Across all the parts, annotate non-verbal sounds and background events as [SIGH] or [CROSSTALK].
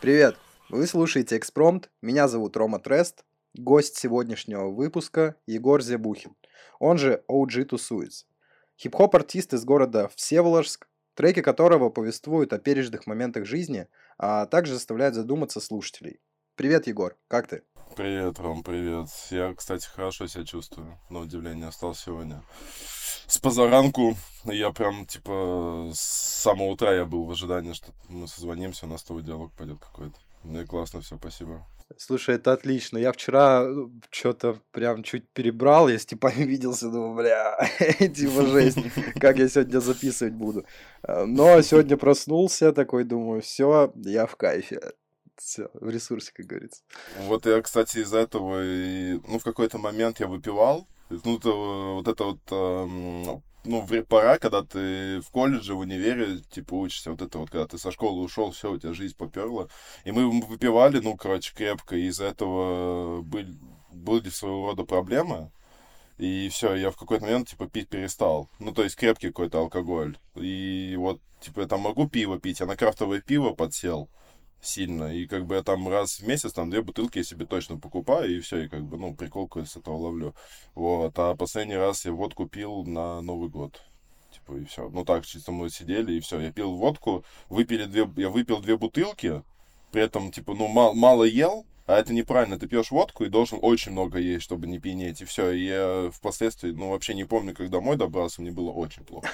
Привет! Вы слушаете «Экспромт», меня зовут Рома Трест, гость сегодняшнего выпуска Егор Зебухин, он же OG Тусуец. Хип-хоп-артист из города Всеволожск, треки которого повествуют о пережитых моментах жизни, а также заставляют задуматься слушателей. Привет, Егор, как ты? Привет, Ром, привет. Я, кстати, хорошо себя чувствую. На удивление стал сегодня. С позаранку я прям, типа, с самого утра я был в ожидании, что мы созвонимся, у нас твой диалог пойдет какой-то. Мне классно, все, спасибо. Слушай, это отлично. Я вчера э, что-то прям чуть перебрал, я с типами [LAUGHS] виделся, думаю, бля, [LAUGHS] типа жесть, как я сегодня записывать буду. Э, но сегодня проснулся, такой думаю, все, я в кайфе все, в ресурсе, как говорится. Вот я, кстати, из-за этого, и, ну, в какой-то момент я выпивал, ну, то, вот это вот, э, ну, пора, когда ты в колледже, в универе, типа, учишься, вот это вот, когда ты со школы ушел, все, у тебя жизнь поперла. И мы выпивали, ну, короче, крепко, и из-за этого были, были своего рода проблемы. И все, я в какой-то момент, типа, пить перестал. Ну, то есть крепкий какой-то алкоголь. И вот, типа, я там могу пиво пить, а на крафтовое пиво подсел сильно. И как бы я там раз в месяц, там две бутылки я себе точно покупаю, и все, и как бы, ну, приколку с этого ловлю. Вот. А последний раз я водку пил на Новый год. Типа, и все. Ну так, чисто мы сидели, и все. Я пил водку, выпили две, я выпил две бутылки, при этом, типа, ну, мал, мало ел, а это неправильно. Ты пьешь водку и должен очень много есть, чтобы не пьянеть. И все. И я впоследствии, ну, вообще не помню, как домой добрался, мне было очень плохо.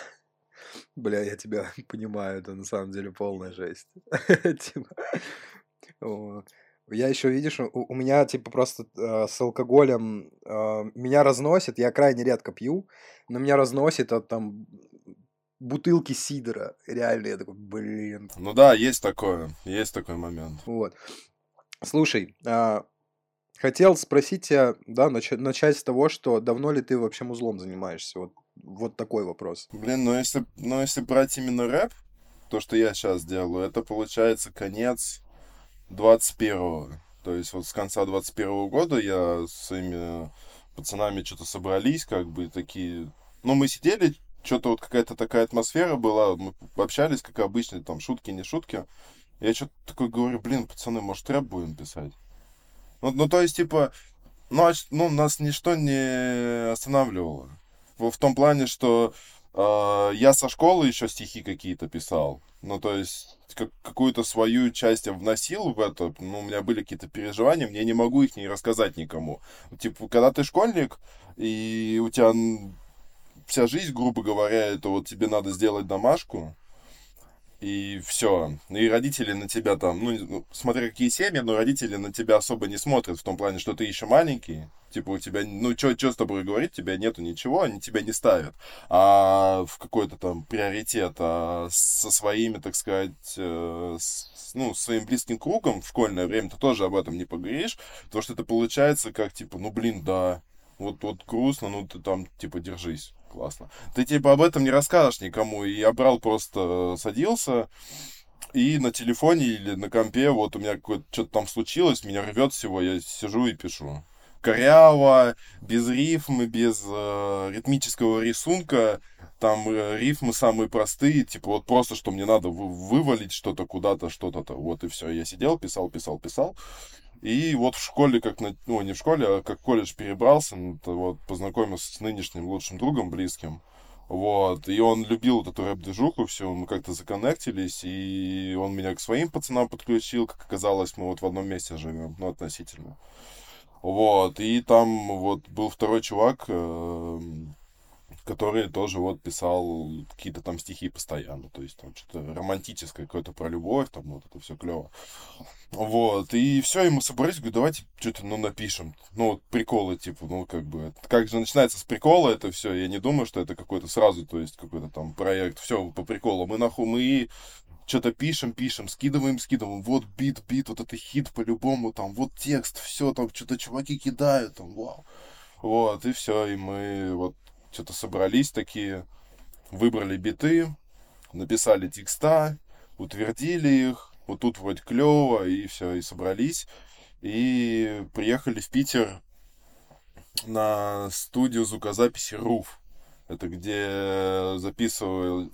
Бля, я тебя [LAUGHS] понимаю, это на самом деле полная жесть. [LAUGHS] Типа, я еще, видишь, у, меня типа просто э, с алкоголем э, меня разносит, я крайне редко пью, но меня разносит от там бутылки сидора. Реально, я такой, блин. Ну да, есть такое, есть такой момент. Вот. Слушай, а, хотел спросить тебя, да, начать, начать с того, что давно ли ты вообще музлом занимаешься? Вот вот такой вопрос. Блин, ну если, ну если брать именно рэп, то, что я сейчас делаю, это получается конец 21-го. То есть вот с конца 21 года я с своими пацанами что-то собрались, как бы такие... Ну, мы сидели, что-то вот какая-то такая атмосфера была, мы общались, как обычно, там, шутки, не шутки. Я что-то такой говорю, блин, пацаны, может, рэп будем писать? Ну, ну то есть, типа, ну, а, ну, нас ничто не останавливало в том плане, что э, я со школы еще стихи какие-то писал. Ну, то есть как, какую-то свою часть я вносил в это. Ну, у меня были какие-то переживания, мне не могу их не рассказать никому. Типа, когда ты школьник, и у тебя вся жизнь, грубо говоря, это вот тебе надо сделать домашку, и все. И родители на тебя там, ну, ну, смотря какие семьи, но родители на тебя особо не смотрят в том плане, что ты еще маленький. Типа у тебя, ну, что с тобой говорить, тебя нету ничего, они тебя не ставят. А в какой-то там приоритет а со своими, так сказать, э, с, ну, своим близким кругом в школьное время ты тоже об этом не поговоришь, потому что это получается как, типа, ну, блин, да, вот, вот грустно, ну, ты там, типа, держись классно. Ты типа об этом не расскажешь никому. И я брал просто, садился, и на телефоне или на компе, вот у меня что-то там случилось, меня рвет всего, я сижу и пишу. Коряво, без рифмы, без э, ритмического рисунка, там э, рифмы самые простые, типа вот просто, что мне надо вы, вывалить что-то куда-то, что-то, вот и все. Я сидел, писал, писал, писал. И вот в школе, как на, ну, не в школе, а как колледж перебрался, вот познакомился с нынешним лучшим другом, близким. Вот, и он любил вот эту рэп-движуху, все, мы как-то законнектились, и он меня к своим пацанам подключил, как оказалось, мы вот в одном месте живем, ну, относительно. Вот, и там вот был второй чувак, э, который тоже вот писал какие-то там стихи постоянно, то есть там что-то романтическое какое-то про любовь, там вот это все клево. Вот, и все, и мы собрались, говорю, давайте что-то, ну, напишем. Ну, вот приколы, типа, ну, как бы, как же начинается с прикола это все, я не думаю, что это какой-то сразу, то есть какой-то там проект, все по приколу. Мы нахуй, мы что-то пишем, пишем, скидываем, скидываем, вот бит, бит, вот это хит по-любому, там, вот текст, все, там, что-то чуваки кидают, там, вау. Вот, и все, и мы вот что-то собрались такие, выбрали биты, написали текста, утвердили их, вот тут вроде клево, и все, и собрались. И приехали в Питер на студию звукозаписи РУФ. Это где записывал,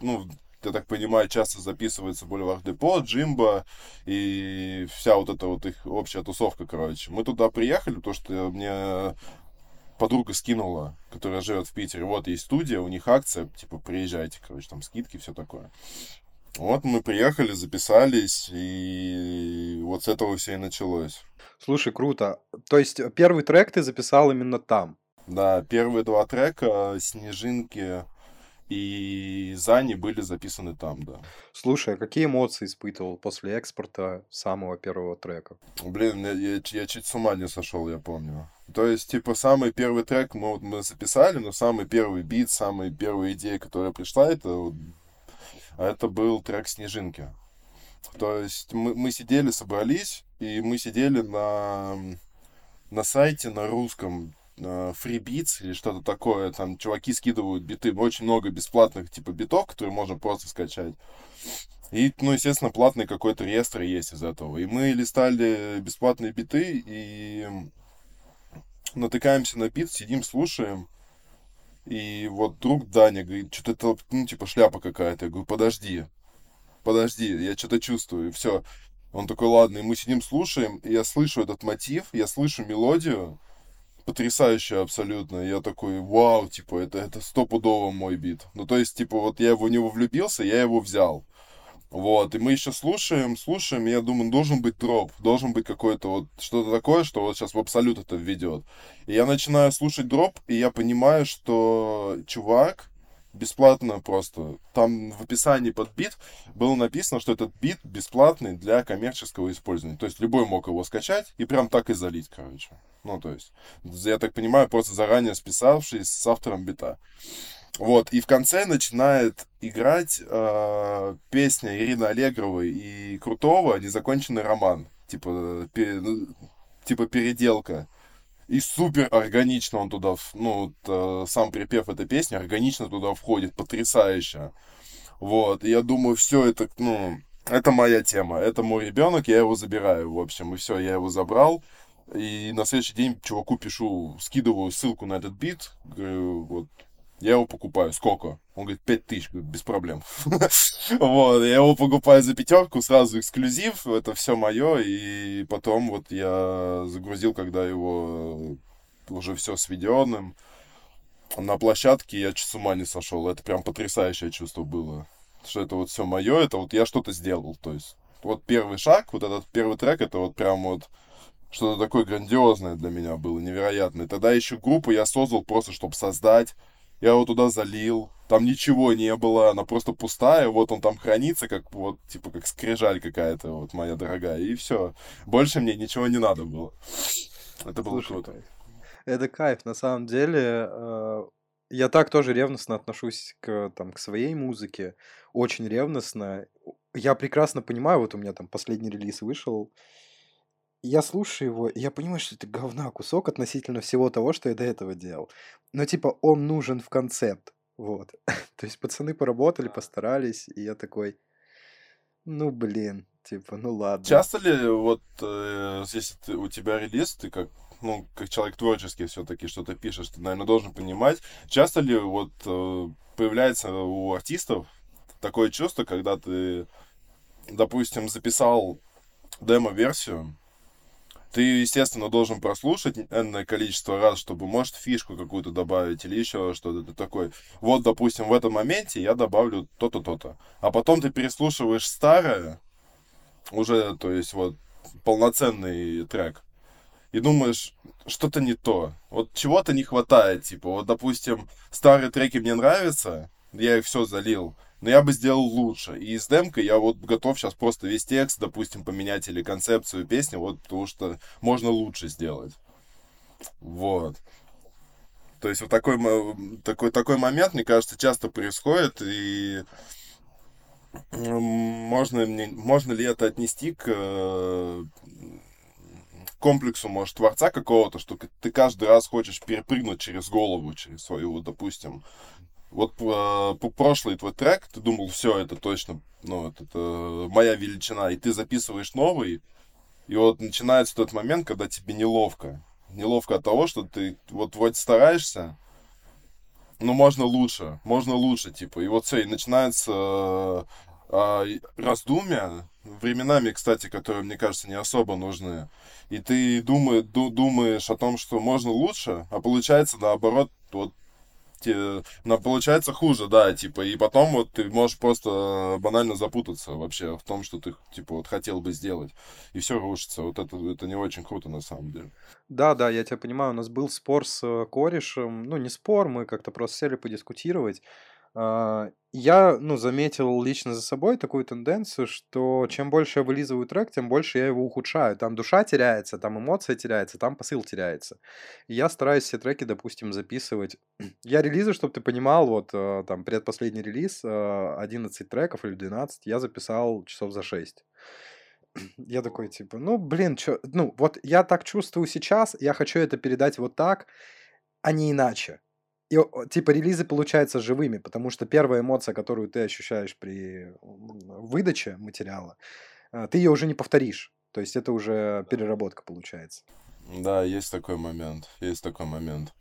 ну, я так понимаю, часто записывается Бульвар Депо, Джимба и вся вот эта вот их общая тусовка, короче. Мы туда приехали, потому что мне подруга скинула, которая живет в Питере. Вот есть студия, у них акция, типа, приезжайте, короче, там скидки, все такое. Вот мы приехали, записались, и вот с этого все и началось. Слушай, круто. То есть первый трек ты записал именно там? Да, первые два трека «Снежинки» и «Зани» были записаны там, да. Слушай, а какие эмоции испытывал после экспорта самого первого трека? Блин, я, я, я чуть с ума не сошел, я помню. То есть, типа, самый первый трек мы, вот, мы записали, но самый первый бит, самая первая идея, которая пришла, это, это был трек «Снежинки». То есть мы, мы сидели, собрались, и мы сидели на, на сайте на русском фрибитс или что-то такое. Там чуваки скидывают биты. Очень много бесплатных типа битов, которые можно просто скачать. И, ну, естественно, платный какой-то реестр есть из этого. И мы листали бесплатные биты и натыкаемся на бит, сидим, слушаем. И вот друг Даня говорит, что-то это, ну, типа, шляпа какая-то. Я говорю, подожди, подожди, я что-то чувствую. И все. Он такой, ладно, и мы сидим, слушаем, и я слышу этот мотив, я слышу мелодию, потрясающая абсолютно. Я такой, вау, типа, это, это стопудово мой бит. Ну, то есть, типа, вот я в него влюбился, я его взял. Вот, и мы еще слушаем, слушаем, и я думаю, должен быть дроп, должен быть какое-то вот что-то такое, что вот сейчас в абсолют это введет. И я начинаю слушать дроп, и я понимаю, что чувак, бесплатно просто. Там в описании под бит было написано, что этот бит бесплатный для коммерческого использования. То есть любой мог его скачать и прям так и залить, короче. Ну, то есть, я так понимаю, просто заранее списавшись с автором бита. Вот, и в конце начинает играть э, песня Ирины Аллегровой и Крутого «Незаконченный роман». Типа, пер, ну, типа переделка. И супер органично он туда, ну, вот, э, сам припев этой песни органично туда входит, потрясающе. Вот, и я думаю, все это, ну, это моя тема, это мой ребенок, я его забираю, в общем, и все, я его забрал. И на следующий день чуваку пишу, скидываю ссылку на этот бит, говорю, вот, я его покупаю. Сколько? Он говорит, 5 тысяч. Говорит, без проблем. [LAUGHS] вот, я его покупаю за пятерку, сразу эксклюзив, это все мое, и потом вот я загрузил, когда его уже все сведенным. На площадке я с ума не сошел. Это прям потрясающее чувство было. Что это вот все мое, это вот я что-то сделал. То есть, вот первый шаг, вот этот первый трек, это вот прям вот что-то такое грандиозное для меня было, невероятное. Тогда еще группу я создал просто, чтобы создать я его туда залил, там ничего не было, она просто пустая, вот он там хранится, как вот, типа, как скрижаль какая-то, вот моя дорогая, и все. Больше мне ничего не надо было. Это было Слушай, круто. Это кайф, на самом деле. Э, я так тоже ревностно отношусь к, там, к своей музыке, очень ревностно. Я прекрасно понимаю, вот у меня там последний релиз вышел, я слушаю его, и я понимаю, что это говна кусок относительно всего того, что я до этого делал. Но типа он нужен в концепт. Вот. [LAUGHS] То есть пацаны поработали, постарались, и я такой, ну блин, типа, ну ладно. Часто ли вот э, если ты, у тебя релиз, ты как ну, как человек творческий все-таки что-то пишешь, ты, наверное, должен понимать, часто ли вот э, появляется у артистов такое чувство, когда ты, допустим, записал демо-версию, ты, естественно, должен прослушать энное количество раз, чтобы, может, фишку какую-то добавить или еще что-то. Ты такой, вот, допустим, в этом моменте я добавлю то-то, то-то. А потом ты переслушиваешь старое, уже, то есть, вот, полноценный трек, и думаешь, что-то не то. Вот чего-то не хватает, типа, вот, допустим, старые треки мне нравятся, я их все залил, но я бы сделал лучше. И с демкой я вот готов сейчас просто весь текст, допустим, поменять или концепцию песни, вот потому что можно лучше сделать. Вот. То есть вот такой, такой, такой момент, мне кажется, часто происходит, и можно, можно ли это отнести к комплексу, может, творца какого-то, что ты каждый раз хочешь перепрыгнуть через голову, через свою, допустим, вот э, прошлый твой трек, ты думал, все, это точно, ну, это, это моя величина, и ты записываешь новый, и вот начинается тот момент, когда тебе неловко. Неловко от того, что ты вот вроде стараешься, ну, можно лучше, можно лучше, типа. И вот все, и начинается э, э, раздумья, временами, кстати, которые, мне кажется, не особо нужны. И ты думай, ду, думаешь о том, что можно лучше, а получается, наоборот, вот но получается хуже, да, типа, и потом вот ты можешь просто банально запутаться вообще в том, что ты, типа, вот хотел бы сделать, и все рушится. Вот это, это не очень круто на самом деле. Да, да, я тебя понимаю, у нас был спор с э, корешем, ну, не спор, мы как-то просто сели подискутировать, я, ну, заметил лично за собой такую тенденцию, что чем больше я вылизываю трек, тем больше я его ухудшаю. Там душа теряется, там эмоция теряется, там посыл теряется. И я стараюсь все треки, допустим, записывать. [CLEARS THROAT] Я релизы, чтобы ты понимал, вот э, там предпоследний релиз, 11 э, треков или 12, я записал часов за 6. [CLEARS THROAT] Я такой, типа, ну, блин, чё, ну, вот я так чувствую сейчас, я хочу это передать вот так, а не иначе. И, типа, релизы получаются живыми, потому что первая эмоция, которую ты ощущаешь при выдаче материала, э, ты ее уже не повторишь. То есть это уже переработка получается. Да, есть такой момент. Есть такой момент.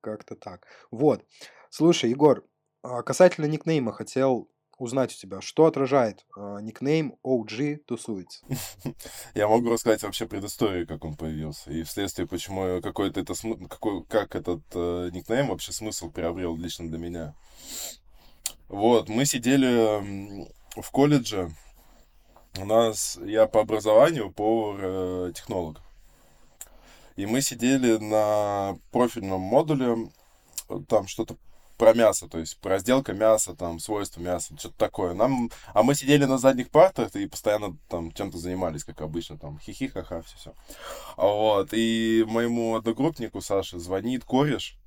Как-то так. Вот. Слушай, Егор, а касательно никнейма хотел узнать у тебя, что отражает э, никнейм OG тусуется. [LAUGHS] Я могу рассказать вообще предысторию, как он появился, и вследствие, почему какой-то это какой, как этот э, никнейм вообще смысл приобрел лично для меня. Вот, мы сидели в колледже, у нас, я по образованию повар-технолог. Э, и мы сидели на профильном модуле, там что-то про мясо, то есть про разделка мяса, там, свойства мяса, что-то такое. Нам... А мы сидели на задних партах и постоянно там чем-то занимались, как обычно, там, хихи ха-ха, все-все. Вот, и моему одногруппнику Саше звонит кореш,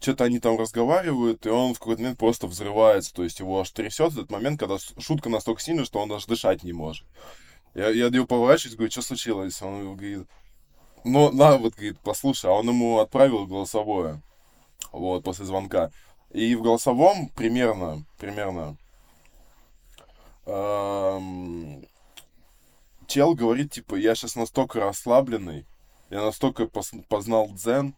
что-то они там разговаривают, и он в какой-то момент просто взрывается, то есть его аж трясет в этот момент, когда шутка настолько сильная, что он даже дышать не может. Я, я его поворачиваюсь, говорю, что случилось? Он говорит, ну, на, вот, говорит, послушай, а он ему отправил голосовое вот, после звонка. И в голосовом примерно, примерно, эм, чел говорит, типа, я сейчас настолько расслабленный, я настолько познал дзен,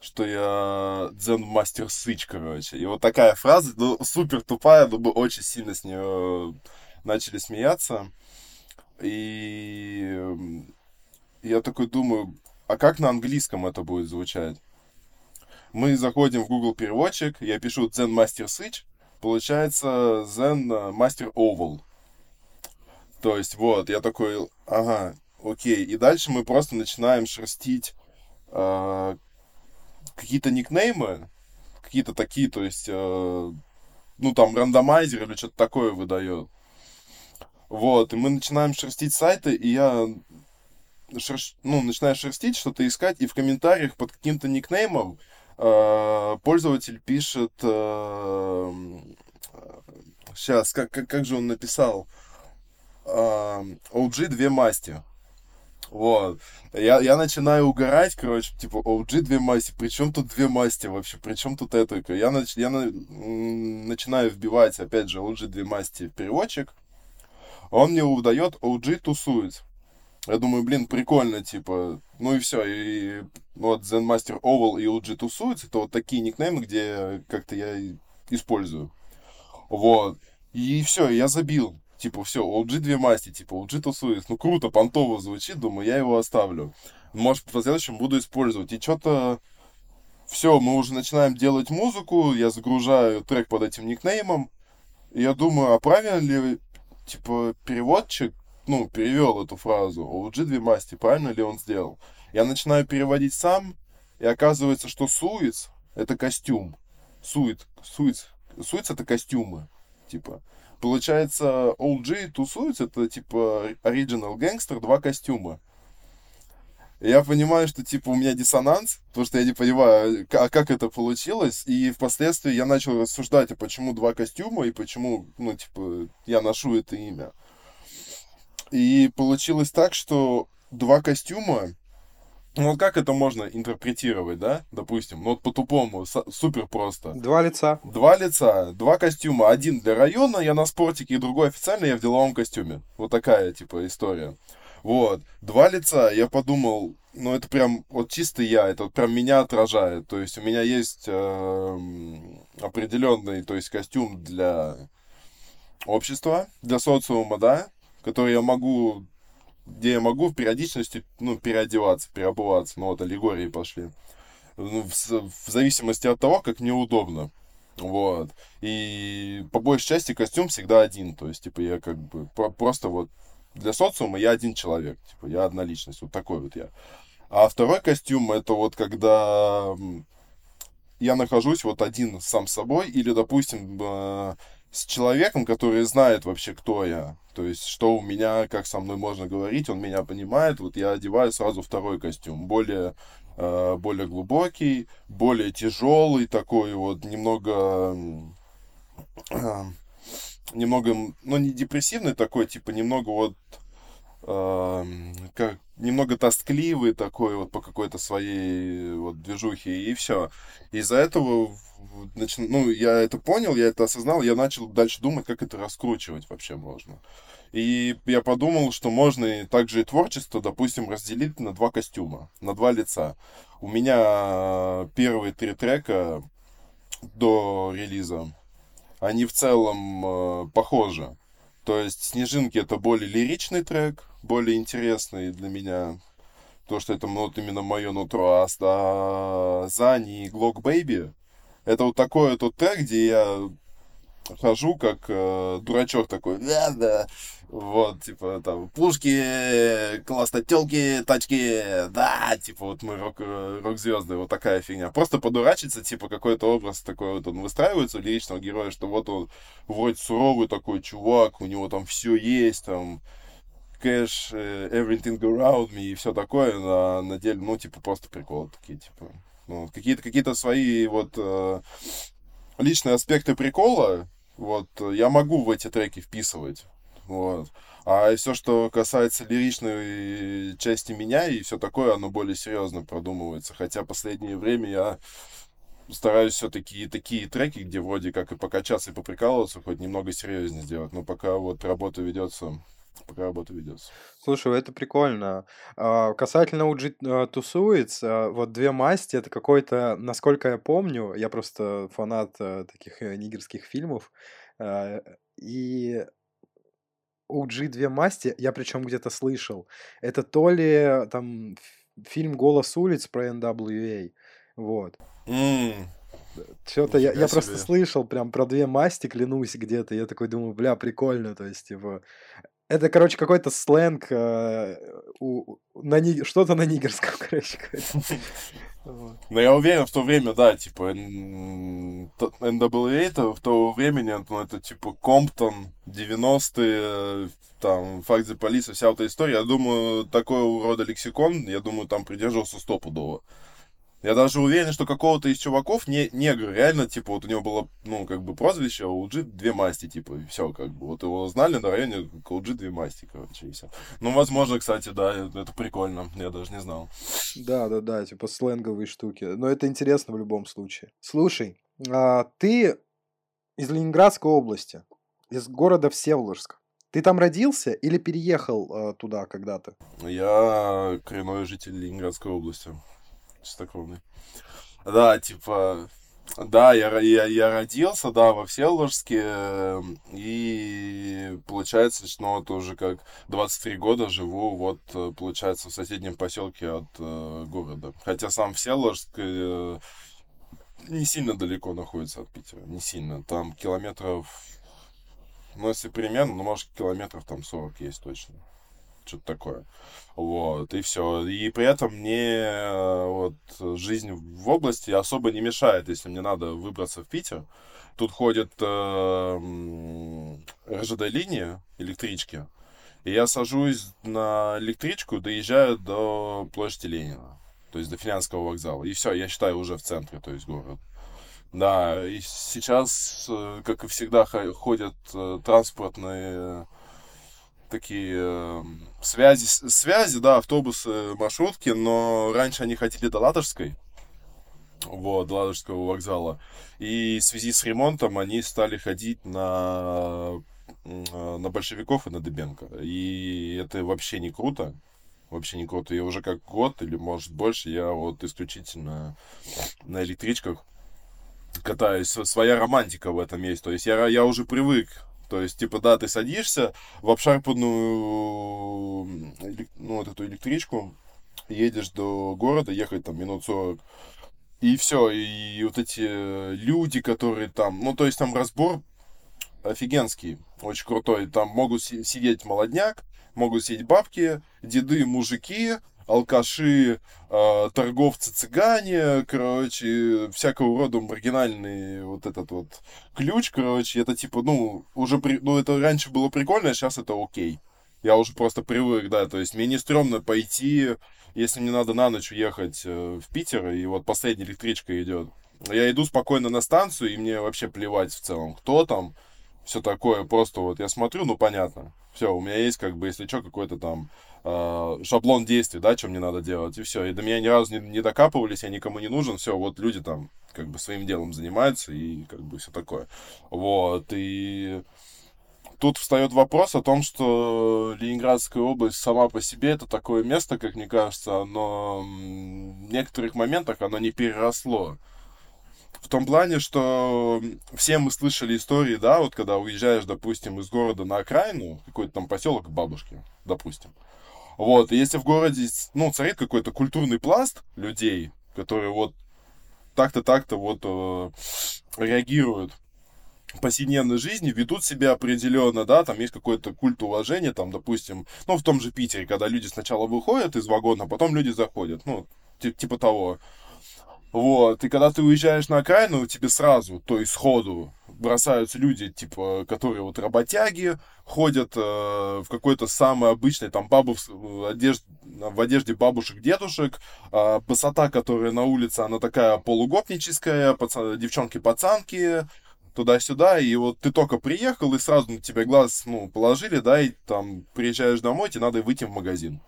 что я дзен мастер сыч, короче. И вот такая фраза, ну, супер тупая, но мы очень сильно с нее начали смеяться. И я такой думаю, а как на английском это будет звучать? Мы заходим в Google переводчик, я пишу Zen Master Switch, получается Zen Master Oval. То есть вот, я такой, ага, окей. И дальше мы просто начинаем шерстить э, какие-то никнеймы, какие-то такие, то есть, э, ну там рандомайзер или что-то такое выдает. Вот, и мы начинаем шерстить сайты, и я шерш... ну, начинаю шерстить, что-то искать, и в комментариях под каким-то никнеймом Э, пользователь пишет... Сейчас, э, как, как, как же он написал? OG две масти. Вот. Я, я начинаю угорать, короче, типа, OG две масти. Причем тут две масти вообще? Причем тут это? Я, нач, я на, начинаю вбивать, опять же, OG две масти в переводчик. Он мне выдает OG тусует. Я думаю, блин, прикольно, типа, ну и все. И вот Zen Master Oval и LG тусуются. Это вот такие никнеймы, где как-то я использую. Вот. И все, я забил. Типа, все, OG две масти, типа, OG тусуется. Ну, круто, понтово звучит, думаю, я его оставлю. Может, в последующем буду использовать. И что-то... Все, мы уже начинаем делать музыку, я загружаю трек под этим никнеймом. И я думаю, а правильно ли, типа, переводчик ну, перевел эту фразу. OG две масти, правильно ли он сделал? Я начинаю переводить сам, и оказывается, что суиц — это костюм. Суит, суиц, суиц — это костюмы, типа. Получается, OG тусуиц — это, типа, Original Gangster, два костюма. я понимаю, что, типа, у меня диссонанс, потому что я не понимаю, а как это получилось, и впоследствии я начал рассуждать, а почему два костюма, и почему, ну, типа, я ношу это имя. И получилось так, что два костюма, ну вот как это можно интерпретировать, да, допустим, ну вот по-тупому, супер просто. Два лица. Два лица, два костюма, один для района, я на спортике, и другой официально, я в деловом костюме. Вот такая, типа, история. Вот, два лица, я подумал, ну, это прям вот чисто я, это вот прям меня отражает. То есть у меня есть э, определенный, то есть костюм для общества, для социума, да, который я могу, где я могу в периодичности, ну, переодеваться, переобуваться. Ну, вот аллегории пошли. Ну, в, в зависимости от того, как мне удобно. Вот. И по большей части костюм всегда один. То есть, типа, я как бы просто вот для социума я один человек. Типа, я одна личность. Вот такой вот я. А второй костюм это вот когда я нахожусь вот один сам собой или, допустим, э, с человеком, который знает вообще, кто я. То есть, что у меня, как со мной можно говорить, он меня понимает. Вот я одеваю сразу второй костюм, более, э, более глубокий, более тяжелый такой вот, немного, э, немного, ну не депрессивный такой, типа немного вот как немного тоскливый такой вот по какой-то своей вот движухе, и все. Из-за этого, нач... ну, я это понял, я это осознал, я начал дальше думать, как это раскручивать вообще можно. И я подумал, что можно также и творчество, допустим, разделить на два костюма, на два лица. У меня первые три трека до релиза, они в целом э, похожи. То есть «Снежинки» — это более лиричный трек, более интересный для меня, то, что это вот именно мое нутро. А Зани и Glock Baby — это вот такой вот трек, где я хожу как э, дурачок такой, да, да, вот, типа, там, пушки, классно, телки, тачки, да, типа, вот мы рок, рок-звезды, вот такая фигня. Просто подурачиться, типа, какой-то образ такой вот он выстраивается у лиричного героя, что вот он вроде суровый такой чувак, у него там все есть, там, кэш, э, everything around me и все такое, на, на деле, ну, типа, просто приколы такие, типа, ну, какие-то какие свои вот э, личные аспекты прикола, вот, я могу в эти треки вписывать. Вот. А все, что касается лиричной части меня и все такое, оно более серьезно продумывается. Хотя последнее время я стараюсь все-таки такие треки, где вроде как и покачаться, и поприкалываться, хоть немного серьезнее сделать. Но пока вот работа ведется пока работа ведется. Слушай, это прикольно. А, касательно UG а, тусуется, а, вот две масти, это какой-то, насколько я помню, я просто фанат а, таких э, нигерских фильмов, а, и OG две масти, я причем где-то слышал, это то ли там фильм «Голос улиц» про NWA, вот. Mm. Что-то я, я просто слышал прям про две масти, клянусь, где-то. Я такой думаю, бля, прикольно. То есть, типа, это, короче, какой-то сленг, э, у, на ни... что-то на нигерском, [LAUGHS] короче. Но я уверен, в то время, да, типа, NWA это в то времени, ну, это типа Комптон, 90-е, там, факт за полиса, вся эта история. Я думаю, такой рода лексикон, я думаю, там придерживался стопудово. Я даже уверен, что какого-то из чуваков, не, негр, реально, типа, вот у него было, ну, как бы прозвище, а у Джи две масти, типа, и все, как бы. Вот его знали на районе, у Джи две масти, короче, и все. Ну, возможно, кстати, да, это прикольно, я даже не знал. Да, да, да, типа, сленговые штуки. Но это интересно в любом случае. Слушай, а ты из Ленинградской области, из города Всеволожск. Ты там родился или переехал э, туда когда-то? Я коренной житель Ленинградской области чистокровный. Да, типа, да, я, я, я родился, да, во Всеволожске, эм, и получается, ну, вот уже как 23 года живу, вот, э, получается, в соседнем поселке от э, города. Хотя сам Всеволожск э, не сильно далеко находится от Питера, не сильно. Там километров, ну, если примерно, ну, может, километров там 40 есть точно что-то такое. Вот, и все. И при этом мне э, вот жизнь в области особо не мешает, если мне надо выбраться в Питер. Тут ходят э, РЖД-линии, электрички. И я сажусь на электричку, доезжаю до площади Ленина, то есть до Финляндского вокзала. И все, я считаю, уже в центре, то есть город. Да, и сейчас, э, как и всегда, ходят э, транспортные такие э, связи, связи, да, автобусы, маршрутки, но раньше они ходили до Ладожской, вот, до Ладожского вокзала, и в связи с ремонтом они стали ходить на, на большевиков и на Дыбенко, и это вообще не круто, вообще не круто. Я уже как год или, может, больше, я вот исключительно на электричках катаюсь. Своя романтика в этом есть. То есть я, я уже привык то есть, типа, да, ты садишься в обшарпанную, ну, вот эту электричку, едешь до города, ехать там минут 40, и все, и вот эти люди, которые там, ну, то есть там разбор офигенский, очень крутой. Там могут сидеть молодняк, могут сидеть бабки, деды, мужики, алкаши, э, торговцы цыгане, короче, всякого рода маргинальный вот этот вот ключ, короче, это типа, ну, уже, при... ну, это раньше было прикольно, а сейчас это окей. Я уже просто привык, да, то есть мне не стрёмно пойти, если мне надо на ночь уехать э, в Питер, и вот последняя электричка идет. Я иду спокойно на станцию, и мне вообще плевать в целом, кто там, все такое, просто вот я смотрю, ну, понятно. Все, у меня есть, как бы, если что, какой-то там э, шаблон действий, да, что мне надо делать, и все. И до меня ни разу не, не докапывались, я никому не нужен, все, вот люди там, как бы, своим делом занимаются, и, как бы, все такое. Вот, и тут встает вопрос о том, что Ленинградская область сама по себе это такое место, как мне кажется, но в некоторых моментах оно не переросло. В том плане, что все мы слышали истории, да, вот когда уезжаешь, допустим, из города на окраину, какой-то там поселок бабушки, допустим. Вот, и если в городе, ну, царит какой-то культурный пласт людей, которые вот так-то, так-то вот э, реагируют в повседневной жизни, ведут себя определенно, да, там есть какой-то культ уважения, там, допустим, ну, в том же Питере, когда люди сначала выходят из вагона, а потом люди заходят, ну, типа того. Вот, и когда ты уезжаешь на окраину, тебе сразу, то есть сходу, бросаются люди, типа, которые вот работяги, ходят э, в какой-то самый обычный, там, бабус, одежд, в одежде бабушек-дедушек, э, босота, которая на улице, она такая полугопническая, паца- девчонки-пацанки, туда-сюда, и вот ты только приехал, и сразу на тебя глаз, ну, положили, да, и там приезжаешь домой, тебе надо выйти в магазин.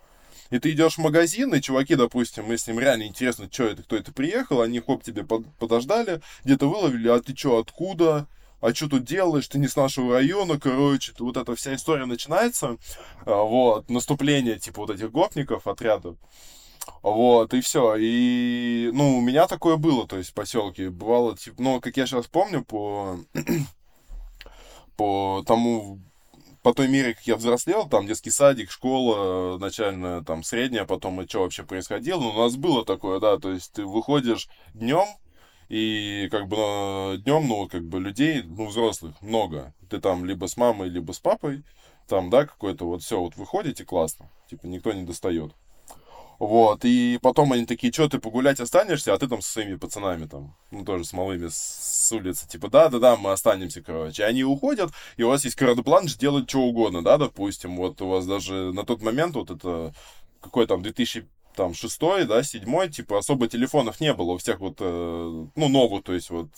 И ты идешь в магазин, и чуваки, допустим, если им реально интересно, что это, кто это приехал, они хоп тебе подождали, где-то выловили, а ты что, откуда? А что тут делаешь, ты не с нашего района, короче, вот эта вся история начинается, а, вот, наступление, типа, вот этих гопников, отрядов, вот, и все. И, ну, у меня такое было, то есть, в поселке. Бывало, типа, ну, как я сейчас помню, по, [CLEARS THROAT] по тому по той мере, как я взрослел, там детский садик, школа начальная, там средняя, потом и что вообще происходило, у нас было такое, да, то есть ты выходишь днем, и как бы днем, ну, как бы людей, ну, взрослых много. Ты там либо с мамой, либо с папой, там, да, какой-то вот все, вот выходите, классно. Типа никто не достает. Вот, и потом они такие, что ты погулять останешься, а ты там со своими пацанами там, ну, тоже с малыми с улицы, типа, да-да-да, мы останемся, короче. Они уходят, и у вас есть карт-бланш делать что угодно, да, допустим, вот у вас даже на тот момент вот это, какой там, 2000 там шестой, да, седьмой, типа особо телефонов не было у всех вот, э, ну, новых, то есть вот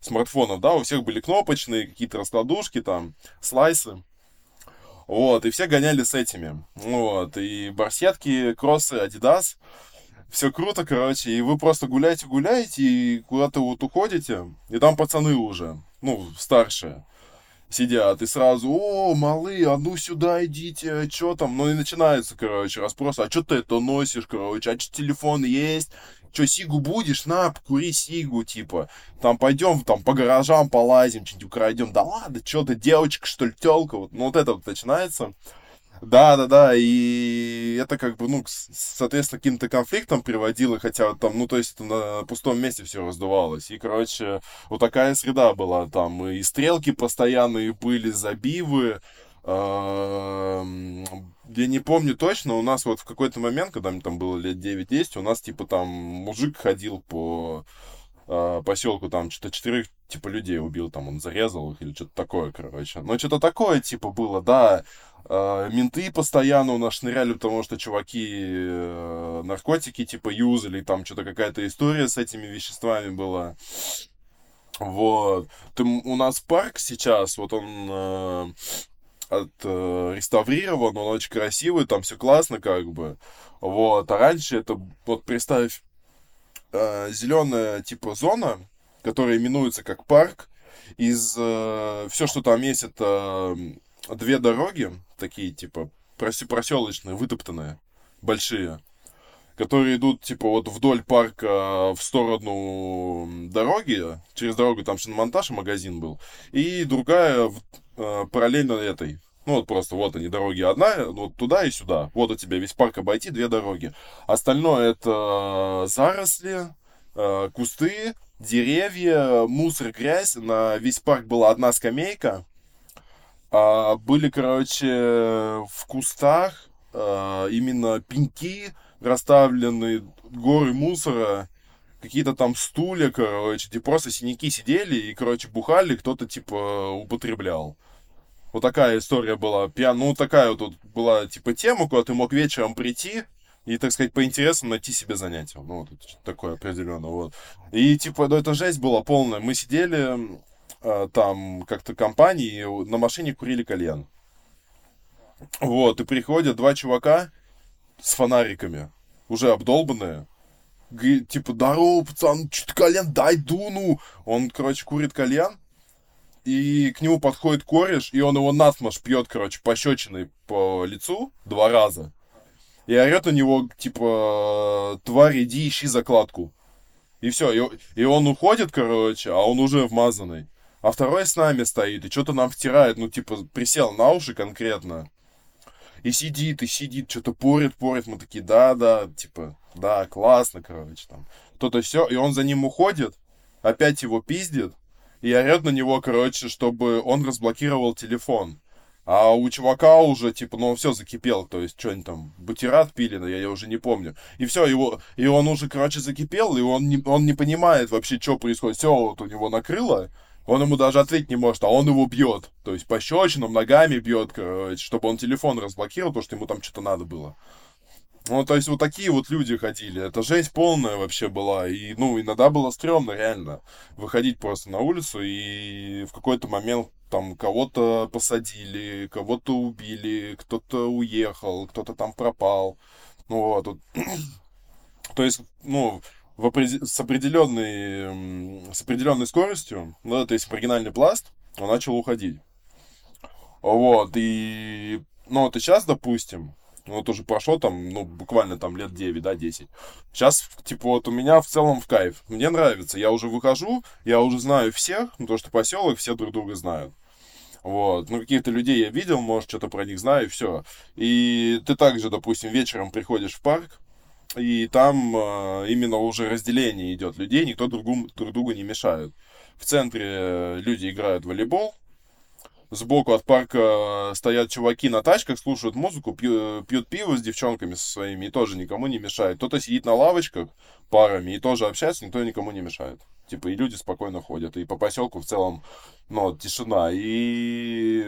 смартфонов, да, у всех были кнопочные, какие-то раскладушки там, слайсы. Вот, и все гоняли с этими. Вот, и барсетки, кроссы, Adidas. Все круто, короче, и вы просто гуляете-гуляете, и куда-то вот уходите, и там пацаны уже, ну, старшие, сидят, и сразу, о, малые, а ну сюда идите, а что там? Ну и начинается, короче, расспрос, а что ты это носишь, короче, а что телефон есть? Что, сигу будешь? На, покури сигу, типа. Там пойдем, там по гаражам полазим, что-нибудь украдем. Да ладно, что ты, девочка, что ли, телка? Вот, ну вот это вот начинается. Да, да, да, и это как бы, ну, соответственно, каким-то конфликтом приводило, хотя там, ну, то есть на пустом месте все раздувалось. И, короче, вот такая среда была там. И стрелки постоянные были, забивы. Я не помню точно, у нас вот в какой-то момент, когда мне там было лет 9-10, у нас, типа, там мужик ходил по э, поселку, там, что-то четырех, типа, людей убил, там, он зарезал их или что-то такое, короче. Но что-то такое, типа, было, да. Э, менты постоянно у нас шныряли, потому что чуваки э, наркотики типа юзали, там что-то какая-то история с этими веществами была. Вот. Ты, у нас парк сейчас, вот он э, от, э, он очень красивый, там все классно как бы. Вот. А раньше это, вот представь, э, зеленая типа зона, которая именуется как парк, из э, все, что там есть, это две дороги, такие, типа, проселочные, вытоптанные, большие, которые идут, типа, вот вдоль парка в сторону дороги, через дорогу там шиномонтаж и магазин был, и другая э, параллельно этой, ну вот просто вот они дороги одна, вот туда и сюда. Вот у тебя весь парк обойти, две дороги. Остальное это заросли, э, кусты, деревья, мусор, грязь. На весь парк была одна скамейка. А были, короче, в кустах а, именно пеньки, расставленные горы мусора, какие-то там стулья, короче, где просто синяки сидели и, короче, бухали, кто-то, типа, употреблял. Вот такая история была. Пьян... Ну, такая вот тут была, типа, тема, куда ты мог вечером прийти и, так сказать, по интересам найти себе занятие. Ну, вот такое определенно, вот. И, типа, ну, это жесть была полная. Мы сидели там как-то компании, на машине курили кальян. Вот, и приходят два чувака с фонариками, уже обдолбанные. Говорит, типа, здорово, пацан, что-то кальян, дай дуну. Он, короче, курит кальян, и к нему подходит кореш, и он его насмаш пьет, короче, пощечиной по лицу два раза. И орет на него, типа, тварь, иди ищи закладку. И все, и, и он уходит, короче, а он уже вмазанный. А второй с нами стоит и что-то нам втирает, ну, типа, присел на уши конкретно. И сидит, и сидит, что-то порит, порит. Мы такие, да, да, типа, да, классно, короче, там. То-то все, и он за ним уходит, опять его пиздит, и орет на него, короче, чтобы он разблокировал телефон. А у чувака уже, типа, ну, все закипел, то есть, что они там, бутерат пили, я, я уже не помню. И все, его, и он уже, короче, закипел, и он не, он не понимает вообще, что происходит. Все вот у него накрыло, он ему даже ответить не может, а он его бьет. То есть, пощечинам, ногами бьет, чтобы он телефон разблокировал, потому что ему там что-то надо было. Ну, то есть вот такие вот люди ходили. Это жесть полная вообще была. И, ну, иногда было стрёмно, реально, выходить просто на улицу и в какой-то момент там кого-то посадили, кого-то убили, кто-то уехал, кто-то там пропал. Ну, вот. [CLEARS THROAT] то есть, ну, в опред... с, определенной, с определенной скоростью, ну, то есть оригинальный пласт, он начал уходить. Вот, и, ну, вот и сейчас, допустим, вот уже прошло там, ну, буквально там лет 9, да, 10. Сейчас, типа, вот у меня в целом в кайф. Мне нравится. Я уже выхожу, я уже знаю всех, ну, то, что поселок, все друг друга знают. Вот. Ну, каких-то людей я видел, может, что-то про них знаю, и все. И ты также, допустим, вечером приходишь в парк, и там э, именно уже разделение идет людей, никто друг, друг другу не мешает. В центре люди играют в волейбол, сбоку от парка стоят чуваки на тачках, слушают музыку, пьют, пьют пиво с девчонками со своими и тоже никому не мешает. Кто-то сидит на лавочках парами и тоже общается, никто никому не мешает. Типа, и люди спокойно ходят. И по поселку в целом, ну, тишина. И,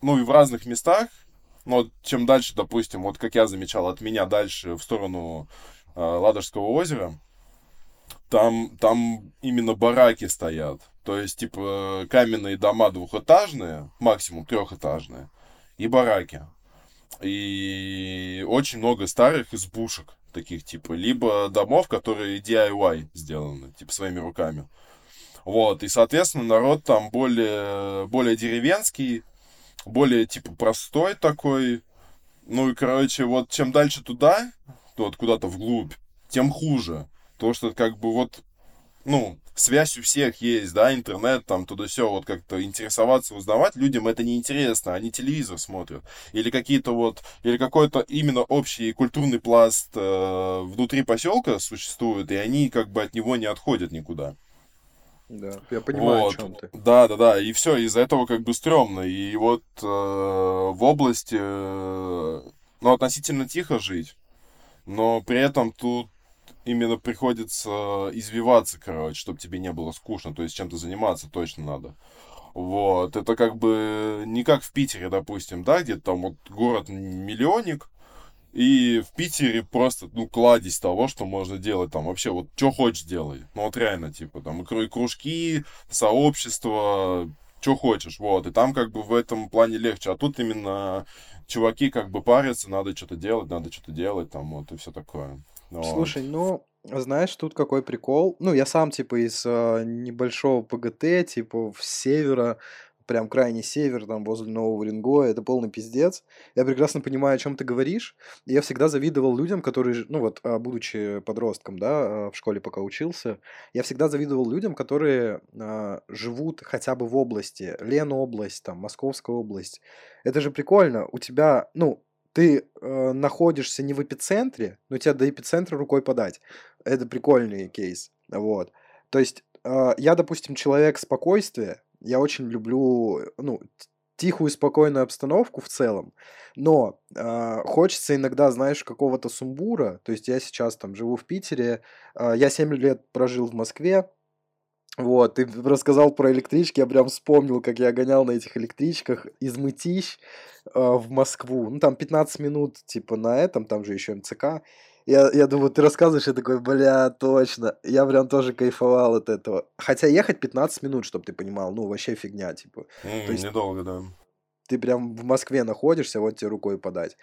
ну, и в разных местах, ну, чем дальше, допустим, вот как я замечал, от меня дальше в сторону э, Ладожского озера, там, там именно бараки стоят. То есть, типа, каменные дома двухэтажные, максимум трехэтажные, и бараки. И очень много старых избушек таких, типа, либо домов, которые DIY сделаны, типа, своими руками. Вот, и, соответственно, народ там более, более деревенский, более, типа, простой такой. Ну и, короче, вот чем дальше туда, вот куда-то вглубь, тем хуже. То, что как бы вот, ну, связь у всех есть, да, интернет, там, туда все, вот как-то интересоваться, узнавать, людям это не интересно, они телевизор смотрят. Или какие-то вот, или какой-то именно общий культурный пласт э, внутри поселка существует, и они как бы от него не отходят никуда. Да, я понимаю, вот. о чем ты. Да, да, да. И все, из-за этого как бы стрёмно. И вот э, в области, э, ну, относительно тихо жить, но при этом тут именно приходится извиваться, короче, чтобы тебе не было скучно. То есть чем-то заниматься точно надо. Вот, это как бы не как в Питере, допустим, да, где там вот город миллионник, и в Питере просто, ну, кладезь того, что можно делать там. Вообще, вот, что хочешь делай. Ну, вот реально, типа, там, и кружки, сообщество, что хочешь, вот. И там как бы в этом плане легче. А тут именно чуваки как бы парятся, надо что-то делать, надо что-то делать, там, вот, и все такое. Вот. Слушай, ну, знаешь, тут какой прикол. Ну, я сам, типа, из э, небольшого ПГТ, типа, в севера, прям крайний север, там, возле Нового Уренгоя, это полный пиздец. Я прекрасно понимаю, о чем ты говоришь. И я всегда завидовал людям, которые, ну вот, а, будучи подростком, да, а, в школе пока учился, я всегда завидовал людям, которые а, живут хотя бы в области, Ленобласть, там, Московская область. Это же прикольно. У тебя, ну, ты э, находишься не в эпицентре, но тебя до эпицентра рукой подать. Это прикольный кейс. Вот. То есть э, я, допустим, человек спокойствия, я очень люблю, ну, тихую, спокойную обстановку в целом, но э, хочется иногда, знаешь, какого-то сумбура, то есть я сейчас там живу в Питере, э, я 7 лет прожил в Москве, вот, ты рассказал про электрички, я прям вспомнил, как я гонял на этих электричках из Мытищ э, в Москву. Ну, там 15 минут, типа, на этом, там же еще МЦК. Я, я думаю, ты рассказываешь, я такой, бля, точно. Я прям тоже кайфовал от этого. Хотя ехать 15 минут, чтобы ты понимал, ну, вообще фигня, типа. Mm, То есть недолго, да. Ты прям в Москве находишься, вот тебе рукой подать.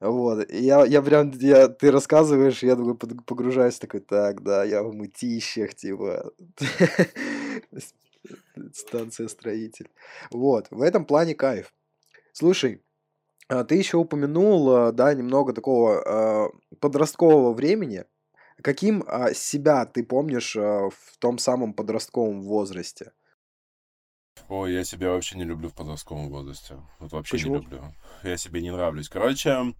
Вот, я, я прям, я, ты рассказываешь, я думаю, погружаюсь, такой, так, да, я в мытищах, типа, [LAUGHS] станция строитель. Вот, в этом плане кайф. Слушай, ты еще упомянул, а, да, немного такого а, подросткового времени. Каким себя ты помнишь в том самом подростковом возрасте? Ой, я себя вообще не люблю в подростковом возрасте. Вот вообще Почему? не люблю. Я себе не нравлюсь. Короче,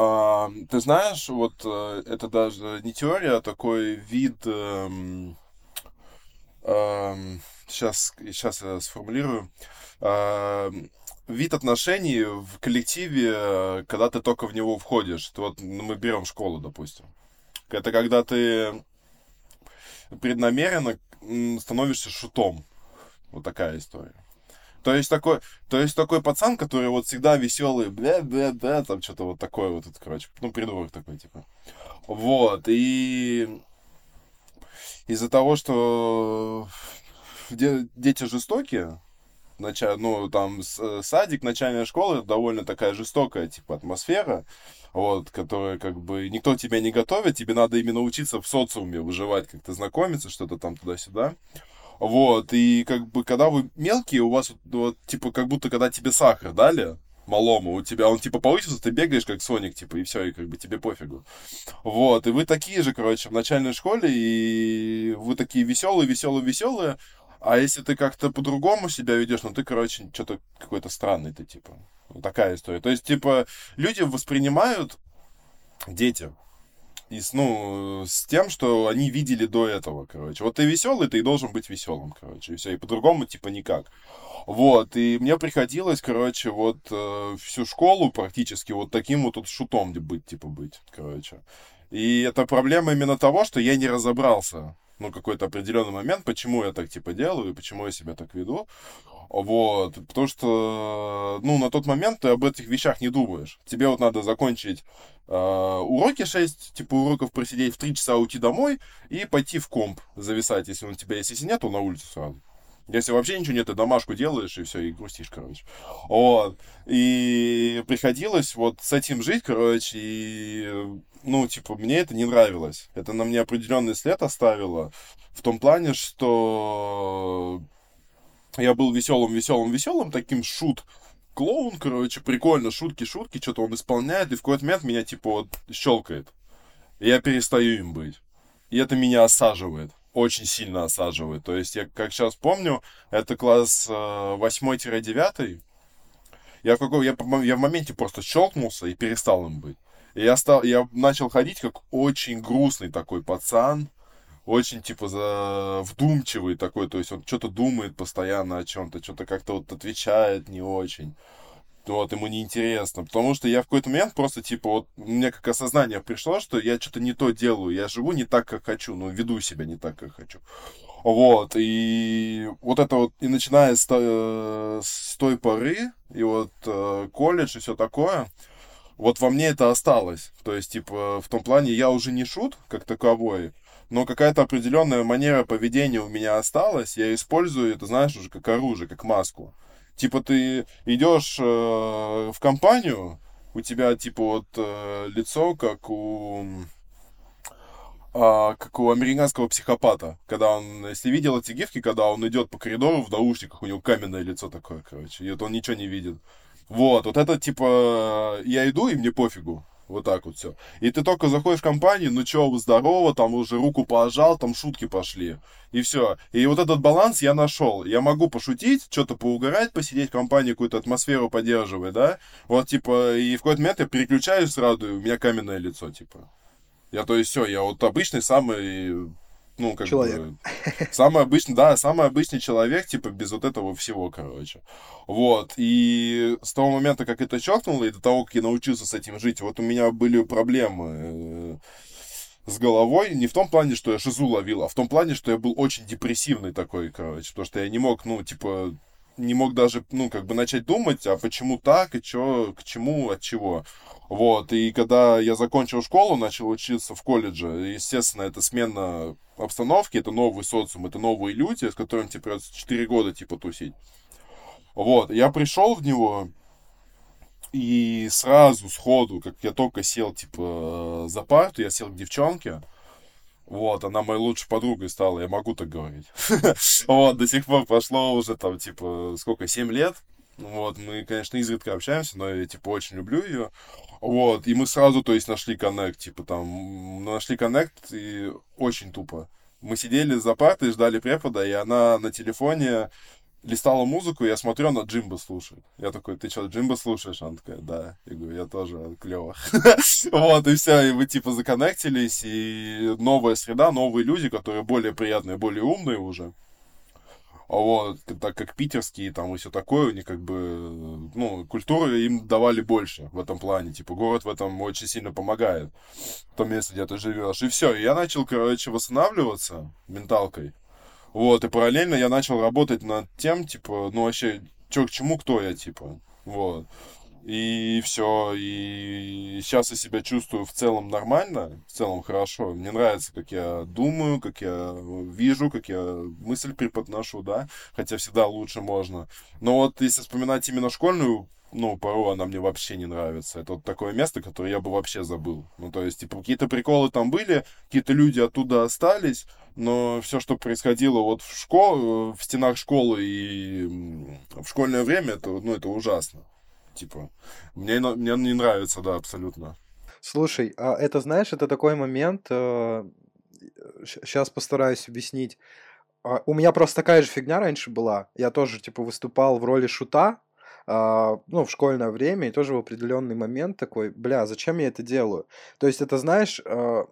а, ты знаешь, вот э, это даже не теория, а такой вид... Эм, эм, сейчас, сейчас я сформулирую. Э, вид отношений в коллективе, когда ты только в него входишь. Вот ну, мы берем школу, допустим. Это когда ты преднамеренно становишься шутом. Вот такая история. То есть такой, то есть такой пацан, который вот всегда веселый, бля, бля, бля, там что-то вот такое вот, это, короче, ну, придурок такой, типа. Вот, и из-за того, что дети жестокие, нача... ну, там, садик, начальная школа, довольно такая жестокая, типа, атмосфера, вот, которая, как бы, никто тебя не готовит, тебе надо именно учиться в социуме выживать, как-то знакомиться, что-то там туда-сюда. Вот, и как бы, когда вы мелкие, у вас вот, типа, как будто, когда тебе сахар дали, малому, у тебя он типа повысился, ты бегаешь как Соник, типа, и все, и как бы тебе пофигу. Вот, и вы такие же, короче, в начальной школе, и вы такие веселые, веселые, веселые, а если ты как-то по-другому себя ведешь, ну ты, короче, что-то какой-то странный ты, типа. Вот такая история. То есть, типа, люди воспринимают дети и с, ну, с тем, что они видели до этого, короче. Вот ты веселый, ты и должен быть веселым, короче, и все. И по-другому, типа, никак. Вот, и мне приходилось, короче, вот э, всю школу практически вот таким вот тут шутом быть, типа, быть, короче. И это проблема именно того, что я не разобрался, ну, какой-то определенный момент, почему я так, типа, делаю, и почему я себя так веду. Вот, потому что, ну, на тот момент ты об этих вещах не думаешь. Тебе вот надо закончить э, уроки 6, типа уроков просидеть, в 3 часа уйти домой и пойти в комп зависать, если он у тебя есть. Если нет, то на улицу сразу. Если вообще ничего нет, ты домашку делаешь и все, и грустишь, короче. Вот. И приходилось вот с этим жить, короче, и, ну, типа, мне это не нравилось. Это на мне определенный след оставило в том плане, что я был веселым, веселым, веселым, таким шут клоун, короче, прикольно, шутки, шутки, что-то он исполняет, и в какой-то момент меня, типа, вот, щелкает. И я перестаю им быть. И это меня осаживает. Очень сильно осаживает. То есть, я, как сейчас помню, это класс э, 8-9. Я, в какой, я, я в моменте просто щелкнулся и перестал им быть. И я, стал, я начал ходить как очень грустный такой пацан, очень, типа, за... вдумчивый такой, то есть он что-то думает постоянно о чем-то, что-то как-то вот отвечает не очень. Вот, ему неинтересно. Потому что я в какой-то момент просто, типа, вот, мне как осознание пришло, что я что-то не то делаю, я живу не так, как хочу, ну, веду себя не так, как хочу. Вот, и вот это вот, и начиная с, э, с той поры, и вот э, колледж и все такое, вот во мне это осталось. То есть, типа, в том плане я уже не шут, как таковой, но какая-то определенная манера поведения у меня осталась, я использую это, знаешь, уже как оружие, как маску. Типа ты идешь э, в компанию, у тебя типа вот э, лицо как у а, как у американского психопата, когда он, если видел эти гифки, когда он идет по коридору в наушниках, у него каменное лицо такое, короче, и вот он ничего не видит. Вот, вот это типа, я иду, и мне пофигу. Вот так вот все. И ты только заходишь в компанию, ну чё, здорово, там уже руку пожал, там шутки пошли. И все. И вот этот баланс я нашел. Я могу пошутить, что-то поугарать, посидеть в компании, какую-то атмосферу поддерживать, да? Вот, типа, и в какой-то момент я переключаюсь сразу, и у меня каменное лицо, типа. Я, то есть, все, я вот обычный самый ну, как человек. бы... Самый обычный, да, самый обычный человек, типа, без вот этого всего, короче. Вот, и с того момента, как это чокнуло, и до того, как я научился с этим жить, вот у меня были проблемы э, с головой, не в том плане, что я шизу ловил, а в том плане, что я был очень депрессивный такой, короче, потому что я не мог, ну, типа, не мог даже, ну, как бы начать думать, а почему так, и чё, к чему, от чего. Вот, и когда я закончил школу, начал учиться в колледже, естественно, это смена обстановки, это новый социум, это новые люди, с которыми тебе придется 4 года, типа, тусить. Вот, я пришел в него, и сразу, сходу, как я только сел, типа, за парту, я сел к девчонке, вот, она моей лучшей подругой стала, я могу так говорить. [LAUGHS] Вот, до сих пор прошло уже там, типа, сколько, 7 лет. Вот, мы, конечно, изредка общаемся, но я, типа, очень люблю ее. Вот, и мы сразу, то есть, нашли коннект, типа, там, нашли коннект, и очень тупо. Мы сидели за партой, ждали препода, и она на телефоне листала музыку, я смотрю, она Джимба слушает. Я такой, ты что, Джимба слушаешь? Она такая, да. Я говорю, я тоже, клево. [LAUGHS] Вот, и все, и мы типа законнектились, и новая среда, новые люди, которые более приятные, более умные уже. Вот, так как питерские там и все такое, у них как бы, ну, культуры им давали больше в этом плане. Типа, город в этом очень сильно помогает. В том месте, где ты живешь. И все, я начал, короче, восстанавливаться менталкой. Вот, и параллельно я начал работать над тем, типа, ну, вообще, чё к чему, кто я, типа. Вот. И все. И сейчас я себя чувствую в целом нормально, в целом хорошо. Мне нравится, как я думаю, как я вижу, как я мысль преподношу, да. Хотя всегда лучше можно. Но вот если вспоминать именно школьную ну, порой она мне вообще не нравится. Это вот такое место, которое я бы вообще забыл. Ну, то есть, типа, какие-то приколы там были, какие-то люди оттуда остались, но все, что происходило вот в школе, в стенах школы и в школьное время, это, ну, это ужасно. Типа, мне, мне не нравится, да, абсолютно. Слушай, а это, знаешь, это такой момент, сейчас э, постараюсь объяснить. А, у меня просто такая же фигня раньше была. Я тоже, типа, выступал в роли шута, а, ну, в школьное время, и тоже в определенный момент такой, бля, зачем я это делаю? То есть это, знаешь, а,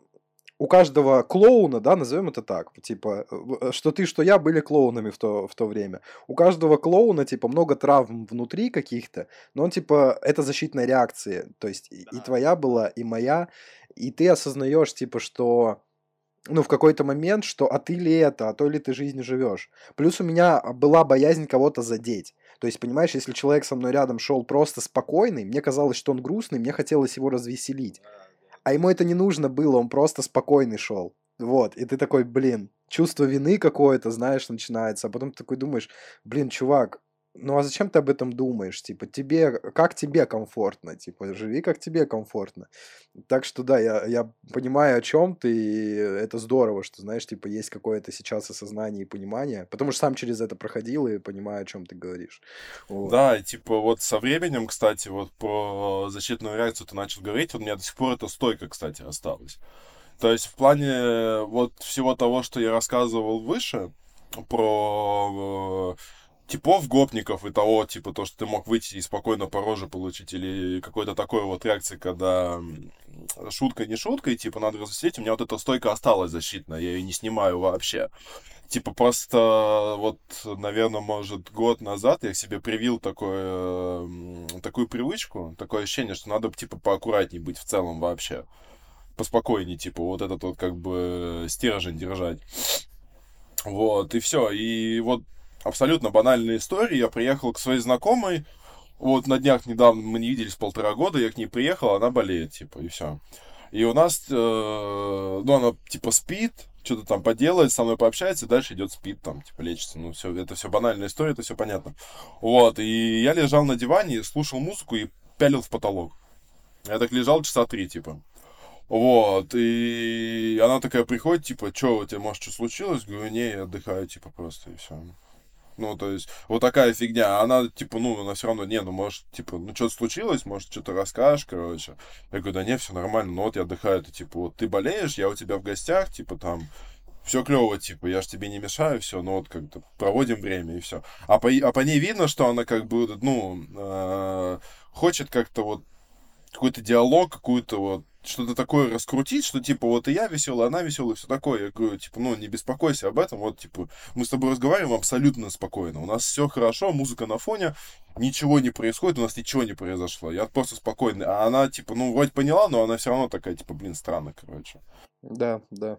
у каждого клоуна, да, назовем это так, типа, э, что ты, что я были клоунами в то, в то время. У каждого клоуна, типа, много травм внутри каких-то, но он, типа, это защитная реакция, то есть и, и твоя была, и моя, и ты осознаешь, типа, что ну, в какой-то момент, что а ты ли это, а то ли ты жизнь живешь. Плюс у меня была боязнь кого-то задеть. То есть, понимаешь, если человек со мной рядом шел просто спокойный, мне казалось, что он грустный, мне хотелось его развеселить. А ему это не нужно было, он просто спокойный шел. Вот, и ты такой, блин, чувство вины какое-то, знаешь, начинается, а потом ты такой думаешь, блин, чувак, ну а зачем ты об этом думаешь? Типа, тебе, как тебе комфортно? Типа, живи, как тебе комфортно. Так что да, я, я понимаю, о чем ты, и это здорово, что, знаешь, типа, есть какое-то сейчас осознание и понимание, потому что сам через это проходил и понимаю, о чем ты говоришь. Вот. Да, и типа, вот со временем, кстати, вот про защитную реакцию ты начал говорить, у меня до сих пор эта стойка, кстати, осталась. То есть в плане вот всего того, что я рассказывал выше, про типов гопников и того, типа, то, что ты мог выйти и спокойно по роже получить, или какой-то такой вот реакции, когда шутка не шутка, и, типа, надо развеселить, у меня вот эта стойка осталась защитная, я ее не снимаю вообще. Типа, просто вот, наверное, может, год назад я к себе привил такое, такую привычку, такое ощущение, что надо, типа, поаккуратнее быть в целом вообще. Поспокойнее, типа, вот этот вот, как бы, стержень держать. Вот, и все. И вот абсолютно банальная история. Я приехал к своей знакомой, вот на днях недавно мы не виделись полтора года, я к ней приехал, она болеет, типа, и все. И у нас, э, ну, она, типа, спит, что-то там поделает, со мной пообщается, и дальше идет спит, там, типа, лечится. Ну, все, это все банальная история, это все понятно. Вот, и я лежал на диване, слушал музыку и пялил в потолок. Я так лежал часа три, типа. Вот, и она такая приходит, типа, что, у тебя, может, что случилось? Говорю, не, я отдыхаю, типа, просто, и все. Ну, то есть, вот такая фигня. Она, типа, ну, она все равно, не, ну, может, типа, ну, что-то случилось, может, что-то расскажешь, короче. Я говорю, да не, все нормально, ну, вот я отдыхаю, ты, типа, вот ты болеешь, я у тебя в гостях, типа, там, все клево, типа, я ж тебе не мешаю, все, ну вот как-то проводим время и все. А по, а по ней видно, что она как бы, ну, э, хочет как-то вот какой-то диалог, какую-то вот что-то такое раскрутить, что типа вот и я веселый, она веселая, все такое. Я говорю, типа, ну не беспокойся об этом, вот типа мы с тобой разговариваем абсолютно спокойно. У нас все хорошо, музыка на фоне, ничего не происходит, у нас ничего не произошло. Я просто спокойный. А она типа, ну вроде поняла, но она все равно такая, типа, блин, странно, короче. Да, да.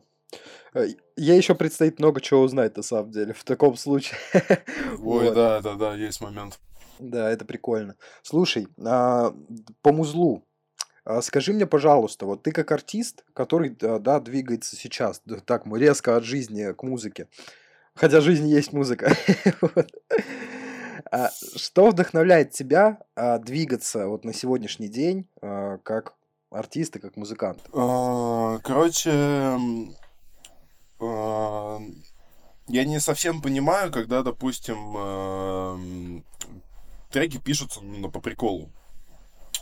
Э, я еще предстоит много чего узнать, на самом деле, в таком случае. [LAUGHS] Ой, вот. да, да, да, есть момент. Да, это прикольно. Слушай, а, по музлу, скажи мне, пожалуйста, вот ты как артист, который, да, двигается сейчас так резко от жизни к музыке, хотя жизнь есть музыка, [LAUGHS] а что вдохновляет тебя а, двигаться вот на сегодняшний день как артист и как музыкант? Короче, я не совсем понимаю, когда, допустим, треки пишутся ну, по приколу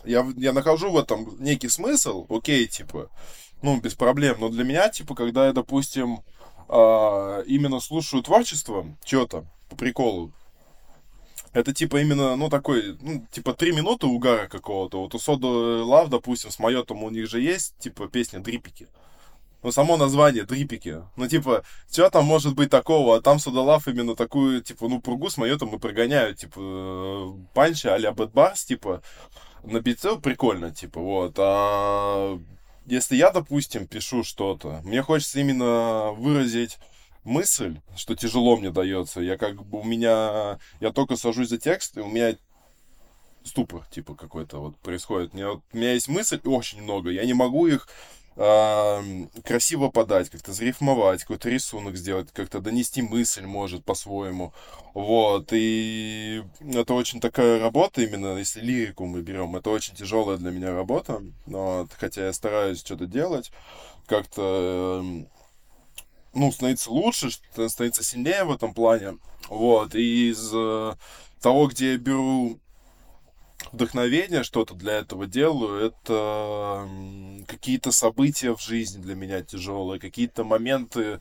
я, я нахожу в этом некий смысл, окей, типа, ну, без проблем, но для меня, типа, когда я, допустим, э, именно слушаю творчество, что-то, по приколу, это типа именно, ну, такой, ну, типа, три минуты угара какого-то. Вот у Сода Лав, допустим, с Майотом у них же есть, типа, песня Дрипики. Ну, само название Дрипики. Ну, типа, что там может быть такого? А там Судолав именно такую, типа, ну, пругу с Майотом и прогоняют, типа, э, панча а-ля Бэтбарс, типа, на бице прикольно, типа, вот. А если я, допустим, пишу что-то, мне хочется именно выразить мысль, что тяжело мне дается. Я как бы у меня, я только сажусь за текст, и у меня ступор, типа, какой-то вот происходит. У меня, у меня есть мысль очень много, я не могу их красиво подать, как-то зарифмовать, какой-то рисунок сделать, как-то донести мысль, может, по-своему. Вот, и это очень такая работа, именно если лирику мы берем, это очень тяжелая для меня работа, вот, хотя я стараюсь что-то делать, как-то, ну, становиться лучше, становиться сильнее в этом плане, вот, и из того, где я беру вдохновение, что-то для этого делаю, это какие-то события в жизни для меня тяжелые, какие-то моменты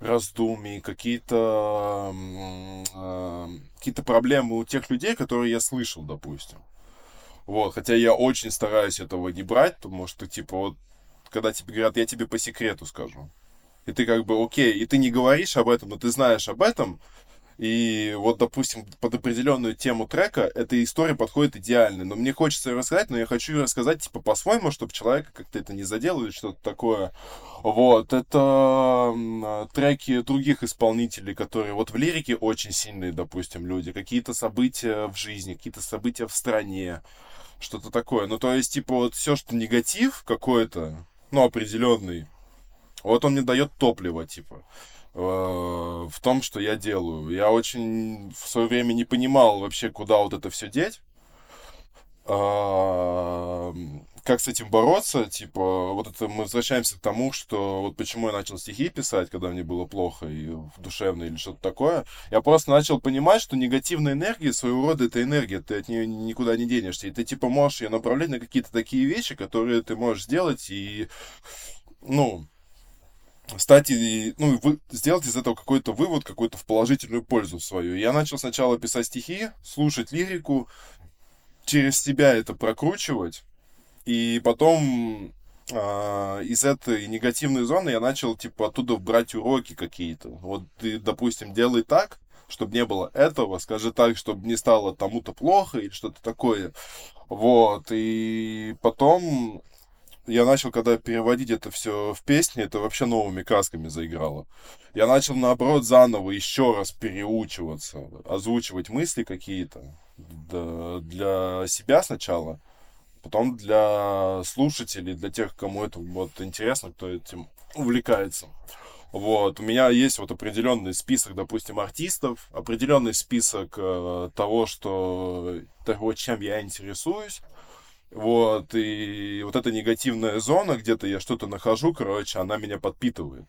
раздумий, какие-то э, какие-то проблемы у тех людей, которые я слышал, допустим. Вот, хотя я очень стараюсь этого не брать, потому что, типа, вот, когда тебе говорят, я тебе по секрету скажу, и ты как бы, окей, и ты не говоришь об этом, но ты знаешь об этом, и вот, допустим, под определенную тему трека эта история подходит идеально. Но мне хочется ее рассказать, но я хочу ее рассказать, типа, по-своему, чтобы человека как-то это не задел или что-то такое. Вот, это треки других исполнителей, которые вот в лирике очень сильные, допустим, люди. Какие-то события в жизни, какие-то события в стране, что-то такое. Ну, то есть, типа, вот все, что негатив какой-то, ну, определенный, вот он мне дает топливо, типа. Э, в том, что я делаю. Я очень в свое время не понимал вообще, куда вот это все деть. Как с этим бороться, типа, вот это мы возвращаемся к тому, что вот почему я начал стихи писать, когда мне было плохо и душевно или что-то такое. Я просто начал понимать, что негативная энергия своего рода это энергия, ты от нее никуда не денешься. И ты типа можешь ее направлять на какие-то такие вещи, которые ты можешь сделать и, ну, стать и, ну, вы, сделать из этого какой-то вывод, какую-то в положительную пользу свою. Я начал сначала писать стихи, слушать лирику, через себя это прокручивать, и потом а, из этой негативной зоны я начал, типа, оттуда брать уроки какие-то. Вот ты, допустим, делай так, чтобы не было этого, скажи так, чтобы не стало тому-то плохо или что-то такое. Вот, и потом я начал, когда переводить это все в песни, это вообще новыми красками заиграло. Я начал, наоборот, заново еще раз переучиваться, озвучивать мысли какие-то для себя сначала, потом для слушателей, для тех, кому это вот интересно, кто этим увлекается. Вот, у меня есть вот определенный список, допустим, артистов, определенный список э, того, что того, чем я интересуюсь, Вот, и вот эта негативная зона, где-то я что-то нахожу, короче, она меня подпитывает.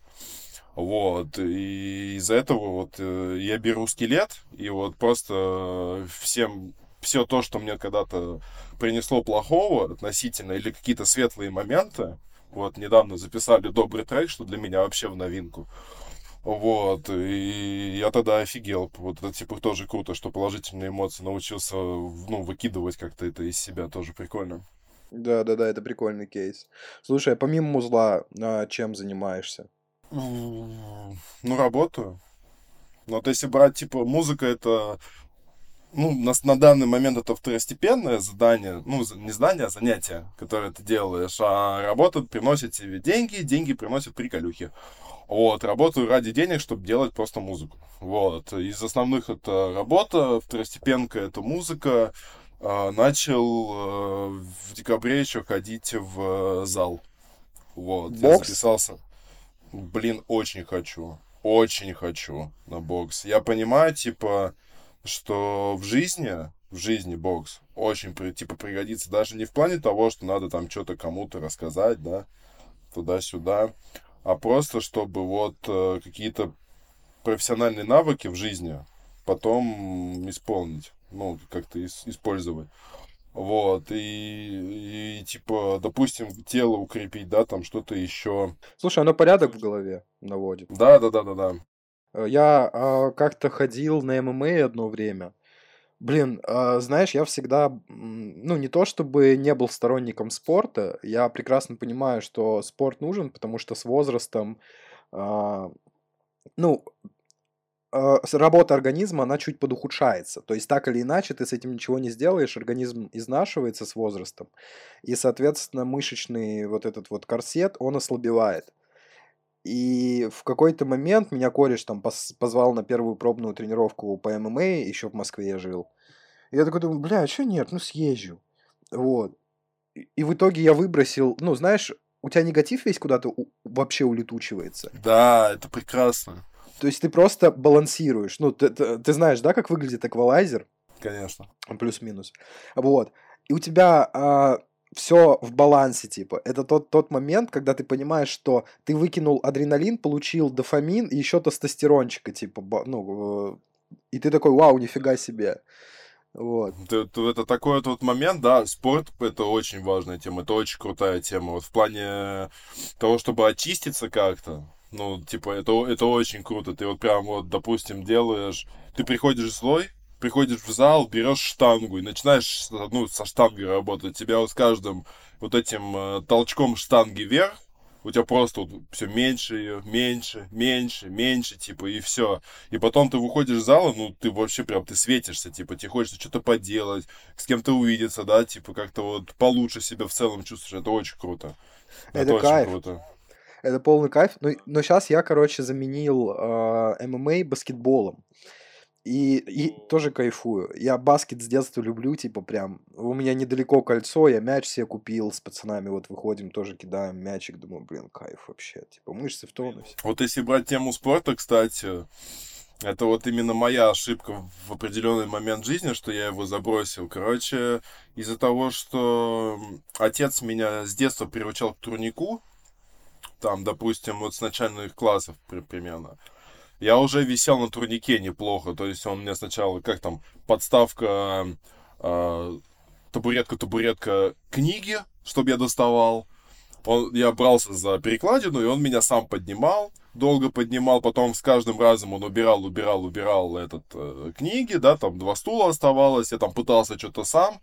Вот, и из-за этого вот э, я беру скелет, и вот просто всем все то, что мне когда-то принесло плохого относительно, или какие-то светлые моменты, вот, недавно записали добрый трек, что для меня вообще в новинку. Вот, и я тогда офигел. Вот это, типа, тоже круто, что положительные эмоции научился, ну, выкидывать как-то это из себя, тоже прикольно. Да, да, да, это прикольный кейс. Слушай, а помимо музла, а, чем занимаешься? Ну, работаю. Но вот если брать, типа, музыка это ну, на, на данный момент это второстепенное задание, ну, не задание, а занятие, которое ты делаешь, а работа приносит тебе деньги, деньги приносят приколюхи. Вот, работаю ради денег, чтобы делать просто музыку. Вот, из основных это работа, второстепенка это музыка. А, начал а, в декабре еще ходить в зал. Вот, Бокс? я записался. Блин, очень хочу. Очень хочу на бокс. Я понимаю, типа, что в жизни, в жизни бокс очень, типа, пригодится. Даже не в плане того, что надо там что-то кому-то рассказать, да, туда-сюда, а просто, чтобы вот э, какие-то профессиональные навыки в жизни потом исполнить, ну, как-то ис- использовать. Вот, и, и, типа, допустим, тело укрепить, да, там что-то еще. Слушай, оно порядок в голове наводит. Да, да, да, да, да. Э, Я а, как-то ходил на ММА одно время. Блин, а, знаешь, я всегда, ну, не то чтобы не был сторонником спорта, я прекрасно понимаю, что спорт нужен, потому что с возрастом, а, ну, с- работа организма, она чуть подухудшается. То есть так или иначе ты с этим ничего не сделаешь, организм изнашивается с возрастом, и, соответственно, мышечный вот этот вот корсет, он ослабевает. И в какой-то момент меня кореш там позвал на первую пробную тренировку по ММА, еще в Москве я жил. И я такой думаю, бля, а что нет, ну съезжу. Вот. И в итоге я выбросил, ну, знаешь, у тебя негатив весь куда-то у- вообще улетучивается. Да, это прекрасно, То есть ты просто балансируешь. Ну, ты, ты- ты знаешь, да, как выглядит эквалайзер? конечно. Плюс-минус. Вот. И у тебя все в балансе, типа. Это тот, тот момент, когда ты понимаешь, что ты выкинул адреналин, получил дофамин и еще тестостерончика, типа, ну, э, и ты такой, вау, нифига себе. Вот. Это, это- такой вот, вот момент, да, спорт это очень важная тема, это очень крутая тема. Вот в плане того, чтобы очиститься как-то, ну, типа, это, это очень круто. Ты вот прям вот, допустим, делаешь, ты приходишь злой, приходишь в зал, берешь штангу и начинаешь, ну, со штангой работать. Тебя вот с каждым вот этим э, толчком штанги вверх, у тебя просто вот все меньше ее, меньше, меньше, меньше, типа, и все. И потом ты выходишь из зала, ну, ты вообще прям, ты светишься, типа, тебе хочется что-то поделать, с кем-то увидеться, да, типа, как-то вот получше себя в целом чувствуешь. Это очень круто. Это очень кайф. круто. Это полный кайф. Ну, но сейчас я, короче, заменил э, ММА баскетболом. И, и тоже кайфую. Я баскет с детства люблю, типа прям. У меня недалеко кольцо, я мяч себе купил с пацанами, вот выходим, тоже кидаем мячик. Думаю, блин, кайф вообще. Типа мышцы в тонусе. Вот если брать тему спорта, кстати, это вот именно моя ошибка в определенный момент жизни, что я его забросил. Короче, из-за того, что отец меня с детства приучал к турнику, там, допустим, вот с начальных классов при- примерно, я уже висел на турнике неплохо. То есть он мне сначала, как там, подставка, э, табуретка-табуретка книги, чтобы я доставал. Он, я брался за перекладину, и он меня сам поднимал, долго поднимал, потом с каждым разом он убирал, убирал, убирал этот, э, книги, да, там два стула оставалось, я там пытался что-то сам,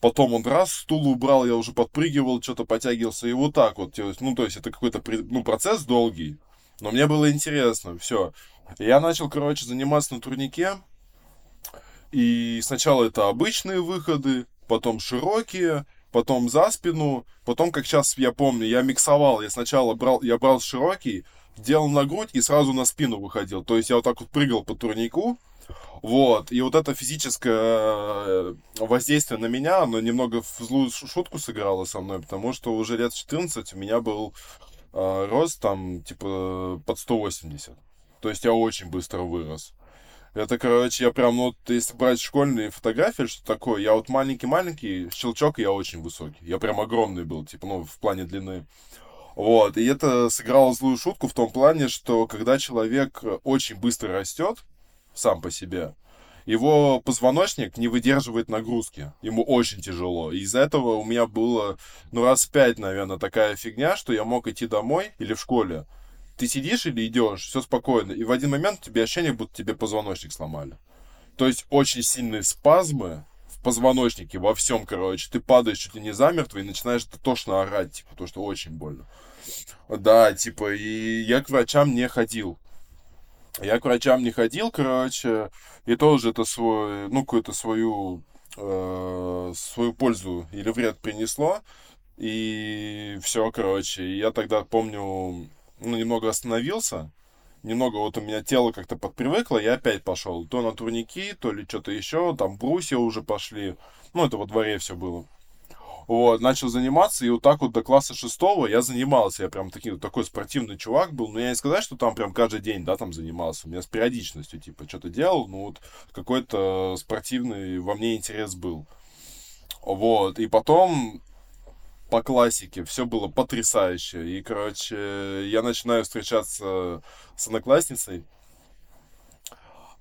потом он раз стул убрал, я уже подпрыгивал, что-то подтягивался, и вот так вот, ну, то есть это какой-то, ну, процесс долгий, но мне было интересно, все. Я начал, короче, заниматься на турнике, и сначала это обычные выходы, потом широкие, потом за спину, потом, как сейчас я помню, я миксовал, я сначала брал, я брал широкий, делал на грудь и сразу на спину выходил. То есть я вот так вот прыгал по турнику, вот, и вот это физическое э, воздействие на меня, оно немного в злую шу- шутку сыграло со мной, потому что уже лет 14 у меня был э, рост там, типа, под 180. То есть я очень быстро вырос. Это, короче, я прям, ну, если брать школьные фотографии, что такое, я вот маленький-маленький, щелчок, я очень высокий. Я прям огромный был, типа, ну, в плане длины. Вот, и это сыграло злую шутку в том плане, что когда человек очень быстро растет сам по себе, его позвоночник не выдерживает нагрузки. Ему очень тяжело. И из-за этого у меня было, ну, раз пять, наверное, такая фигня, что я мог идти домой или в школе. Ты сидишь или идешь, все спокойно. И в один момент тебе ощущение, будто тебе позвоночник сломали. То есть очень сильные спазмы в позвоночнике, во всем, короче. Ты падаешь чуть ли не замертво и начинаешь тошно орать, типа, потому что очень больно. Да, типа, и я к врачам не ходил. Я к врачам не ходил, короче, и тоже это свой, ну, какую-то свою, э, свою пользу или вред принесло. И все, короче, я тогда помню, ну, немного остановился, немного вот у меня тело как-то подпривыкло, я опять пошел. То на турники, то ли что-то еще, там брусья уже пошли. Ну, это во дворе все было. Вот, начал заниматься, и вот так вот до класса шестого я занимался. Я прям таки, такой спортивный чувак был. Но я не сказать, что там прям каждый день, да, там занимался. У меня с периодичностью, типа, что-то делал. Ну, вот какой-то спортивный во мне интерес был. Вот, и потом по классике все было потрясающе. И, короче, я начинаю встречаться с одноклассницей.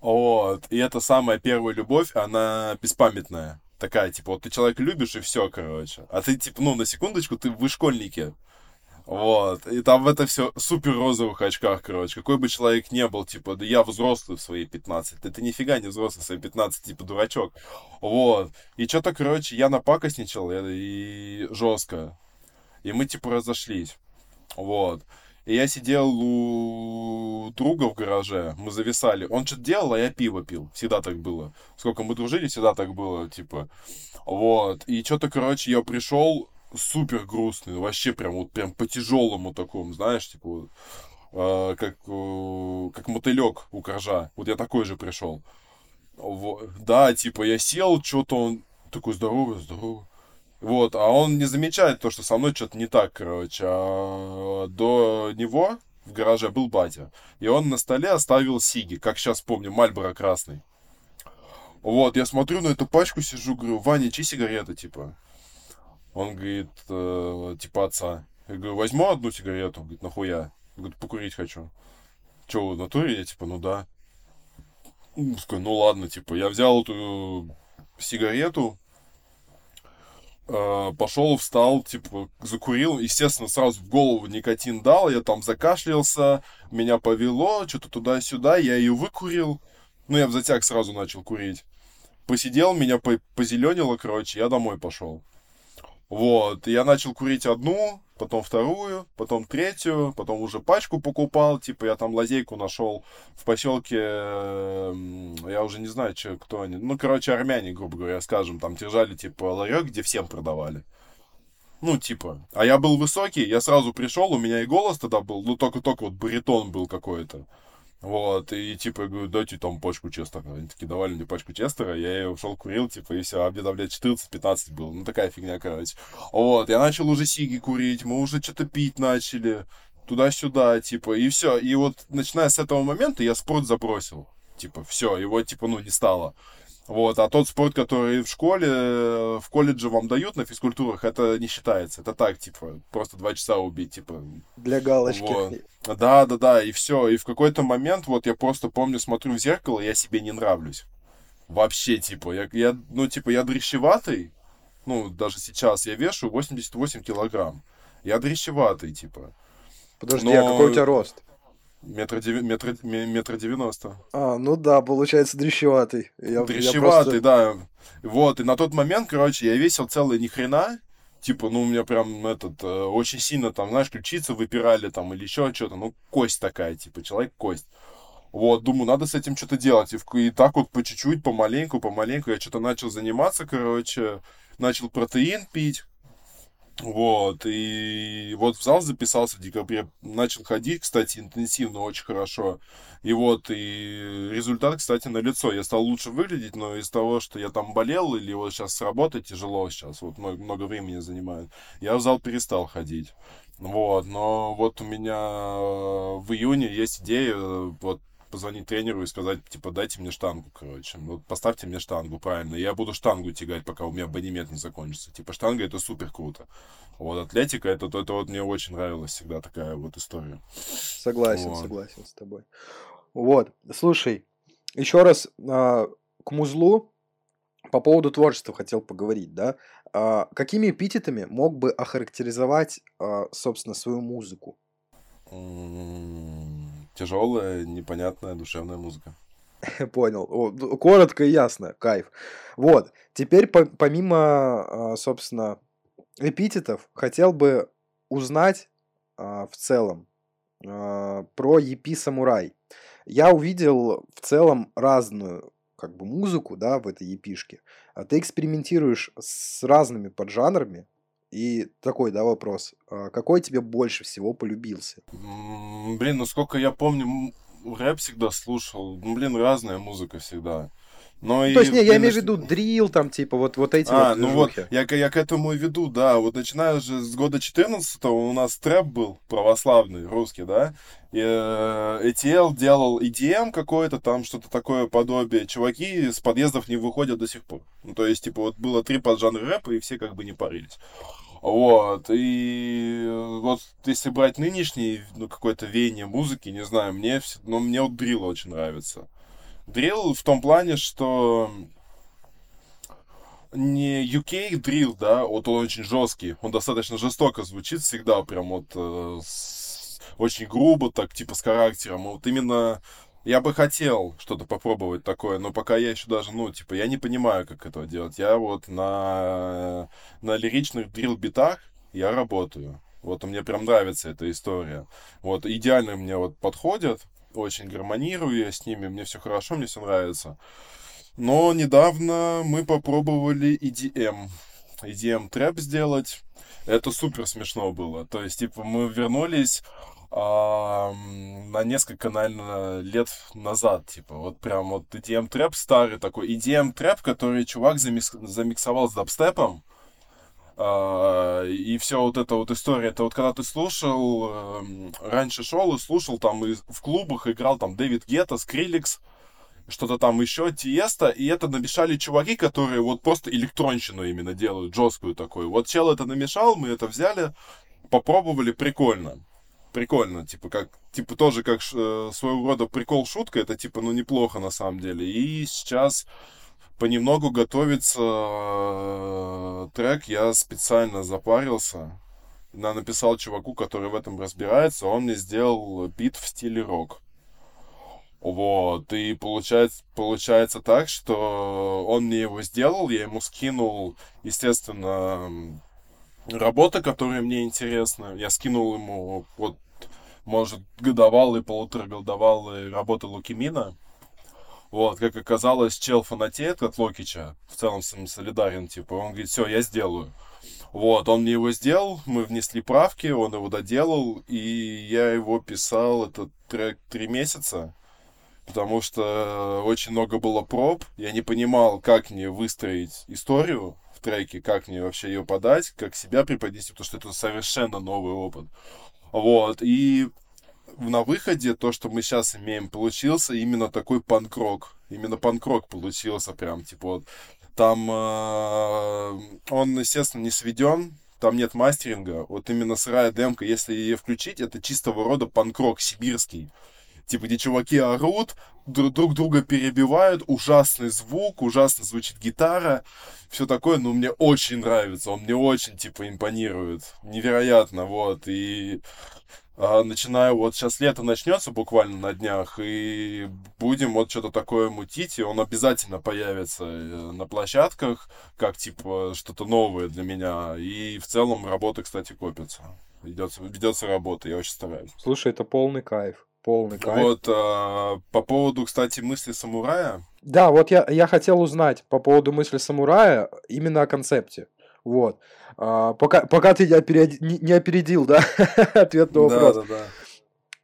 Вот, и это самая первая любовь, она беспамятная такая, типа, вот ты человека любишь, и все, короче. А ты, типа, ну, на секундочку, ты вы школьники. Вот. И там это все супер розовых очках, короче. Какой бы человек не был, типа, да я взрослый в свои 15. Да ты нифига не взрослый в свои 15, типа, дурачок. Вот. И что-то, короче, я напакостничал и, и жестко. И мы, типа, разошлись. Вот. И я сидел у друга в гараже, мы зависали. Он что-то делал, а я пиво пил. Всегда так было. Сколько мы дружили, всегда так было, типа. Вот. И что-то, короче, я пришел супер грустный. Вообще прям вот прям по тяжелому такому, знаешь, типа вот, э, как, э, как мотылек у коржа. Вот я такой же пришел. Вот. Да, типа я сел, что-то он такой здоровый, здоровый. Вот, а он не замечает то, что со мной что-то не так, короче. А до него в гараже был батя. И он на столе оставил сиги, как сейчас помню, Мальборо красный. Вот, я смотрю на эту пачку, сижу, говорю, Ваня, чьи сигарета, типа? Он говорит, э, типа отца. Я говорю, возьму одну сигарету. Он говорит, нахуя? Я говорю, покурить хочу. Че, в натуре? Я типа, ну да. Ну, ну ладно, типа, я взял эту сигарету, пошел, встал, типа, закурил. Естественно, сразу в голову никотин дал, я там закашлялся, меня повело, что-то туда-сюда, я ее выкурил. Ну, я в затяг сразу начал курить. Посидел, меня позеленило, короче, я домой пошел. Вот, я начал курить одну, потом вторую, потом третью, потом уже пачку покупал, типа я там лазейку нашел в поселке, я уже не знаю, че, кто они, ну, короче, армяне, грубо говоря, скажем, там держали, типа, ларек, где всем продавали. Ну, типа. А я был высокий, я сразу пришел, у меня и голос тогда был, ну, только-только вот баритон был какой-то. Вот, и типа, я говорю, дайте там пачку честера. Они такие давали мне пачку честера, я ее ушел, курил, типа, и все, а мне там, блядь, 14-15 было. Ну, такая фигня, короче. Вот, я начал уже сиги курить, мы уже что-то пить начали, туда-сюда, типа, и все. И вот, начиная с этого момента, я спорт забросил. Типа, все, его, типа, ну, не стало. Вот, а тот спорт, который в школе, в колледже вам дают на физкультурах, это не считается. Это так, типа, просто два часа убить, типа. Для галочки. Вот. Да, да, да, и все. И в какой-то момент, вот я просто помню, смотрю в зеркало, я себе не нравлюсь. Вообще, типа, я, я ну, типа, я дрещеватый, ну, даже сейчас я вешу 88 килограмм. Я дрещеватый, типа. Подожди, Но... а какой у тебя рост? Метр, деви... метр... метр девяносто. А, ну да, получается дрещеватый. Я, дрещеватый, я просто... да. Вот, и на тот момент, короче, я весил целый ни хрена. Типа, ну, у меня прям этот, э, очень сильно там, знаешь, ключицы выпирали там или еще что-то. Ну, кость такая, типа, человек кость. Вот, думаю, надо с этим что-то делать. И, и так вот по чуть-чуть, помаленьку, помаленьку я что-то начал заниматься, короче. Начал протеин пить вот, и вот в зал записался в декабре, начал ходить, кстати, интенсивно, очень хорошо. И вот, и результат, кстати, на лицо. Я стал лучше выглядеть, но из того, что я там болел, или вот сейчас с работы тяжело сейчас, вот много, много времени занимает, я в зал перестал ходить. Вот, но вот у меня в июне есть идея вот позвонить тренеру и сказать, типа, дайте мне штангу, короче. Вот поставьте мне штангу, правильно. Я буду штангу тягать, пока у меня абонемент не закончится. Типа, штанга это супер круто. Вот, атлетика, это, это, это вот мне очень нравилась всегда такая вот история. Согласен, вот. согласен с тобой. Вот, слушай, еще раз а, к музлу по поводу творчества хотел поговорить, да. А, какими эпитетами мог бы охарактеризовать, а, собственно, свою музыку? Тяжелая, непонятная, душевная музыка. [LAUGHS] Понял. Коротко и ясно. Кайф. Вот. Теперь по- помимо, а, собственно, эпитетов, хотел бы узнать а, в целом а, про EP Самурай. Я увидел в целом разную как бы музыку, да, в этой епишке. А ты экспериментируешь с разными поджанрами, и такой, да, вопрос. А какой тебе больше всего полюбился? Блин, ну сколько я помню, рэп всегда слушал. Ну, блин, разная музыка всегда. Но ну, и, то есть, не, я имею в виду дрил, там, типа, вот, вот эти а, вот ну вот, я, я к этому и веду, да. Вот начиная же с года 14 у нас трэп был православный, русский, да. И, э, ETL делал EDM какой-то, там что-то такое подобие. Чуваки с подъездов не выходят до сих пор. Ну, то есть, типа, вот было три поджанра рэпа, и все как бы не парились. Вот, и вот если брать нынешний, ну, какое-то веяние музыки, не знаю, мне, ну, мне вот дрил очень нравится. Дрил в том плане, что не UK дрил, да, вот он очень жесткий, он достаточно жестоко звучит всегда, прям вот э, с, очень грубо, так типа с характером. Вот именно я бы хотел что-то попробовать такое, но пока я еще даже, ну, типа, я не понимаю, как этого делать. Я вот на, на лиричных дрил-битах я работаю. Вот мне прям нравится эта история. Вот идеально мне вот подходят очень гармонирую я с ними, мне все хорошо, мне все нравится. Но недавно мы попробовали EDM. EDM трэп сделать. Это супер смешно было. То есть, типа, мы вернулись а, на несколько, наверное, лет назад, типа, вот прям вот EDM трэп старый такой, EDM трэп, который чувак замикс, замиксовал с дабстепом, Uh, и все вот эта вот история, это вот когда ты слушал, uh, раньше шел и слушал там и в клубах играл там Дэвид Гетта, Скриликс, что-то там еще, Тиеста, и это намешали чуваки, которые вот просто электронщину именно делают, жесткую такую. Вот чел это намешал, мы это взяли, попробовали, прикольно. Прикольно, типа, как, типа, тоже как э, своего рода прикол-шутка, это, типа, ну, неплохо на самом деле. И сейчас понемногу готовится э, трек, я специально запарился. Я написал чуваку, который в этом разбирается, он мне сделал бит в стиле рок. Вот, и получается, получается так, что он мне его сделал, я ему скинул, естественно, работы, которые мне интересны. Я скинул ему, вот, может, годовалый, полуторагодовалый работы Лукимина. Вот, как оказалось, чел фанатеет от Локича, в целом с ним солидарен, типа, он говорит, все, я сделаю. Вот, он мне его сделал, мы внесли правки, он его доделал, и я его писал, этот трек, три месяца, потому что очень много было проб, я не понимал, как мне выстроить историю в треке, как мне вообще ее подать, как себя преподнести, потому что это совершенно новый опыт. Вот, и на выходе то, что мы сейчас имеем, получился именно такой панкрок. Именно панкрок получился прям, типа вот. Там э, он, естественно, не сведен, там нет мастеринга. Вот именно сырая демка, если ее включить, это чистого рода панкрок сибирский. Типа, где чуваки орут, друг друга перебивают, ужасный звук, ужасно звучит гитара, все такое, но мне очень нравится, он мне очень, типа, импонирует. Невероятно, вот, и а, начинаю, вот сейчас лето начнется буквально на днях, и будем вот что-то такое мутить, и он обязательно появится э, на площадках, как типа что-то новое для меня. И в целом работа, кстати, копится. Ведется, ведется работа, я очень стараюсь. Слушай, это полный кайф. Полный кайф. Вот, а, по поводу, кстати, мысли самурая. Да, вот я, я хотел узнать по поводу мысли самурая именно о концепте. Вот. А, пока, пока ты не, опередил, не опередил, да, [LAUGHS] ответ на вопрос. Да, да, да.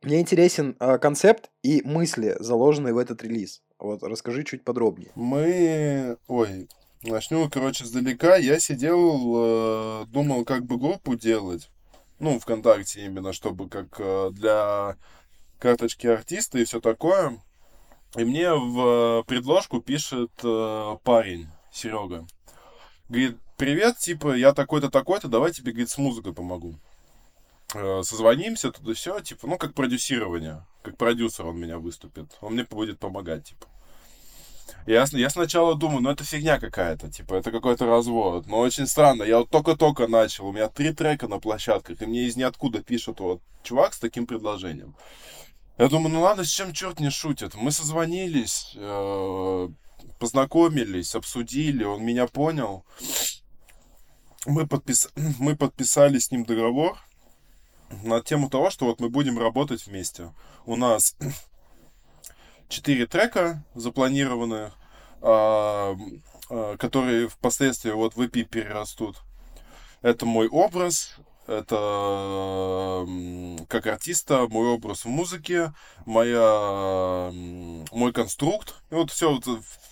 Мне интересен а, концепт и мысли, заложенные в этот релиз. Вот, расскажи чуть подробнее. Мы... Ой, начну, короче, сдалека. Я сидел, э, думал, как бы группу делать. Ну, ВКонтакте именно, чтобы как э, для карточки артиста и все такое. И мне в предложку пишет э, парень, Серега. Говорит, привет, типа, я такой-то, такой-то, давай тебе, говорит, с музыкой помогу. Э, созвонимся, туда все, типа, ну, как продюсирование. Как продюсер он меня выступит. Он мне будет помогать, типа. Я, я сначала думаю, ну это фигня какая-то, типа, это какой-то развод. Но очень странно, я вот только-только начал, у меня три трека на площадках, и мне из ниоткуда пишет вот чувак с таким предложением. Я думаю, ну ладно, с чем черт не шутит. Мы созвонились, э, познакомились, обсудили, он меня понял. Мы, подпис... [CLEARS THROAT] мы подписали с ним договор на тему того, что вот мы будем работать вместе. У нас [CLEARS THROAT] четыре трека запланированы, а, а, которые впоследствии вот в EP перерастут. Это мой образ, это как артиста, мой образ в музыке, моя, мой конструкт. И вот все вот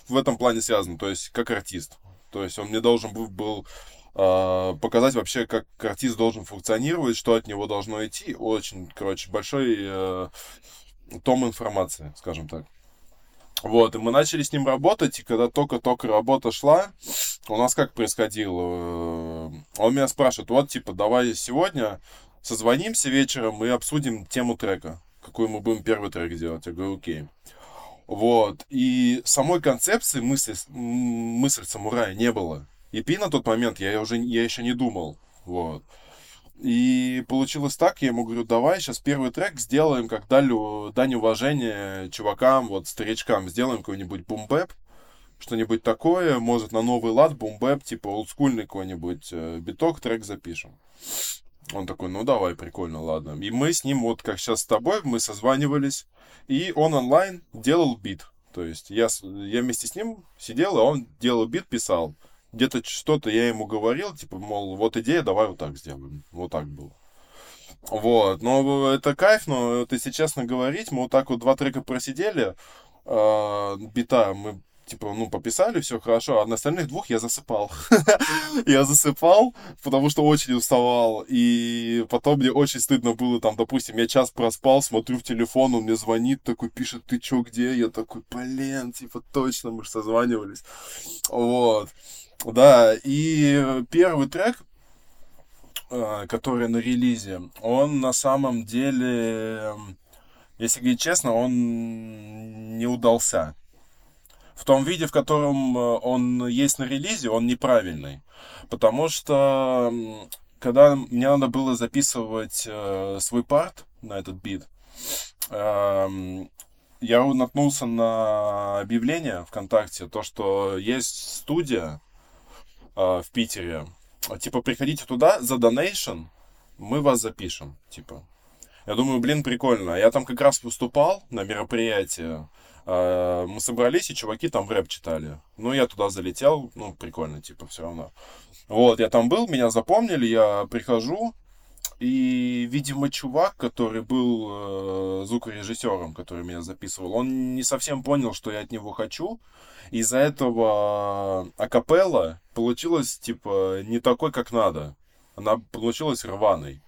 в этом плане связано, то есть как артист. То есть он мне должен был, был э, показать вообще, как артист должен функционировать, что от него должно идти. Очень, короче, большой э, том информации, скажем так. Вот, и мы начали с ним работать, и когда только-только работа шла, у нас как происходило? Он меня спрашивает, вот, типа, давай сегодня созвонимся вечером и обсудим тему трека, какой мы будем первый трек делать. Я говорю, окей. Вот, и самой концепции мысли, мысль самурая не было. И пи на тот момент я уже я еще не думал. Вот. И получилось так, я ему говорю, давай сейчас первый трек сделаем как дань, дань уважения чувакам, вот старичкам, сделаем какой-нибудь бумбэп, что-нибудь такое, может на новый лад бумбэп, типа олдскульный какой-нибудь э, биток, трек запишем. Он такой, ну давай, прикольно, ладно. И мы с ним, вот как сейчас с тобой, мы созванивались, и он онлайн делал бит. То есть я, я вместе с ним сидел, и он делал бит, писал где-то что-то я ему говорил, типа, мол, вот идея, давай вот так сделаем. Вот так было. Вот, но это кайф, но вот если честно говорить, мы вот так вот два трека просидели, э, бита мы типа, ну, пописали, все хорошо, а на остальных двух я засыпал. [LAUGHS] я засыпал, потому что очень уставал, и потом мне очень стыдно было, там, допустим, я час проспал, смотрю в телефон, он мне звонит, такой пишет, ты чё, где? Я такой, блин, типа, точно, мы же созванивались. Вот. Да, и первый трек, э, который на релизе, он на самом деле, если говорить честно, он не удался. В том виде, в котором э, он есть на релизе, он неправильный. Потому что, когда мне надо было записывать э, свой парт на этот бит, э, я наткнулся на объявление ВКонтакте, то, что есть студия, э, в Питере. Типа, приходите туда за донейшн, мы вас запишем, типа. Я думаю, блин, прикольно. Я там как раз выступал на мероприятии. Э, мы собрались, и чуваки там рэп читали. Ну, я туда залетел, ну, прикольно, типа, все равно. Вот, я там был, меня запомнили, я прихожу, и, видимо, чувак, который был э, звукорежиссером, который меня записывал, он не совсем понял, что я от него хочу. Из-за этого акапелла получилась, типа, не такой, как надо. Она получилась рваной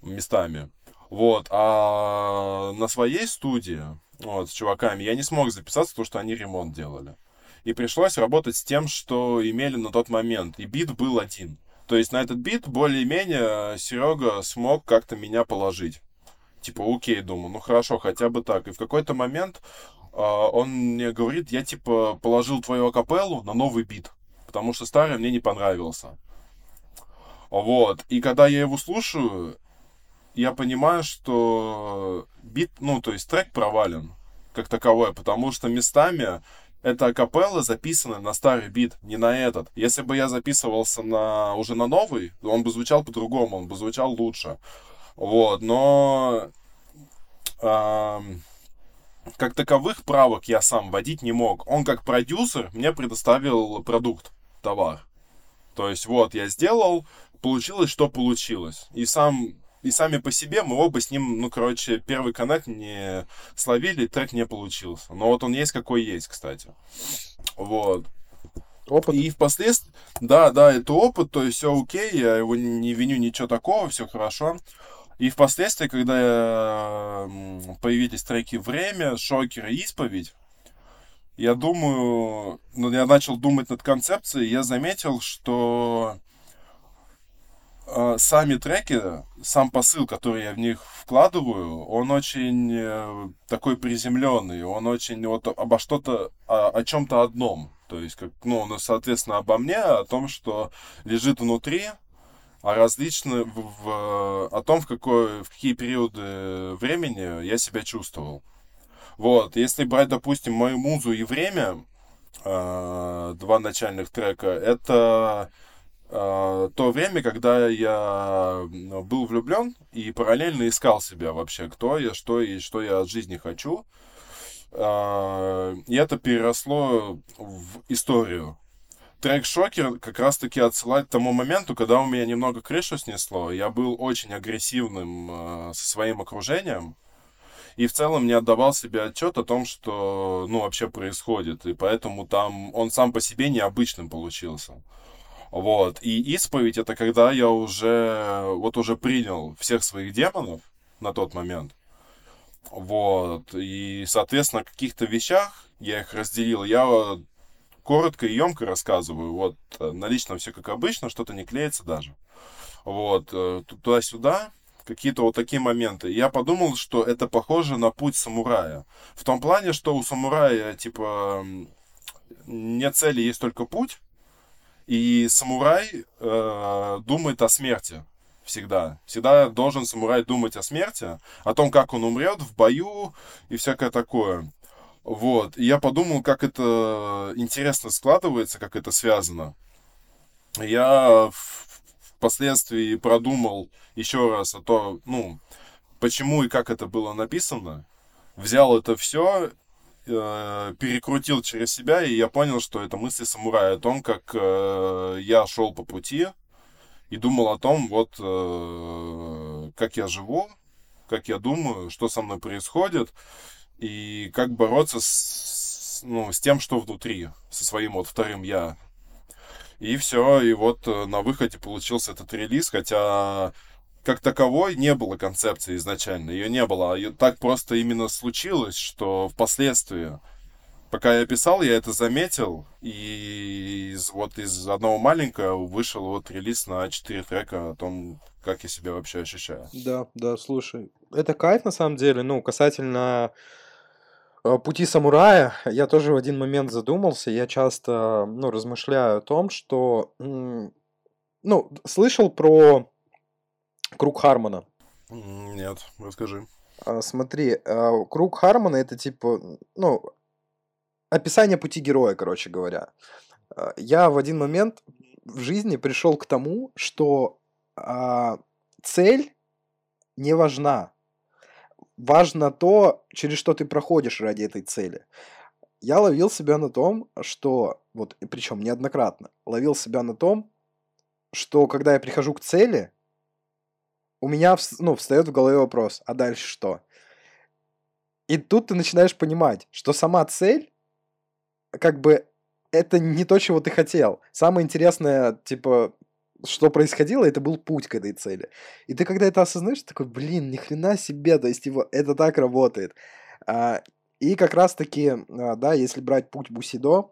местами. Вот, а на своей студии, вот, с чуваками, я не смог записаться, потому что они ремонт делали. И пришлось работать с тем, что имели на тот момент. И бит был один. То есть на этот бит более-менее Серега смог как-то меня положить. Типа, окей, думаю, ну хорошо, хотя бы так. И в какой-то момент э, он мне говорит, я типа положил твою акапеллу на новый бит, потому что старый мне не понравился. Вот. И когда я его слушаю, я понимаю, что бит, ну, то есть трек провален как таковой, потому что местами это акапелла записана на старый бит, не на этот. Если бы я записывался на уже на новый, он бы звучал по-другому, он бы звучал лучше. Вот, но э, как таковых правок я сам водить не мог. Он как продюсер мне предоставил продукт, товар. То есть вот я сделал, получилось, что получилось. И сам и сами по себе мы оба с ним, ну, короче, первый коннект не словили, трек не получился. Но вот он есть какой есть, кстати. Вот. Опыт. И впоследствии, да, да, это опыт, то есть все окей, я его не виню, ничего такого, все хорошо. И впоследствии, когда появились треки «Время», «Шокер» и «Исповедь», я думаю, ну, я начал думать над концепцией, я заметил, что сами треки, сам посыл, который я в них вкладываю, он очень э, такой приземленный, он очень вот обо что-то, о, о чем-то одном. То есть, как, ну, ну, соответственно, обо мне, о том, что лежит внутри, а различно в, в, о том, в, какой, в какие периоды времени я себя чувствовал. Вот, если брать, допустим, мою музу и время, э, два начальных трека, это то время, когда я был влюблен и параллельно искал себя вообще, кто я, что и что я от жизни хочу. Э, и это переросло в историю. Трек «Шокер» как раз-таки отсылает к тому моменту, когда у меня немного крышу снесло. Я был очень агрессивным э, со своим окружением и в целом не отдавал себе отчет о том, что, ну, вообще происходит, и поэтому там он сам по себе необычным получился. Вот, и исповедь это когда я уже, вот уже принял всех своих демонов на тот момент, вот, и, соответственно, о каких-то вещах я их разделил, я коротко и емко рассказываю, вот, на личном все как обычно, что-то не клеится даже, вот, э, туда-сюда, какие-то вот такие моменты. Я подумал, что это похоже на путь самурая. В том плане, что у самурая, типа, нет цели, есть только путь. И самурай э, думает о смерти всегда. Всегда должен самурай думать о смерти, о том, как он умрет в бою и всякое такое. Вот. И я подумал, как это интересно складывается, как это связано. Я впоследствии продумал еще раз о том, ну, почему и как это было написано, взял это все, э, перекрутил через себя, и я понял, что это мысли самурая о том, как э, я шел по пути и думал о том, вот, э, как я живу, как я думаю, что со мной происходит, и как бороться с, ну, с тем, что внутри, со своим вот вторым я, и все, и вот э, на выходе получился этот релиз, хотя как таковой не было концепции изначально, ее не было. А так просто именно случилось, что впоследствии, пока я писал, я это заметил, и из, вот из одного маленького вышел вот релиз на 4 трека о том, как я себя вообще ощущаю. Да, да, слушай, это кайф на самом деле, ну, касательно Э, пути самурая я тоже в один момент задумался. Я часто, ну, размышляю о том, что, ну, слышал про круг Хармона. Нет, расскажи. А, смотри, а, круг Хармона это типа, ну, описание пути героя, короче говоря. А, я в один момент в жизни пришел к тому, что цель не важна важно то, через что ты проходишь ради этой цели. Я ловил себя на том, что, вот, причем неоднократно, ловил себя на том, что когда я прихожу к цели, у меня, ну, встает в голове вопрос, а дальше что? И тут ты начинаешь понимать, что сама цель, как бы, это не то, чего ты хотел. Самое интересное, типа, что происходило, это был путь к этой цели. И ты когда это осознаешь, такой, блин, ни хрена себе, то есть его, это так работает. А, и как раз-таки, а, да, если брать путь Бусидо,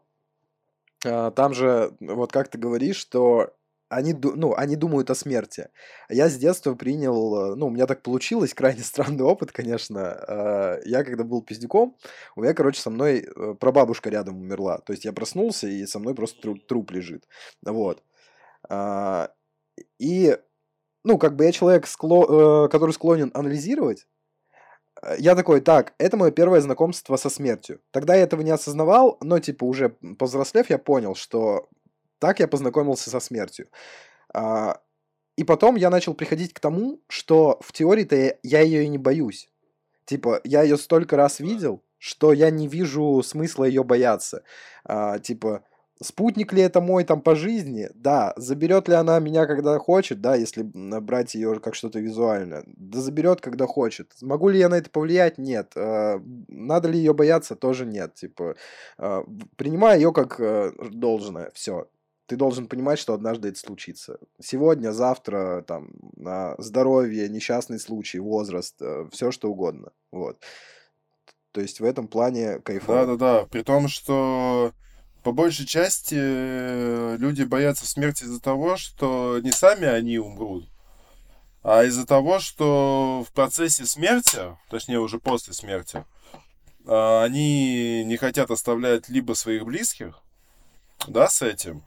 а, там же, вот как ты говоришь, что они, ну, они думают о смерти. Я с детства принял, ну, у меня так получилось, [LAUGHS] крайне странный опыт, конечно. А, я когда был пиздюком, у меня, короче, со мной э, прабабушка рядом умерла. То есть я проснулся, и со мной просто труп, труп лежит. Вот. А, и, ну, как бы я человек. Э, который склонен анализировать, э, я такой, так, это мое первое знакомство со смертью. Тогда я этого не осознавал, но, типа, уже повзрослев, я понял, что так я познакомился со смертью. А, и потом я начал приходить к тому, что в теории-то я, ее и не боюсь. Типа, я ее столько раз видел, что я не вижу смысла ее бояться. А, типа, Спутник ли это мой там по жизни? Да. Заберет ли она меня, когда хочет? Да, если брать ее как что-то визуальное. Да заберет, когда хочет. Могу ли я на это повлиять? Нет. А, надо ли ее бояться? Тоже нет. Типа, а, принимай ее как э, должное. Все. Ты должен понимать, что однажды это случится. Сегодня, завтра, там, здоровье, несчастный случай, возраст, э, все что угодно. Вот. То есть в этом плане кайфово. Да-да-да, при том, что по большей части э, люди боятся смерти из-за того, что не сами они умрут, а из-за того, что в процессе смерти, точнее уже после смерти, а, они не хотят оставлять либо своих близких, да, с этим,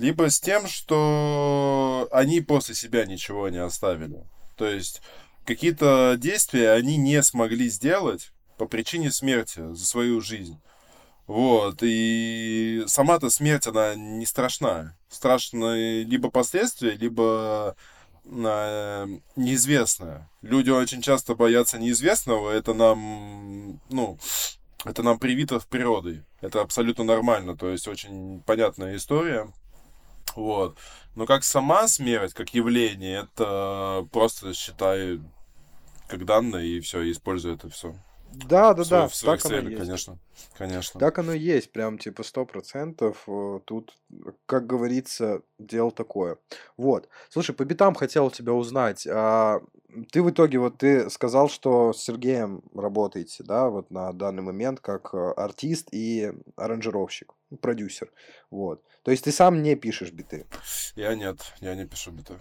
либо с тем, что они после себя ничего не оставили. То есть какие-то действия они не смогли сделать по причине смерти за свою жизнь. Вот, и сама-то смерть, она не страшна. Страшны либо последствия, либо э, неизвестное. Люди очень часто боятся неизвестного, это нам, ну, это нам привито в природе. Это абсолютно нормально, то есть очень понятная история. Вот. Но как сама смерть, как явление, это просто считай как данное и все, используй это все. Да, да, да. В своих так оно целях, есть. конечно. Конечно. Так оно и есть, прям типа сто процентов. э, Тут, как говорится, дело такое. Вот. Слушай, по битам хотел тебя узнать. а ты в итоге, вот ты сказал, что с Сергеем работаете, да, вот на данный момент как э, артист и аранжировщик, продюсер. Вот. То есть ты сам не пишешь биты. Я нет, я не пишу биты.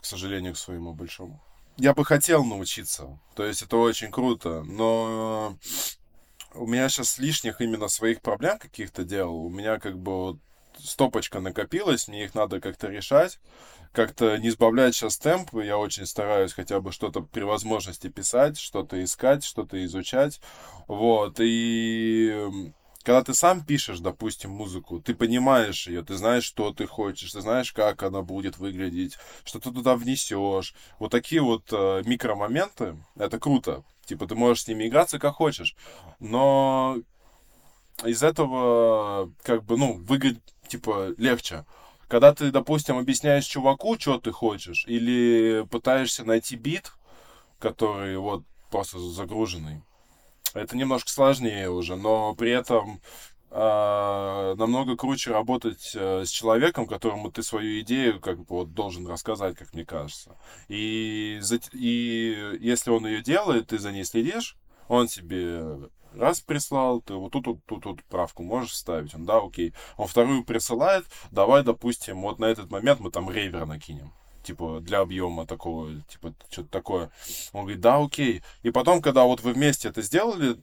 К сожалению, к своему большому. Я бы хотел научиться. То есть это очень круто. Но у меня сейчас лишних именно своих проблем каких-то дел. У меня как бы вот стопочка накопилась, мне их надо как-то решать. Как-то не сбавлять сейчас темп. Я очень стараюсь хотя бы что-то при возможности писать, что-то искать, что-то изучать. Вот. И когда ты сам пишешь, допустим, музыку, ты понимаешь ее, ты знаешь, что ты хочешь, ты знаешь, как она будет выглядеть, что ты туда внесешь. Вот такие вот э, микромоменты, это круто. Типа, ты можешь с ними играться как хочешь. Но из этого, как бы, ну, выглядит, типа, легче. Когда ты, допустим, объясняешь чуваку, что ты хочешь, или пытаешься найти бит, который вот просто загруженный, это немножко сложнее уже, но при этом а, намного круче работать э, с человеком, которому ты свою идею как бы вот должен рассказать, как мне кажется. И, за- и если он ее делает, ты за ней следишь, он тебе раз прислал, ты вот тут, тут, тут, тут правку можешь вставить, он, да, окей. Он вторую присылает, давай, допустим, вот на этот момент мы там рейвер накинем типа, для объема такого, типа, что-то такое. Он говорит, да, окей. И потом, когда вот вы вместе это сделали,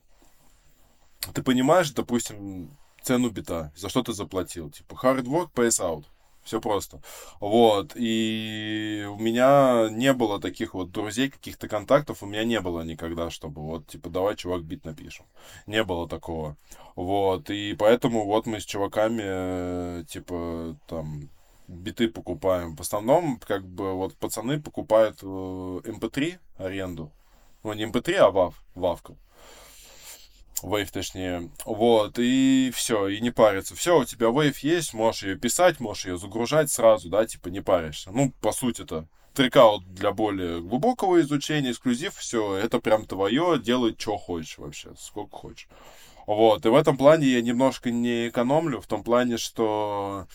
ты понимаешь, допустим, цену бита, за что ты заплатил. Типа, hard work pays out. Все просто. Вот. И у меня не было таких вот друзей, каких-то контактов, у меня не было никогда, чтобы вот, типа, давай, чувак, бит напишем. Не было такого. Вот. И поэтому вот мы с чуваками, э, типа, там, биты покупаем. В основном, как бы, вот пацаны покупают э, MP3 аренду. Ну, не MP3, а WAV, вавку. Wave, точнее. Вот, и все, и не париться. Все, у тебя Wave есть, можешь ее писать, можешь ее загружать сразу, да, типа не паришься. Ну, по сути-то. Трекаут для более глубокого изучения, эксклюзив, все, это прям твое, делай, что хочешь вообще, сколько хочешь. Вот, и в этом плане я немножко не экономлю, в том плане, что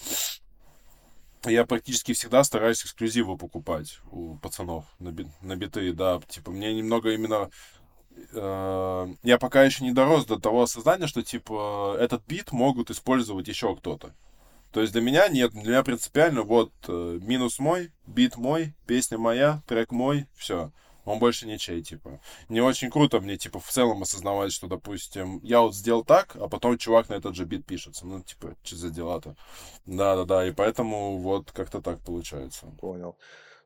я практически всегда стараюсь эксклюзивы покупать у пацанов на, би- биты, да, типа, мне немного именно э, я пока еще не дорос до того осознания, что, типа, этот бит могут использовать еще кто-то. То есть для меня нет, для меня принципиально вот э, минус мой, бит мой, песня моя, трек мой, все. Он больше ничей, типа. Не очень круто мне, типа, в целом осознавать, что, допустим, я вот сделал так, а потом чувак на этот же бит пишется. Ну, типа, что за дела-то? Да-да-да, и поэтому вот как-то так получается. Понял.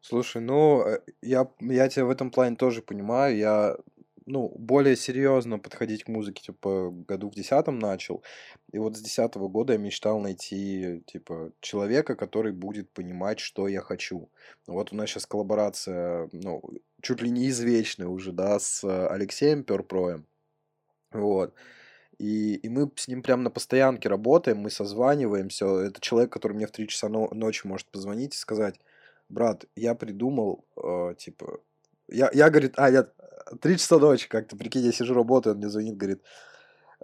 Слушай, ну, э, я, я тебя в этом плане тоже понимаю. Я, ну, более серьезно подходить к музыке, типа, году в десятом начал. И вот с десятого года я мечтал найти, типа, человека, который будет понимать, что я хочу. Вот у нас сейчас коллаборация, ну, чуть ли не извечная уже, да, с Алексеем Перпроем. Вот. И, и мы с ним прям на постоянке работаем, мы созваниваемся. Это человек, который мне в 3 часа но- ночи может позвонить и сказать, брат, я придумал, э, типа, я, я, говорит, а, я 3 часа ночи как-то, прикинь, я сижу, работаю, он мне звонит, говорит,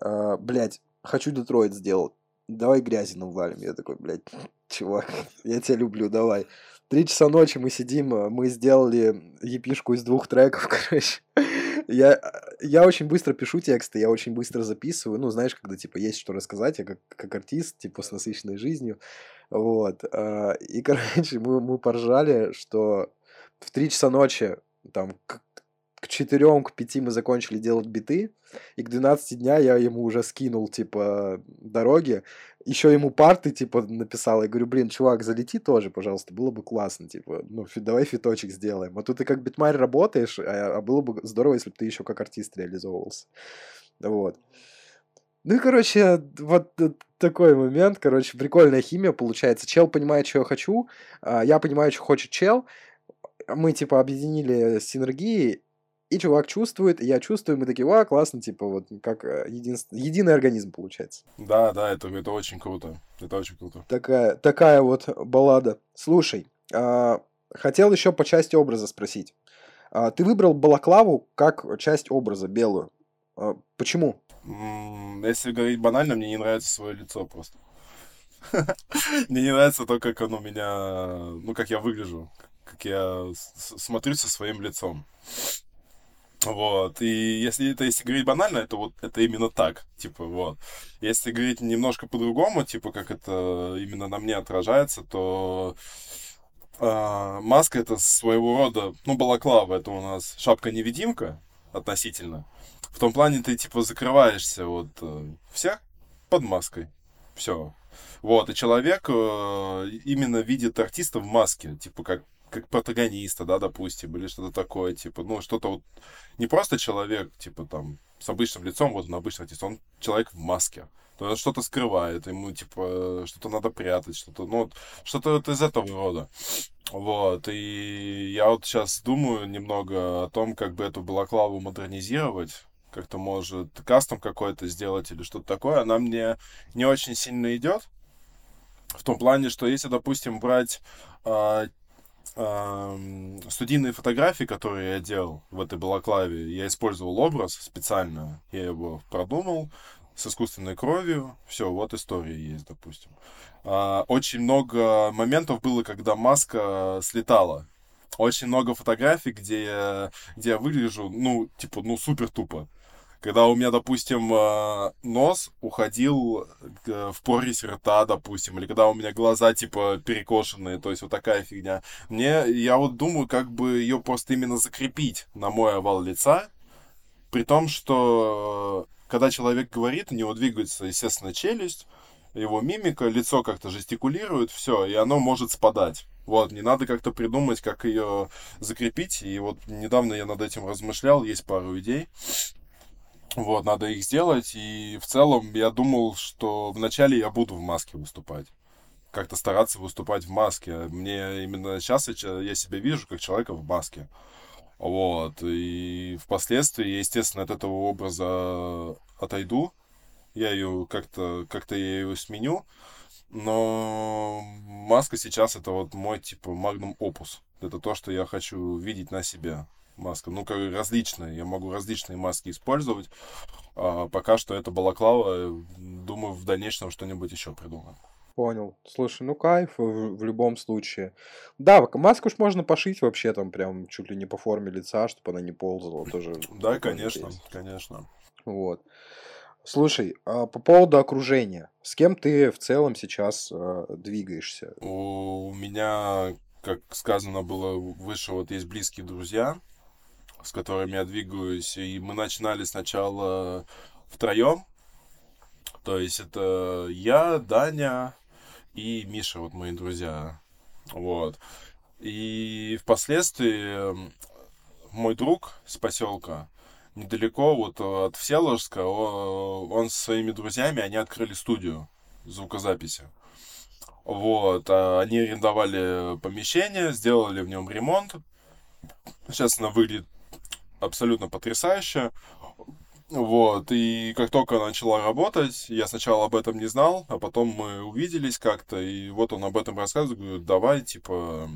э, блядь, хочу Детройт сделать, давай грязи навалим. Я такой, блядь, [LAUGHS] чувак, [LAUGHS] я тебя люблю, давай. Три часа ночи мы сидим, э, мы сделали епишку из двух треков, [LAUGHS] короче. Я, я очень быстро пишу тексты, я очень быстро записываю. Ну, знаешь, когда, типа, есть что рассказать, я как, как артист, типа, с насыщенной жизнью. Вот. а, И, короче, мы, мы поржали, что в 3 часа ночи, там, к, 4, к 5 мы закончили делать биты, и к 12 дня я ему уже скинул, типа, дороги. Еще ему парты, типа, написал. Я говорю, блин, чувак, залети тоже, пожалуйста, было бы классно, типа, ну, фи- давай фиточек сделаем. А тут ты как битмарь работаешь, а, а было бы здорово, если бы ты еще как артист реализовывался. Вот. Ну и, короче, вот т- такой момент, короче, прикольная химия получается. Чел понимает, что я хочу, а, я понимаю, что хочет чел, мы, типа, объединили синергии, и чувак чувствует, и я чувствую, мы такие, ва, классно, типа, вот как э, единс- единый организм получается. Да, да, это, это очень круто. Это очень круто. Такая, такая вот баллада. Слушай, а, хотел еще по части образа спросить. А, ты выбрал балаклаву как часть образа, белую. А, почему? Если говорить банально, мне не нравится свое лицо просто. [LAUGHS] Мне не нравится то, как оно меня... Ну, как я выгляжу. Как я смотрю со своим лицом. Вот, и если это, если говорить банально, это вот, это именно так, типа, вот. Если говорить немножко по-другому, типа, как это именно на мне отражается, то а, маска это своего рода, ну, балаклава, это у нас шапка-невидимка относительно. В том плане ты, типа, закрываешься от э, всех под маской. Все. Вот, и человек э, именно видит артиста в маске, типа, как как протагониста, да, допустим, или что-то такое, типа, ну, что-то вот, не просто человек, типа, там, с обычным лицом, вот он обычный артист, он человек в маске. То есть что-то скрывает, ему, типа, что-то надо прятать, что-то, ну, что-то вот из этого рода. Вот, и я вот сейчас думаю немного о том, как бы эту балаклаву модернизировать, как-то, может, кастом какой-то сделать или что-то такое. Она мне не очень сильно идет, в том плане, что если, допустим, брать ам, студийные фотографии, которые я делал в этой балаклаве, я использовал образ специально, я его продумал с искусственной кровью, все, вот история есть, допустим. А, очень много моментов было, когда маска слетала. Очень много фотографий, где я, где я выгляжу, ну, типа, ну, супер тупо. Когда у меня, допустим, э, нос уходил э, в прорезь рта, допустим, или когда у меня глаза, типа, перекошенные, то есть вот такая фигня. Мне, я вот думаю, как бы ее просто именно закрепить на мой овал лица, при том, что э, когда человек говорит, у него двигается, естественно, челюсть, его мимика, лицо как-то жестикулирует, все, и оно может спадать. Вот, не надо как-то придумать, как ее закрепить. И вот недавно я над этим размышлял, есть пару идей. Вот, надо их сделать. И в целом я думал, что вначале я буду в маске выступать. Как-то стараться выступать в маске. Мне именно сейчас я, я себя вижу как человека в маске. Вот. И впоследствии естественно, от этого образа отойду. Я ее как-то как-то я ее сменю. Но маска сейчас это вот мой типа магнум опус. Это то, что я хочу видеть на себе. Маска. Ну, как различные. Я могу различные маски использовать. А пока что это балаклава. Думаю, в дальнейшем что-нибудь еще придумаем. Понял. Слушай, ну кайф в, в любом случае. Да, маску ж можно пошить вообще там прям чуть ли не по форме лица, чтобы она не ползала. Тоже Да, конечно, есть. конечно. Вот. Слушай, а по поводу окружения. С кем ты в целом сейчас э, двигаешься? У меня, как сказано было выше, вот есть близкие друзья, с которыми я двигаюсь, и мы начинали сначала втроем, то есть это я, Даня и Миша, вот мои друзья, вот. И впоследствии мой друг с поселка, недалеко вот от Всеволожска, о- он со своими друзьями, они открыли студию звукозаписи. Вот, а они арендовали помещение, сделали в нем ремонт. Сейчас она выглядит абсолютно потрясающе. Вот, и как только она начала работать, я сначала об этом не знал, а потом мы увиделись как-то, и вот он об этом рассказывает, говорю, давай, типа,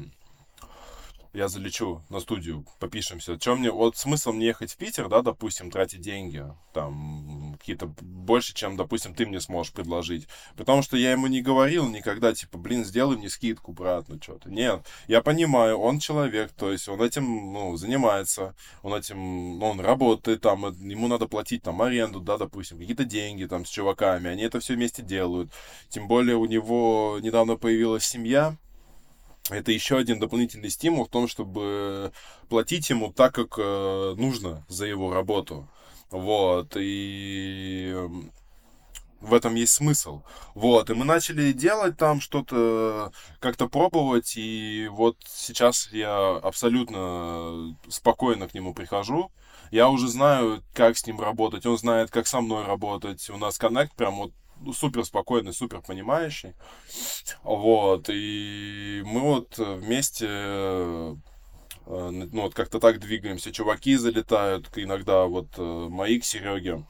я залечу на студию, попишемся. Чем мне, вот смысл мне ехать в Питер, да, допустим, тратить деньги, там, какие-то больше, чем, допустим, ты мне сможешь предложить. Потому что я ему не говорил никогда, типа, блин, сделай мне скидку, брат, ну что-то. Нет, я понимаю, он человек, то есть он этим, ну, занимается, он этим, ну, он работает там, ему надо платить там аренду, да, допустим, какие-то деньги там с чуваками, они это все вместе делают. Тем более у него недавно появилась семья, это еще один дополнительный стимул в том, чтобы платить ему так, как э, нужно за его работу. Вот, и в этом есть смысл. Вот, и мы начали делать там что-то, как-то пробовать, и вот сейчас я абсолютно спокойно к нему прихожу. Я уже знаю, как с ним работать, он знает, как со мной работать. У нас коннект прям вот супер спокойный, супер понимающий. Вот, и мы вот вместе э, ну, вот как-то так двигаемся. Чуваки залетают иногда, вот э, мои к Сереге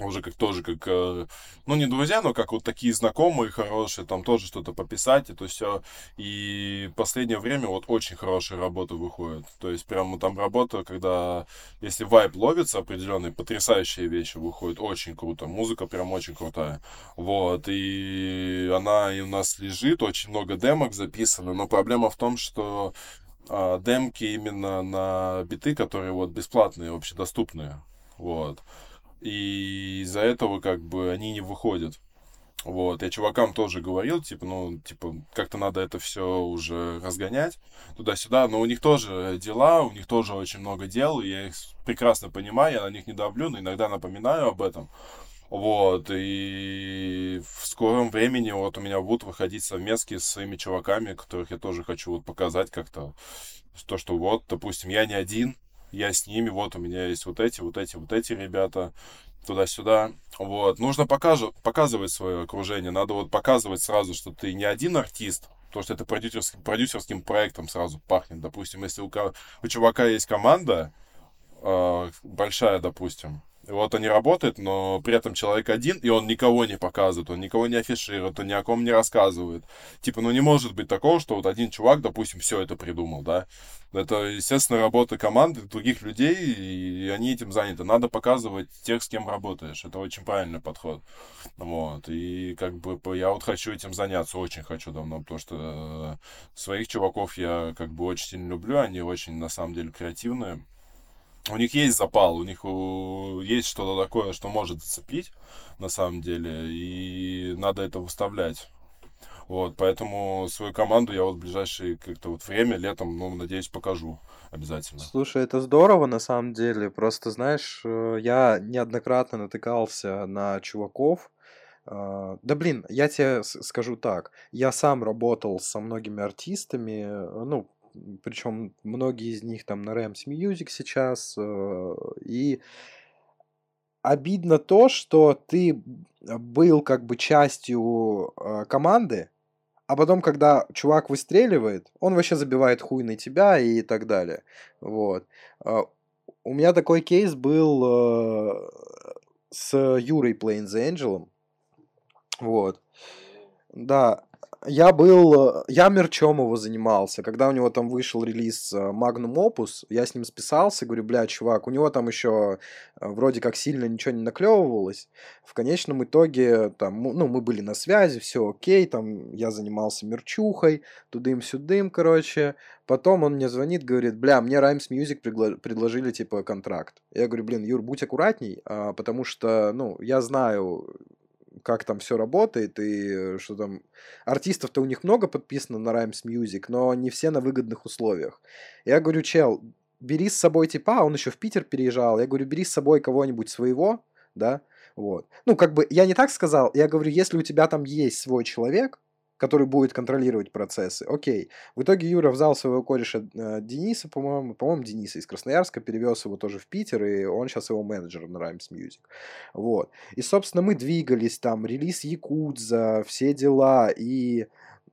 уже как тоже как, э, ну не друзья, но как вот такие знакомые хорошие, там тоже что-то пописать, и то все. И последнее время вот очень хорошая работа выходит. То есть прямо там работа, когда если вайп ловится определенные, потрясающие вещи выходят, очень круто. Музыка прям очень крутая. Вот, и она и у нас лежит, очень много демок записано, но проблема в том, что а, демки именно на биты, которые вот бесплатные, общедоступные. Вот. И из-за этого как бы они не выходят. Вот, я чувакам тоже говорил, типа, ну, типа, как-то надо это все уже разгонять туда-сюда, но у них тоже дела, у них тоже очень много дел, и я их прекрасно понимаю, я на них не давлю, но иногда напоминаю об этом. Вот, и в скором времени вот у меня будут выходить совместки с своими чуваками, которых я тоже хочу вот показать как-то, то, что вот, допустим, я не один, я с ними, вот у меня есть вот эти, вот эти, вот эти ребята, туда-сюда. Вот. Нужно покажу, показывать свое окружение. Надо вот показывать сразу, что ты не один артист, потому что это продюсерским, продюсерским проектом сразу пахнет. Допустим, если у, у чувака есть команда, э, большая, допустим, вот они работают, но при этом человек один, и он никого не показывает, он никого не афиширует, он ни о ком не рассказывает. Типа, ну не может быть такого, что вот один чувак, допустим, все это придумал, да. Это, естественно, работа команды, других людей, и они этим заняты. Надо показывать тех, с кем работаешь. Это очень правильный подход. Вот. И как бы я вот хочу этим заняться, очень хочу давно, потому что э, своих чуваков я как бы очень сильно люблю, они очень, на самом деле, креативные у них есть запал, у них есть что-то такое, что может зацепить, на самом деле, и надо это выставлять. Вот, поэтому свою команду я вот в ближайшее как-то вот время, летом, ну, надеюсь, покажу обязательно. Слушай, это здорово на самом деле. Просто, знаешь, э, я неоднократно натыкался на чуваков. Э, да блин, я тебе скажу так. Я сам работал со многими артистами, э, ну, причем многие из них там на Rams Music сейчас, э, и обидно то, что ты был как бы частью э, команды, а потом, когда чувак выстреливает, он вообще забивает хуй на тебя и так далее. Вот. Э, у меня такой кейс был с Юрой Plains Angel. Вот. Да, я был, э, я мерчом его занимался, когда у него там вышел релиз э, Magnum Opus, я с ним списался, говорю, бля, чувак, у него там еще э, вроде как сильно ничего не наклевывалось, в конечном итоге там, ну, мы были на связи, все окей, там, я занимался мерчухой, тудым-сюдым, короче, потом он мне звонит, говорит, бля, мне Rhymes Music предложили, типа, контракт. Я говорю, блин, Юр, будь аккуратней, а, потому что, ну, я знаю, как там все работает, и что там... Артистов-то у них много подписано на Rhymes Music, но не все на выгодных условиях. Я говорю, чел, бери с собой типа, он еще в Питер переезжал, я говорю, бери с собой кого-нибудь своего, да, вот. Ну, как бы, я не так сказал, я говорю, если у тебя там есть свой человек, который будет контролировать процессы. Окей. В итоге Юра взял своего кореша э, Дениса, по-моему, по-моему, Дениса из Красноярска, перевез его тоже в Питер, и он сейчас его менеджер на Rhymes Music. Вот. И, собственно, мы двигались там, релиз Якудза, все дела, и...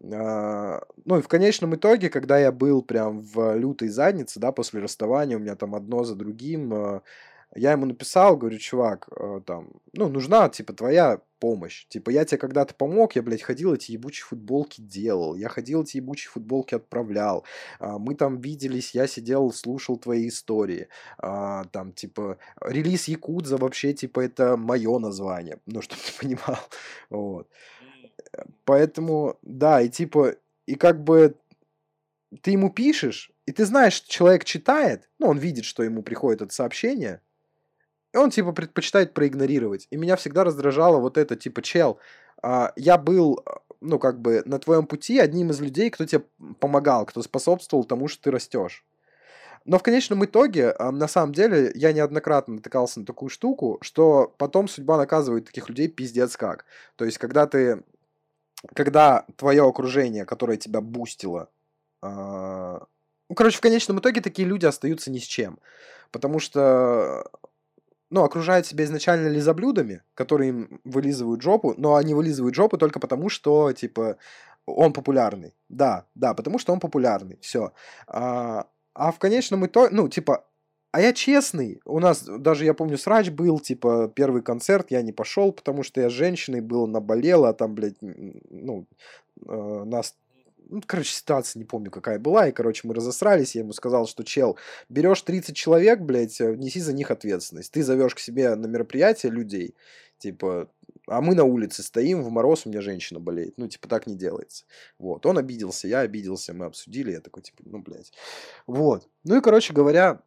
Uh, ну и в конечном итоге, когда я был прям в лютой заднице, да, после расставания, у меня там одно за другим, uh, Я ему написал, говорю, чувак, э, там, ну, нужна, типа, твоя помощь. Типа, я тебе когда-то помог, я, блядь, ходил эти ебучие футболки делал, я ходил эти ебучие футболки отправлял, а, мы там виделись, я сидел, слушал твои истории, а, там, типа, релиз Якудза вообще, типа, это мое название, ну, чтобы ты [LAUGHS] понимал, вот. Поэтому, да, и типа, и как бы ты ему пишешь, и ты знаешь, что человек читает, ну, он видит, что ему приходит это сообщение, и он, типа, предпочитает проигнорировать. И меня всегда раздражало вот это, типа, чел, а, я был, ну, как бы, на твоем пути одним из людей, кто тебе помогал, кто способствовал тому, что ты растешь. Но в конечном итоге, а, на самом деле, я неоднократно натыкался на такую штуку, что потом судьба наказывает таких людей пиздец как. То есть, когда ты, когда твое окружение, которое тебя бустило, а, ну, короче, в конечном итоге такие люди остаются ни с чем. Потому что ну, окружают себя изначально лизоблюдами, которые им вылизывают жопу, но они вылизывают жопу только потому, что, типа, он популярный. Да, да, потому что он популярный. Все. А, а в конечном итоге, ну, типа, а я честный. У нас даже, я помню, срач был, типа, первый концерт, я не пошел, потому что я с женщиной был, наболела, а там, блядь, ну, э, нас ну, короче, ситуация не помню, какая была, и, короче, мы разосрались, я ему сказал, что, чел, берешь 30 человек, блядь, э, неси за них ответственность. Ты зовешь к себе на мероприятие людей, типа, а мы на улице стоим, в мороз у меня женщина болеет. Ну, типа, так не делается. Вот, он обиделся, я обиделся, мы обсудили, я такой, типа, ну, блядь. Вот. Ну и, короче говоря,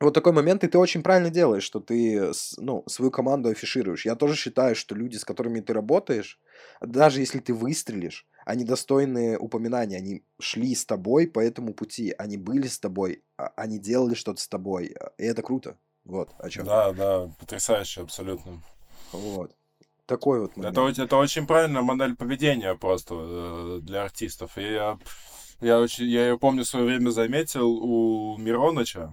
вот такой момент, и ты очень правильно делаешь, что ты ну, свою команду афишируешь. Я тоже считаю, что люди, с которыми ты работаешь, даже если ты выстрелишь, они достойны упоминания, они шли с тобой по этому пути, они были с тобой, а, они делали что-то с тобой, и это круто. Вот, о чем. Да, да, потрясающе, абсолютно. Вот. Такой вот момент. Это, это очень правильная модель поведения просто э, для артистов. И я, я, очень, я ее помню, в свое время заметил у Мироныча,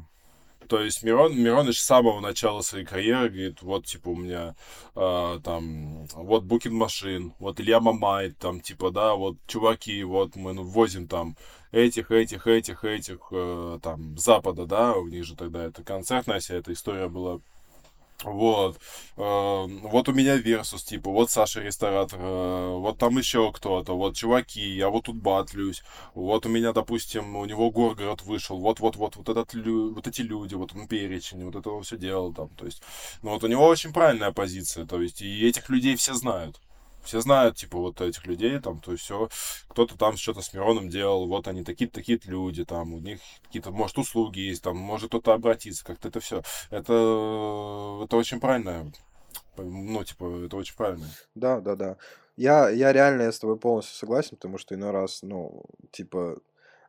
то есть Мирон, Мироныч с самого начала своей карьеры говорит, вот, типа, у меня э, там, вот Букин машин, вот Илья Мамай, там, типа, да, вот чуваки, вот мы ну, возим там этих, этих, этих, этих, э, там, Запада, да, у них же тогда это концертная вся эта история была вот. Э, вот у меня Версус, типа, вот Саша ресторатор, э, вот там еще кто-то, вот чуваки, я вот тут батлюсь, вот у меня, допустим, у него Горгород вышел, вот-вот-вот, вот этот, вот эти люди, вот он перечень, вот этого все делал там, то есть, ну вот у него очень правильная позиция, то есть, и этих людей все знают. Все знают, типа, вот этих людей, там, то есть все, кто-то там что-то с Мироном делал, вот они такие-то такие люди, там, у них какие-то, может, услуги есть, там, может кто-то обратиться, как-то это все. Это, это очень правильно, ну, типа, это очень правильно. Да, да, да. Я, я реально я с тобой полностью согласен, потому что иной раз, ну, типа,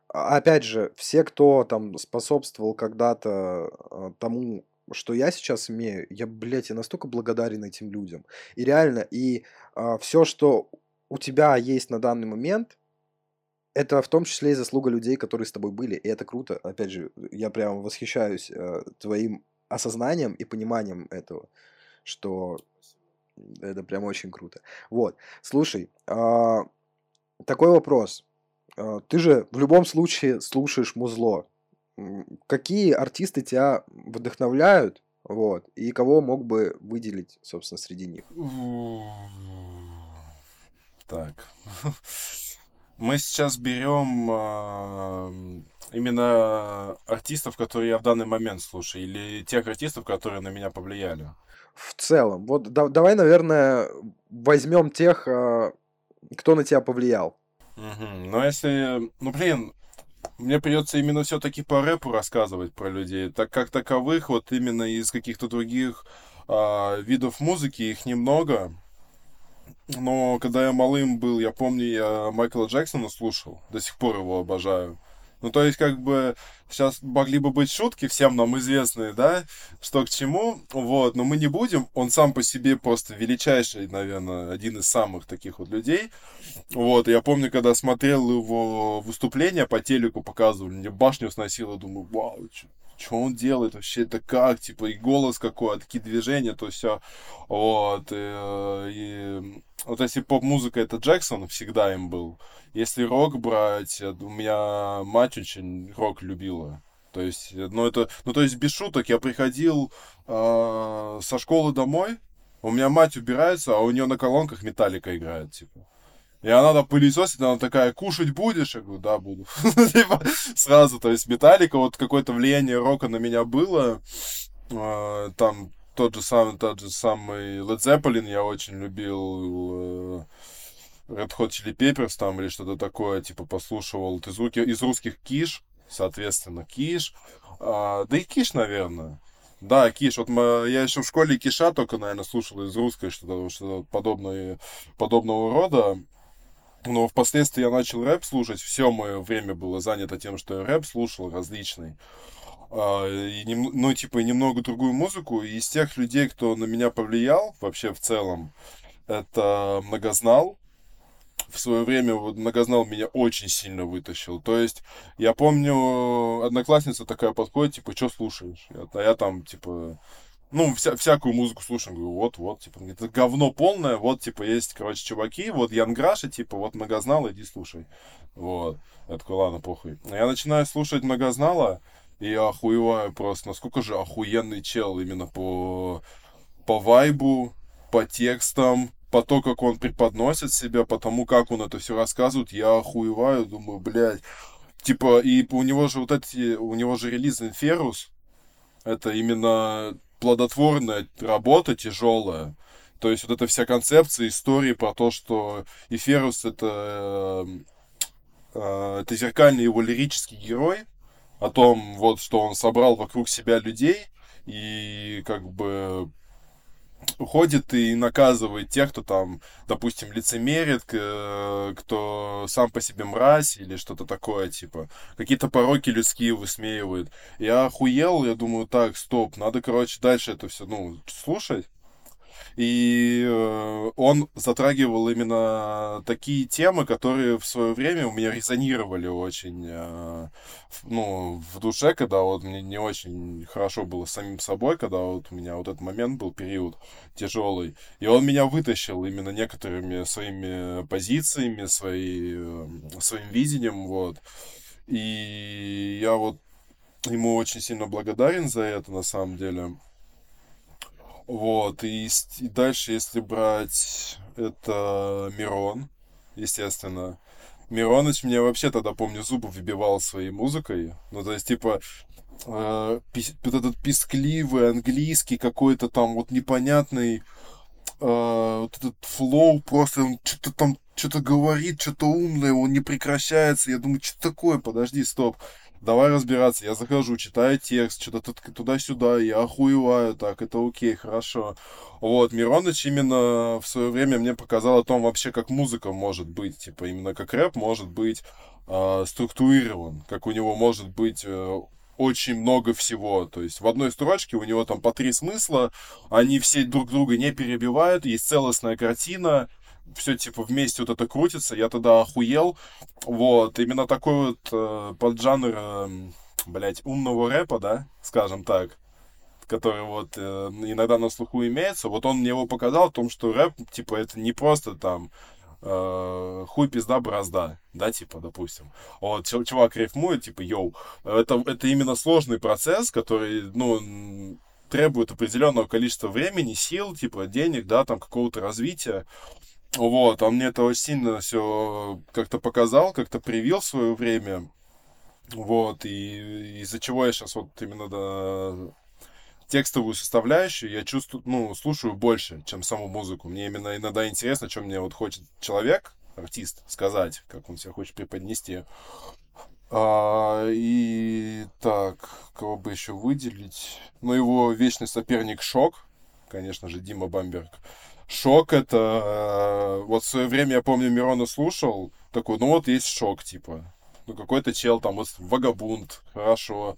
а, опять же, все, кто там способствовал когда-то а, тому, что я сейчас имею, я, блядь, я настолько благодарен этим людям. И реально, и а, все, что у тебя есть на данный момент, это в том числе и заслуга людей, которые с тобой были. И это круто. Опять же, я прям восхищаюсь э, твоим осознанием и пониманием этого, что это прям очень круто. Вот. Слушай, э, такой вопрос. Э, ты же в любом случае слушаешь музло какие артисты тебя вдохновляют, вот, и кого мог бы выделить, собственно, среди них? Так. [LAUGHS] Мы сейчас берем э, именно артистов, которые я в данный момент слушаю, или тех артистов, которые на меня повлияли. В целом. Вот да, давай, наверное, возьмем тех, э, кто на тебя повлиял. Угу. Ну, если. Ну, блин, мне придется именно все-таки по рэпу рассказывать про людей, так как таковых вот именно из каких-то других а, видов музыки их немного. Но когда я малым был, я помню, я Майкла Джексона слушал, до сих пор его обожаю. Ну, то есть, как бы, сейчас могли бы быть шутки, всем нам известные, да, что к чему, вот, но мы не будем, он сам по себе просто величайший, наверное, один из самых таких вот людей, вот, я помню, когда смотрел его выступление по телеку, показывали, мне башню сносило, думаю, вау, что он делает? Вообще, это как, типа, и голос какой, а такие движения, то все, вот, и, и вот если поп-музыка это Джексон, всегда им был, если рок брать, у меня мать очень рок любила, То есть, ну это, ну то есть без шуток, я приходил э, со школы домой, у меня мать убирается, а у нее на колонках металлика играет, типа. И она там пылесосит, она такая, кушать будешь? Я говорю, да, буду. [LAUGHS] Типа, сразу, то есть металлика, вот какое-то влияние рока на меня было. А, там тот же самый, тот же самый Led Zeppelin я очень любил. Э, Red Hot Chili Peppers там или что-то такое, типа, послушивал из, руки, из русских Киш, соответственно, Киш. А, да и Киш, наверное. Да, Киш. Вот мы, я еще в школе Киша только, наверное, слушал из русской что-то что подобное, подобного рода. Но впоследствии я начал рэп слушать. Все мое время было занято тем, что я рэп слушал различный. А, и, ну, типа, немного другую музыку. И из тех людей, кто на меня повлиял вообще в целом, это Многознал. В свое время вот Многознал меня очень сильно вытащил. То есть, я помню, одноклассница такая подходит, типа, что слушаешь? А я там, типа, ну, вся, всякую музыку слушаем, говорю, вот, вот, типа, это говно полное, вот, типа, есть, короче, чуваки, вот, Янграша, типа, вот, Многознал, иди слушай. Вот. Я такой, ладно, похуй. Я начинаю слушать Многознала, и я охуеваю просто, насколько же охуенный чел именно по, по вайбу, по текстам, по то, как он преподносит себя, по тому, как он это все рассказывает, я охуеваю, думаю, блядь. Типа, и у него же вот эти, у него же релиз Инферус, это именно плодотворная работа, тяжелая. То есть вот эта вся концепция истории про то, что Эферус это, э, это зеркальный его лирический герой, о том, вот, что он собрал вокруг себя людей и как бы ходит и наказывает тех, кто там, допустим, лицемерит, кто сам по себе мразь или что-то такое, типа, какие-то пороки людские высмеивает. Я охуел, я думаю, так, стоп, надо, короче, дальше это все, ну, слушать. И э, он затрагивал именно такие темы, которые в свое время у меня резонировали очень, э, ну, в душе, когда вот мне не очень хорошо было с самим собой, когда вот у меня вот этот момент был период тяжелый. И он меня вытащил именно некоторыми своими позициями, своей, э, своим видением, вот. И я вот ему очень сильно благодарен за это, на самом деле. Вот, и, и дальше, если брать, это Мирон, естественно. Мироныч мне вообще тогда, помню, зубы выбивал своей музыкой. Ну, то есть, типа, э, пис, вот этот пискливый английский какой-то там вот непонятный, э, вот этот флоу, просто он что-то там, что-то говорит, что-то умное, он не прекращается. Я думаю, что такое? Подожди, стоп давай разбираться. Я захожу, читаю текст, что-то туда-сюда, я охуеваю, так, это окей, хорошо. Вот, Мироныч именно в свое время мне показал о том вообще, как музыка может быть, типа, именно как рэп может быть э, структурирован, как у него может быть э, очень много всего. То есть в одной строчке у него там по три смысла, они все друг друга не перебивают, есть целостная картина, все типа вместе вот это крутится, я тогда охуел. Вот, именно такой вот э, поджанр, э, блядь, умного рэпа, да, скажем так, который вот э, иногда на слуху имеется, вот он мне его показал, о том, что рэп, типа, это не просто там э, хуй, пизда, бразда, да, типа, допустим. Вот, чувак рифмует, типа, йоу, это, это именно сложный процесс, который, ну, требует определенного количества времени, сил, типа, денег, да, там, какого-то развития. Вот, он мне это очень сильно все как-то показал, как-то привил в свое время. Вот, и из-за чего я сейчас вот именно да, текстовую составляющую я чувствую, ну, слушаю больше, чем саму музыку. Мне именно иногда интересно, что мне вот хочет человек, артист, сказать, как он себя хочет преподнести. А, и так, кого бы еще выделить? Ну, его вечный соперник Шок, конечно же, Дима Бамберг шок это... Э, вот в свое время, я помню, Мирона слушал, такой, ну вот есть шок, типа. Ну, какой-то чел там, вот, вагабунд, хорошо.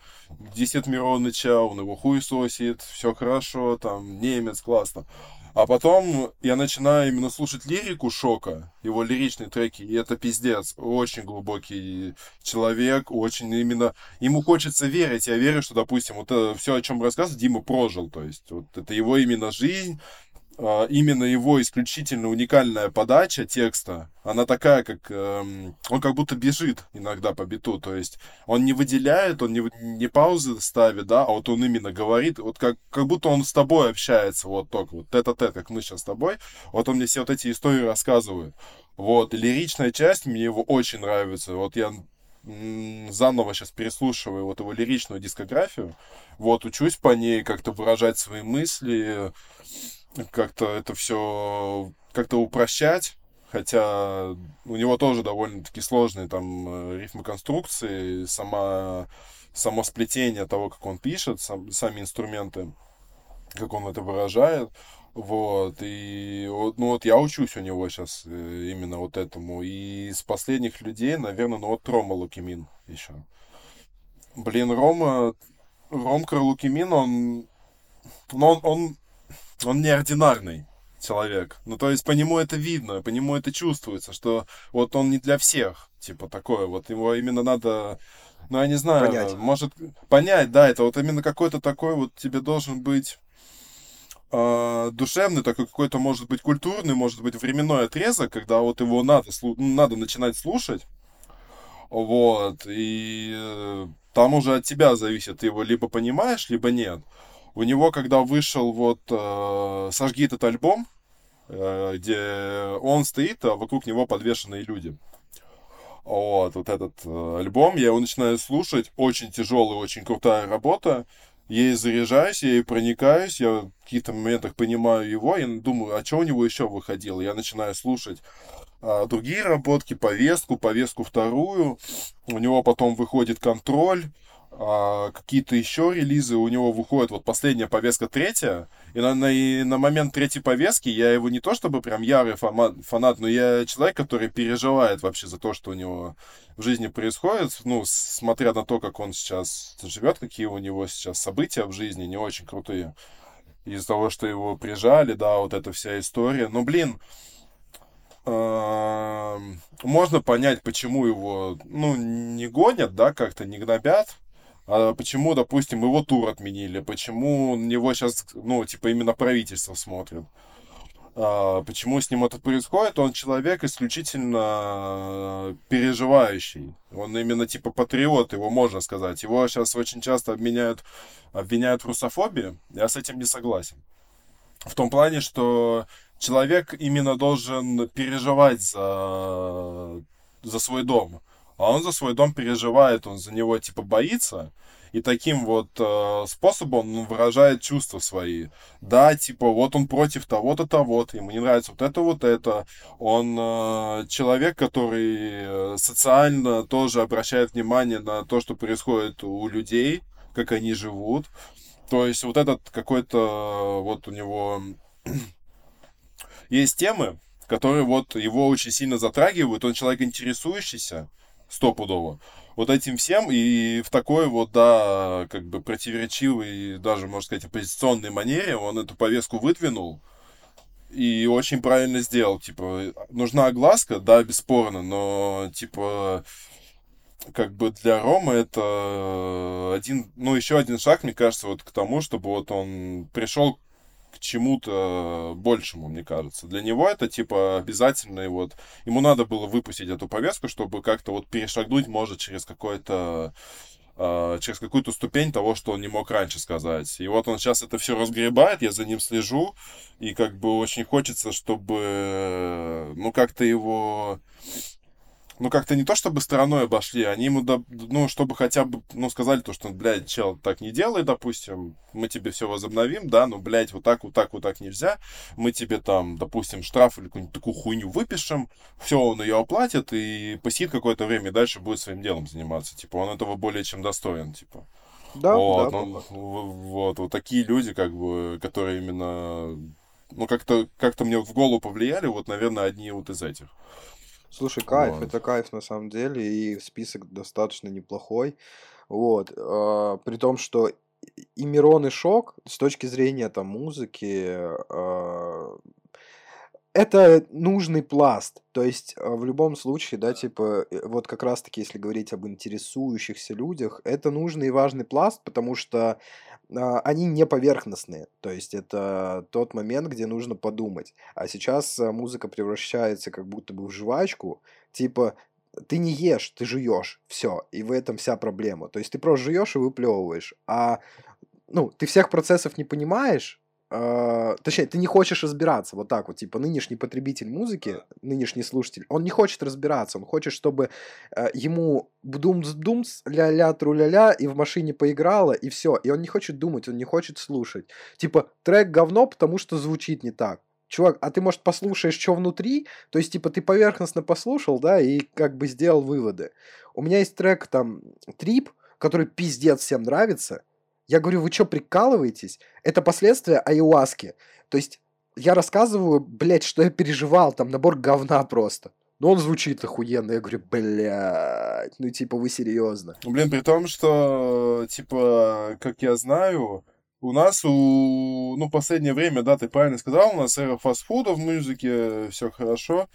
Десять Мироныча, он его хуй сосит, все хорошо, там, немец, классно. А потом я начинаю именно слушать лирику Шока, его лиричные треки, и это пиздец. Очень глубокий человек, очень именно... Ему хочется верить. Я верю, что, допустим, вот все, о чем рассказывает, Дима прожил. То есть, вот это его именно жизнь, именно его исключительно уникальная подача текста, она такая, как эм, он как будто бежит иногда по биту, то есть он не выделяет, он не, не паузы ставит, да, а вот он именно говорит, вот как, как будто он с тобой общается, вот только вот тет-а-тет, как мы сейчас с тобой, вот он мне все вот эти истории рассказывает. Вот, лиричная часть мне его очень нравится, вот я заново сейчас переслушиваю вот его лиричную дискографию, вот, учусь по ней как-то выражать свои мысли, как-то это все как-то упрощать, хотя у него тоже довольно-таки сложные там э, рифмы конструкции, сама, само сплетение того, как он пишет, сам, сами инструменты, как он это выражает. Вот, и ну вот я учусь у него сейчас э, именно вот этому. И из последних людей, наверное, ну вот Рома Лукимин еще. Блин, Рома, Ромка Лукимин, он, ну, он, он он неординарный человек. Ну, то есть по нему это видно, по нему это чувствуется, что вот он не для всех, типа такое. Вот его именно надо, ну, я не знаю, понять. может понять, да, это вот именно какой-то такой вот тебе должен быть э, душевный, такой какой-то, может быть, культурный, может быть, временной отрезок, когда вот его надо, ну, надо начинать слушать. Вот, и э, там уже от тебя зависит, ты его либо понимаешь, либо нет. У него, когда вышел вот э, «Сожги этот альбом», э, где он стоит, а вокруг него подвешенные люди. Вот, вот этот э, альбом, я его начинаю слушать, очень тяжелый, очень крутая работа. Я ей заряжаюсь, я ей проникаюсь, я в каких-то моментах понимаю его, и думаю, а что у него еще выходило? Я начинаю слушать а, другие работки, повестку, повестку вторую. У него потом выходит контроль, а, какие-то еще релизы у него выходят. Вот последняя повестка третья. И на, на, и на момент третьей повестки я его не то чтобы прям ярый фанат, фанат, но я человек, который переживает вообще за то, что у него в жизни происходит. Ну, смотря на то, как он сейчас живет, какие у него сейчас события в жизни, не очень крутые. Из-за того, что его прижали, да, вот эта вся история. Но, блин, можно понять, почему его, ну, не гонят, да, как-то не гнобят а почему, допустим, его тур отменили, почему на него сейчас, ну, типа, именно правительство смотрит. А, почему с ним это происходит? Он человек исключительно переживающий. Он именно типа патриот, его можно сказать. Его сейчас очень часто обменяют, обвиняют в русофобии. Я с этим не согласен. В том плане, что человек именно должен переживать за, за свой дом а он за свой дом переживает, он за него типа боится, и таким вот э, способом он выражает чувства свои. Да, типа, вот он против того-то, того-то, ему не нравится вот это, вот это. Он э, человек, который социально тоже обращает внимание на то, что происходит у людей, как они живут. То есть вот этот какой-то вот у него [CLEARS THROAT] есть темы, которые вот его очень сильно затрагивают. Он человек интересующийся, стопудово. Вот этим всем и в такой вот, да, как бы противоречивой, даже, можно сказать, оппозиционной манере он эту повестку выдвинул и очень правильно сделал. Типа, нужна огласка, да, бесспорно, но, типа, как бы для Рома это один, ну, еще один шаг, мне кажется, вот к тому, чтобы вот он пришел чему-то большему, мне кажется. Для него это, типа, обязательно, и вот, ему надо было выпустить эту повестку, чтобы как-то вот перешагнуть, может, через какой-то а, через какую-то ступень того, что он не мог раньше сказать. И вот он сейчас это все разгребает, я за ним слежу, и как бы очень хочется, чтобы, ну, как-то его ну, как-то не то, чтобы стороной обошли, они ему, ну, чтобы хотя бы, ну, сказали то, что, блядь, чел, так не делай, допустим, мы тебе все возобновим, да, ну, блядь, вот так, вот так, вот так нельзя, мы тебе там, допустим, штраф или какую-нибудь такую хуйню выпишем, все, он ее оплатит и посидит какое-то время и дальше будет своим делом заниматься, типа, он этого более чем достоин, типа. Да, вот, да, ну, вот, вот такие люди, как бы, которые именно, ну, как-то, как-то мне в голову повлияли, вот, наверное, одни вот из этих. Слушай, кайф, Вот. это кайф на самом деле, и список достаточно неплохой. Вот, а, при том, что и Мирон, и Шок с точки зрения там музыки, а, это нужный пласт. То есть э, в любом случае, да, типа, э, вот как раз-таки, если говорить об интересующихся людях, это нужный и важный пласт, потому что а, они не поверхностные. То есть это тот момент, где нужно подумать. А сейчас э, музыка превращается как будто бы в жвачку. Типа, ты не ешь, ты жуешь. Все. И в этом вся проблема. То есть ты просто жуешь и выплевываешь. А ну, ты всех процессов не понимаешь, э, точнее, ты не хочешь разбираться, вот так вот, типа, нынешний потребитель музыки, нынешний слушатель, он не хочет разбираться, он хочет, чтобы э, ему бдумс-думс, ля-ля, тру-ля-ля, и в машине поиграло, и все, и он не хочет думать, он не хочет слушать. Типа, трек говно, потому что звучит не так. Чувак, а ты, может, послушаешь, что внутри? То есть, типа, ты поверхностно послушал, да, и как бы сделал выводы. У меня есть трек, там, Трип, который пиздец всем нравится, я говорю, вы что, прикалываетесь? Это последствия айуаски. То есть я рассказываю, блядь, что я переживал, там набор говна просто. Но он звучит охуенно. Я говорю, блядь, ну типа вы серьезно. Блин, при том, что, типа, как я знаю, у нас у, ну, последнее время, да, ты правильно сказал, у нас эра фастфуда в музыке, все хорошо.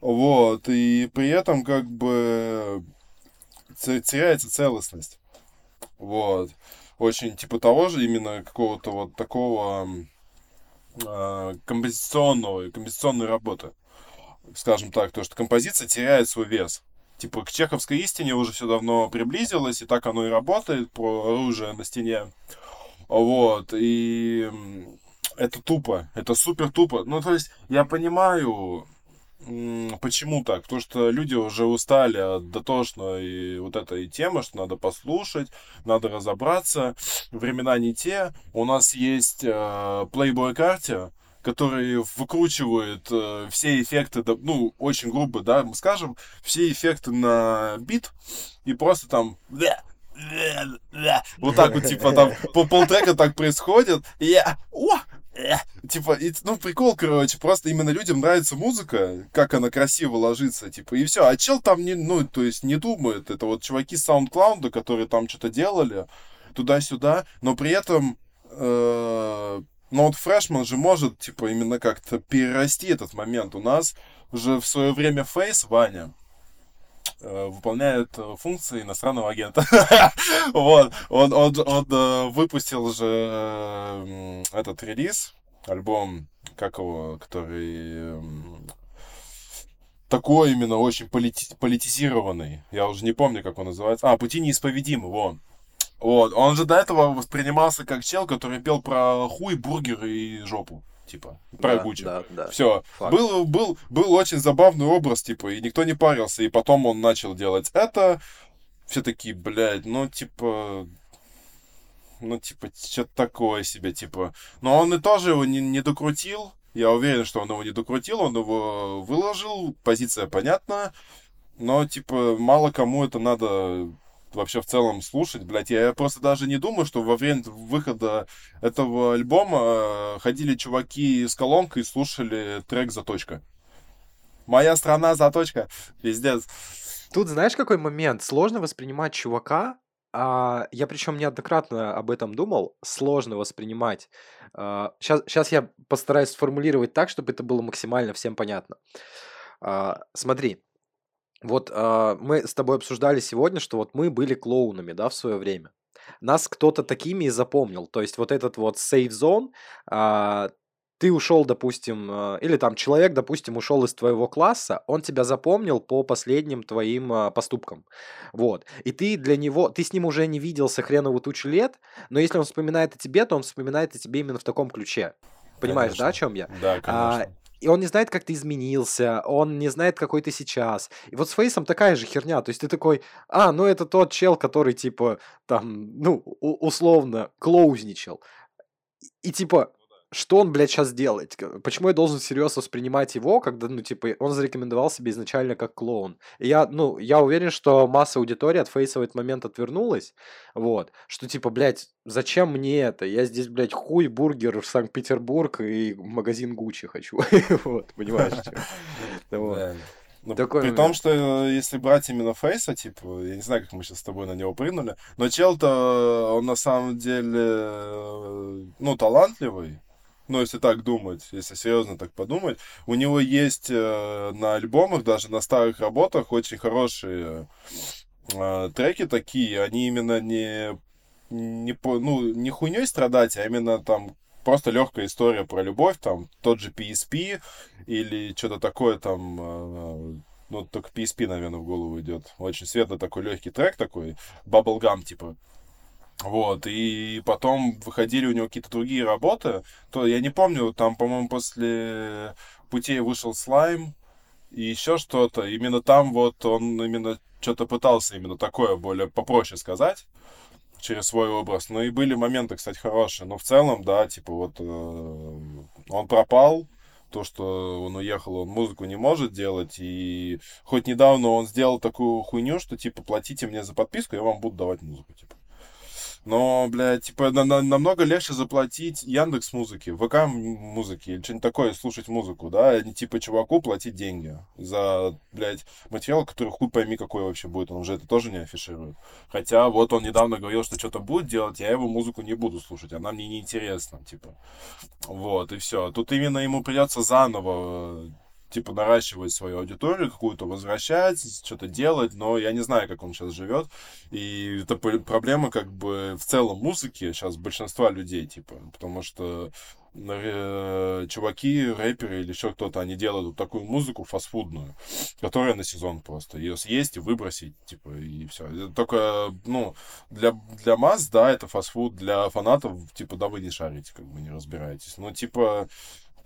Вот, и при этом как бы теряется целостность. Вот очень типа того же, именно какого-то вот такого э, композиционного, композиционной работы. Скажем так, то, что композиция теряет свой вес. Типа к чеховской истине уже все давно приблизилось, и так оно и работает, про оружие на стене. Вот, и это тупо, это супер тупо. Ну, то есть, я понимаю, Почему так? Потому что люди уже устали от дотошной вот этой темы, что надо послушать, надо разобраться. Времена не те. У нас есть э, Playboy карте, который выкручивает э, все эффекты, ну, очень грубо, да, мы скажем, все эффекты на бит, и просто там вот так вот, типа, там по полтрека так происходит, и я, о, Типа, и, ну, прикол, короче, просто именно людям нравится музыка, как она красиво ложится, типа, и все. А чел там не, ну, то есть не думает. Это вот чуваки с SoundCloud, которые там что-то делали, туда-сюда, но при этом, э, ну, вот фрешман же может, типа, именно как-то перерасти этот момент. У нас уже в свое время Фейс, Ваня, Э, выполняет э, функции иностранного агента. [LAUGHS] вот, он, он, он э, выпустил же этот релиз, альбом, как его, который такой именно очень полити политизированный. Я уже не помню, как он называется. А, «Пути неисповедимы», вон. Вот, он же до этого воспринимался как чел, который пел про хуй, бургер и жопу типа, про да, Гуччи. Да, да. Все. Был, был, был очень забавный образ, типа, и никто не парился. И потом он начал делать это. Все такие, блядь, ну, типа, ну, типа, что-то такое себе, типа. Но он и тоже его не, не докрутил. Я уверен, что он его не докрутил, он его выложил, позиция понятна. Но, типа, мало кому это надо вообще в целом слушать, блядь. Я просто даже не думаю, что во время выхода этого альбома э, ходили чуваки с колонкой и слушали трек «Заточка». Моя страна заточка. Пиздец. Тут знаешь, какой момент? Сложно воспринимать чувака, а, я причем неоднократно об этом думал, сложно воспринимать. А, сейчас, сейчас я постараюсь сформулировать так, чтобы это было максимально всем понятно. А, смотри, вот а, мы с тобой обсуждали сегодня, что вот мы были клоунами, да, в свое время. Нас кто-то такими и запомнил. То есть вот этот вот safe zone, а, ты ушел, допустим, а, или там человек, допустим, ушел из твоего класса, он тебя запомнил по последним твоим а, поступкам. Вот. И ты для него, ты с ним уже не виделся хреновую тучу лет, но если он вспоминает о тебе, то он вспоминает о тебе именно в таком ключе. Понимаешь, конечно. да, о чем я? Да, конечно. А, и он не знает, как ты изменился, он не знает, какой ты сейчас. И вот с Фейсом такая же херня. То есть ты такой, а, ну это тот чел, который типа там, ну, условно, клоузничал. И типа, что он, блядь, сейчас делает? Почему я должен серьезно воспринимать его, когда, ну, типа, он зарекомендовал себя изначально как клоун? И я, ну, я уверен, что масса аудитории от Фейса в этот момент отвернулась, вот, что, типа, блядь, зачем мне это? Я здесь, блядь, хуй, бургер в Санкт-Петербург и магазин Гуччи хочу, [LAUGHS] вот, понимаешь, [LAUGHS] ну, Такой при момент. том, что э, если брать именно Фейса, типа, я не знаю, как мы сейчас с тобой на него прыгнули, но чел-то, он на самом деле, э, ну, талантливый, ну, если так думать, если серьезно так подумать, у него есть э, на альбомах, даже на старых работах, очень хорошие э, треки такие, они именно не, не, по, ну, не хуйней страдать, а именно там просто легкая история про любовь, там тот же PSP или что-то такое там, э, ну, только PSP, наверное, в голову идет. Очень светлый такой легкий трек такой, Bubblegum, типа. Вот, и потом выходили у него какие-то другие работы, то я не помню, там, по-моему, после путей вышел слайм и еще что-то. Именно там вот он именно что-то пытался именно такое более попроще сказать через свой образ. Ну и были моменты, кстати, хорошие. Но в целом, да, типа вот э, он пропал, то, что он уехал, он музыку не может делать, и хоть недавно он сделал такую хуйню, что, типа, платите мне за подписку, я вам буду давать музыку, типа. Но, блядь, типа, на на намного легче заплатить Яндекс музыки, ВК музыки или что-нибудь такое, слушать музыку, да, а не типа чуваку платить деньги за, блядь, материал, который хуй пойми какой вообще будет, он уже это тоже не афиширует. Хотя вот он недавно говорил, что что-то будет делать, я его музыку не буду слушать, она мне не интересна, типа. Вот, и все. Тут именно ему придется заново типа, наращивать свою аудиторию какую-то, возвращать, что-то делать, но я не знаю, как он сейчас живет. И это проблема, как бы, в целом музыки сейчас большинства людей, типа, потому что э, чуваки, рэперы или еще кто-то, они делают вот такую музыку фастфудную, которая на сезон просто. Ее съесть и выбросить, типа, и все. Только, ну, для, для масс, да, это фастфуд, для фанатов, типа, да, вы не шарите, как бы не разбираетесь. Ну, типа,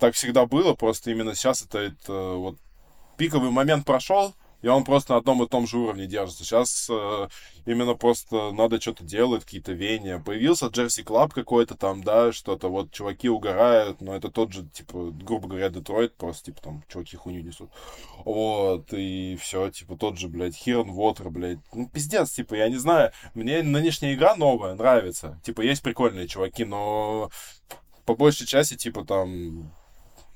так всегда было, просто именно сейчас это, это вот пиковый момент прошел, и он просто на одном и том же уровне держится. Сейчас э, именно просто надо что-то делать, какие-то веяния. Появился Jersey club какой-то там, да, что-то вот чуваки угорают, но это тот же, типа, грубо говоря, Детройт, просто, типа, там, чуваки хуйню несут. Вот, и все, типа, тот же, блядь, Хирн Вотер, блядь. Ну, пиздец, типа, я не знаю, мне нынешняя игра новая нравится. Типа, есть прикольные чуваки, но по большей части, типа, там,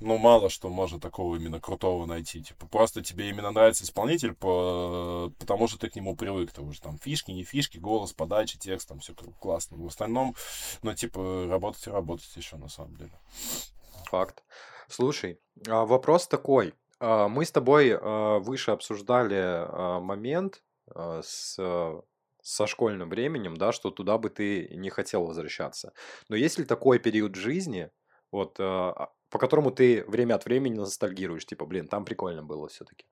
ну, мало что можно такого именно крутого найти. Типа, просто тебе именно нравится исполнитель, по... потому что ты к нему привык. Ты уже там фишки, не фишки, голос, подача, текст, там все классно. В остальном, ну, типа, работать и работать еще на самом деле. Факт. Слушай, а, вопрос такой. А, мы с тобой а, выше обсуждали момент с со школьным временем, да, что туда бы ты не хотел возвращаться. Но есть ли такой период жизни, вот по которому ты время от времени ностальгируешь, типа, блин, там прикольно было все-таки.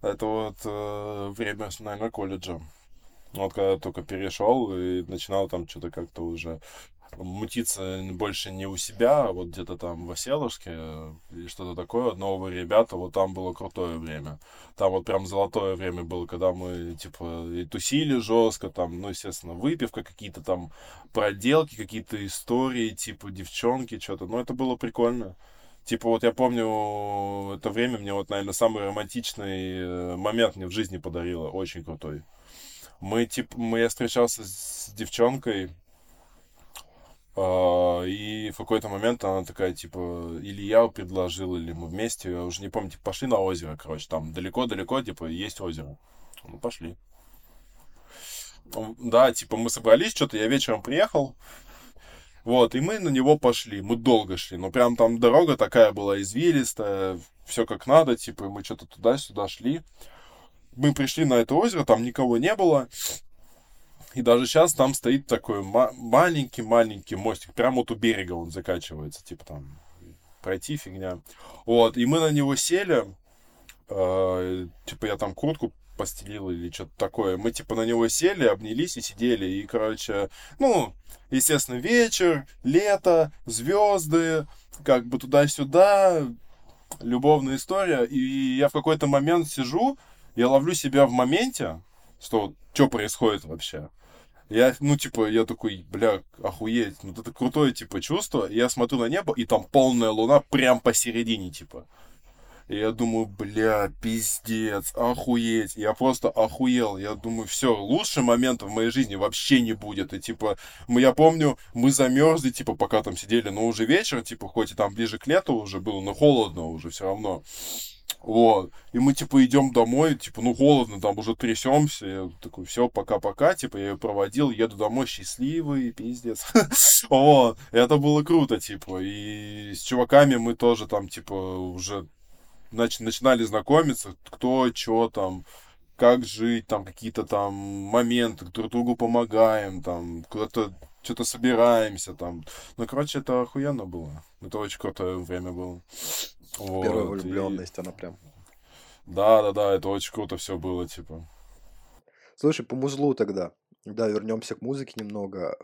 Это вот э, время, наверное, колледжа. Вот когда только перешел и начинал там что-то как-то уже мутиться больше не у себя, а вот где-то там в Оселовске или что-то такое, новые ребята, вот там было крутое время. Там вот прям золотое время было, когда мы, типа, и тусили жестко, там, ну, естественно, выпивка, какие-то там проделки, какие-то истории, типа, девчонки, что-то, ну, это было прикольно. Типа, вот я помню, это время мне вот, наверное, самый романтичный э, момент мне в жизни подарило, очень крутой. Мы, типа, мы, я встречался с девчонкой, и в какой-то момент она такая, типа, или я предложил, или мы вместе, я уже не помню, типа, пошли на озеро, короче, там далеко-далеко, типа, есть озеро. Ну, пошли. Да, типа, мы собрались, что-то я вечером приехал, вот, и мы на него пошли, мы долго шли, но прям там дорога такая была извилистая, все как надо, типа, мы что-то туда-сюда шли. Мы пришли на это озеро, там никого не было, и даже сейчас там стоит такой маленький-маленький мостик. Прямо вот у берега он закачивается. Типа там пройти фигня. Вот. И мы на него сели. Э, типа я там куртку постелил или что-то такое. Мы типа на него сели, обнялись и сидели. И, короче, ну, естественно, вечер, лето, звезды, как бы туда-сюда, любовная история. И я в какой-то момент сижу, я ловлю себя в моменте, что что происходит вообще. Я, ну, типа, я такой, бля, охуеть, ну, это крутое, типа, чувство. Я смотрю на небо, и там полная луна прям посередине, типа. И я думаю, бля, пиздец, охуеть. Я просто охуел. Я думаю, все, лучше момента в моей жизни вообще не будет. И типа, мы, я помню, мы замерзли, типа, пока там сидели, но уже вечер, типа, хоть и там ближе к лету уже было, но холодно уже все равно. Вот. И мы, типа, идем домой, типа, ну, холодно, там уже трясемся. Я такой, все, пока-пока. Типа, я ее проводил, еду домой счастливый, пиздец. [LAUGHS] Вот. Это было круто, типа. И с чуваками мы тоже там, типа, уже нач- начинали знакомиться, кто, что там, как жить, там, какие-то там моменты, друг другу помогаем, там, куда-то что-то собираемся, там. Ну, короче, это охуенно было. Это очень крутое время было. Вот. Первая влюбленность, и... она прям. Да, да, да, это очень круто все было, типа. Слушай, по музлу тогда. Да, вернемся к музыке немного.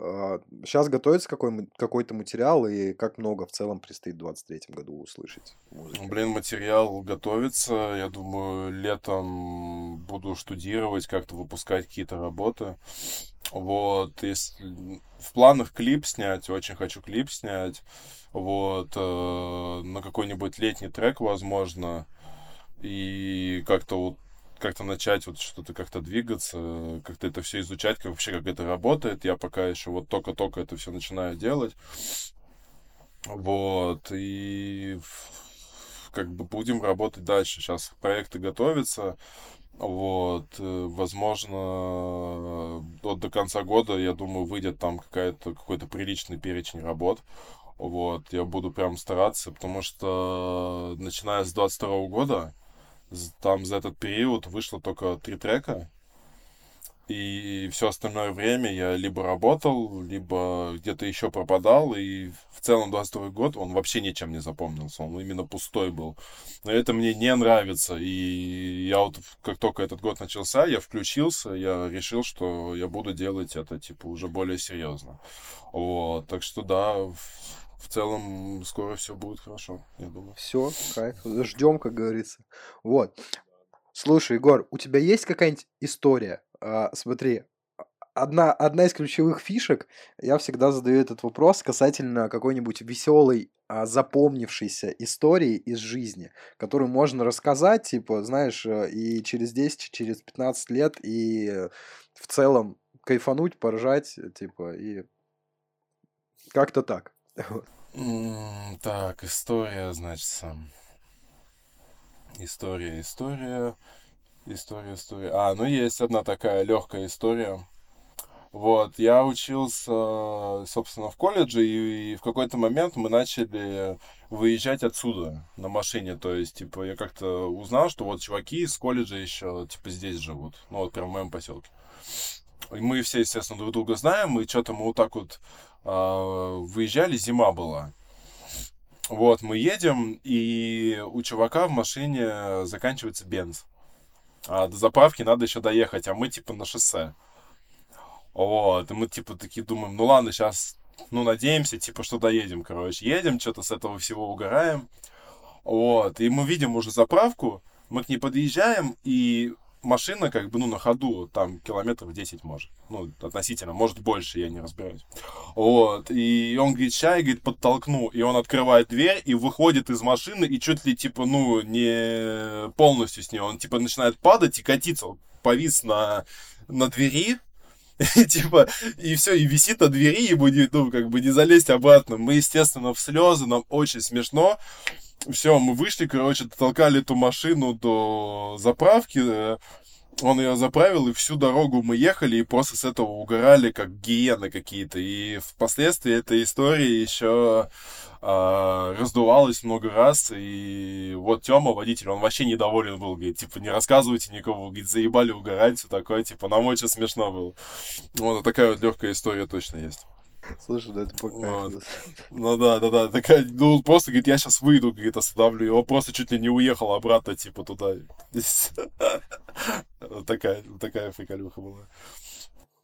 Сейчас готовится какой- какой-то материал, и как много в целом предстоит в 23 году услышать музыки? Блин, материал готовится. Я думаю, летом буду штудировать, как-то выпускать какие-то работы. Вот, если в планах клип снять, очень хочу клип снять. Вот, э, на какой-нибудь летний трек, возможно. И как-то вот как-то начать вот что-то как-то двигаться, как-то это все изучать, как вообще как это работает. Я пока еще вот только-только это все начинаю делать. Вот, и как бы будем работать дальше. Сейчас проекты готовятся. Вот, э, возможно, до, до конца года, я думаю, выйдет там какая-то, какой-то приличный перечень работ. Вот, я буду прям стараться, потому что начиная с 22 года, там за этот период вышло только три трека. И все остальное время я либо работал, либо где-то еще пропадал. И в целом 22 год он вообще ничем не запомнился. Он именно пустой был. Но это мне не нравится. И я вот, как только этот год начался, я включился, я решил, что я буду делать это, типа, уже более серьезно. Вот. Так что да, в целом скоро все будет хорошо, я думаю. Все, кайф. Ждем, как говорится. Вот. Слушай, Егор, у тебя есть какая-нибудь история? А, смотри, одна, одна из ключевых фишек, я всегда задаю этот вопрос касательно какой-нибудь веселой, а, запомнившейся истории из жизни, которую можно рассказать, типа, знаешь, э, и через 10, через 15 лет, и в целом кайфануть, поржать, типа, и как-то так. Так, история, значит, сам. История, история. История, история. А, ну есть одна такая легкая история. Вот, я учился, собственно, в колледже, и, и в какой-то момент мы начали выезжать отсюда на машине. То есть, типа, я как-то узнал, что вот чуваки из колледжа еще, типа, здесь живут. Ну, вот прям в моем поселке. И мы все, естественно, друг друга знаем, и что-то мы вот так вот выезжали, зима была. Вот, мы едем, и у чувака в машине заканчивается бенз. А до заправки надо еще доехать, а мы типа на шоссе. Вот, и мы типа такие думаем, ну ладно, сейчас, ну надеемся, типа, что доедем, короче. Едем, что-то с этого всего угораем. Вот, и мы видим уже заправку, мы к ней подъезжаем, и машина как бы, ну, на ходу, там, километров 10 может. Ну, относительно, может больше, я не разбираюсь. Вот, и он говорит, чай, говорит, подтолкну. И он открывает дверь и выходит из машины, и чуть ли, типа, ну, не полностью с нее. Он, типа, начинает падать и катиться. Он повис на, на двери, [LAUGHS] типа, и все, и висит на двери, ему не, ну, как бы не залезть обратно. Мы, естественно, в слезы, нам очень смешно. Все, мы вышли, короче, толкали эту машину до заправки. Э, он ее заправил, и всю дорогу мы ехали, и просто с этого угорали, как гиены какие-то. И впоследствии эта история еще а, раздувалась много раз. И вот Тёма, водитель, он вообще недоволен был, говорит, типа, не рассказывайте никого, говорит, заебали угорать, все такое, типа, нам очень смешно было. Вот такая вот легкая история точно есть. Слушай, да это пока. Ну да, да, да. Такая, ну просто, говорит, я сейчас выйду, говорит, остановлю. Его просто чуть ли не уехал обратно, типа, туда. [LAUGHS] Такая, такая приколюха была.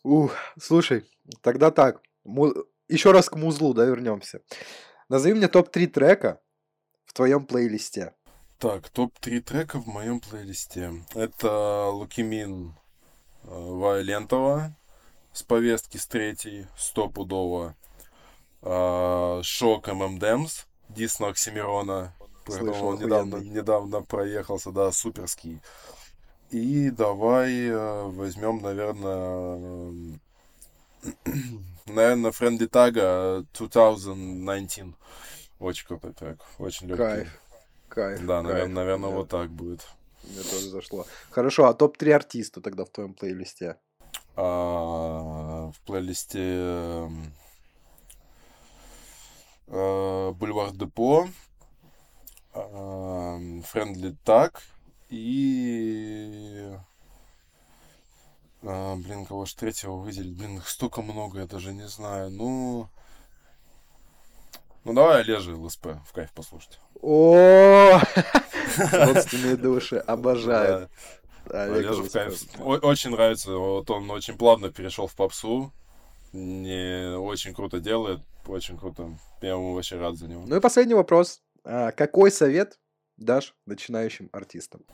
Ух, слушай, тогда так. Еще раз к музлу, да, вернемся. Назови мне топ-3 трека в твоем плейлисте. Так, топ-3 трека в моем плейлисте. Это Лукимин э, Вайолентова с повестки с третьей, стопудово. А, Шок ММДМС, Дисна Оксимирона, он недавно, недавно проехался, да, суперский. И давай э, возьмем, наверное, [CLEARS THROAT] наверное, Friendly Tag 2019. Очень крутой трек, очень легкий. Кайф, Кайф. Да, кайф. наверное, наверное вот так будет. Мне тоже зашло. Хорошо, а топ-3 артиста тогда в твоем плейлисте? А, в плейлисте эм, э, Бульвар Депо, Френдли Так и... а, Блин, кого ж третьего выделить? Блин, их столько много, я даже не знаю. Ну... Ну, давай Олежа ЛСП в кайф послушать. О, [LAUGHS] родственные души, обожаю. Олежа в кайф. Очень нравится. Вот он очень плавно перешел в попсу. Не очень круто делает. Очень круто. Я ему вообще рад за него. Ну и последний вопрос. А, какой совет дашь начинающим артистам?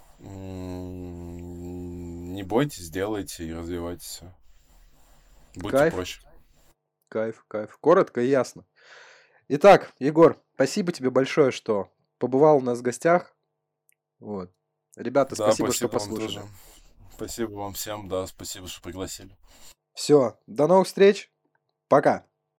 Не бойтесь, делайте и развивайтесь. Будьте Кайф. проще. Кайф, кайф. Коротко и ясно. Итак, Егор, спасибо тебе большое, что побывал у нас в гостях. Вот. Ребята, Да, спасибо, что вам послушали. тоже. Спасибо вам всем, да, спасибо, что пригласили. Все, до новых встреч. Пока.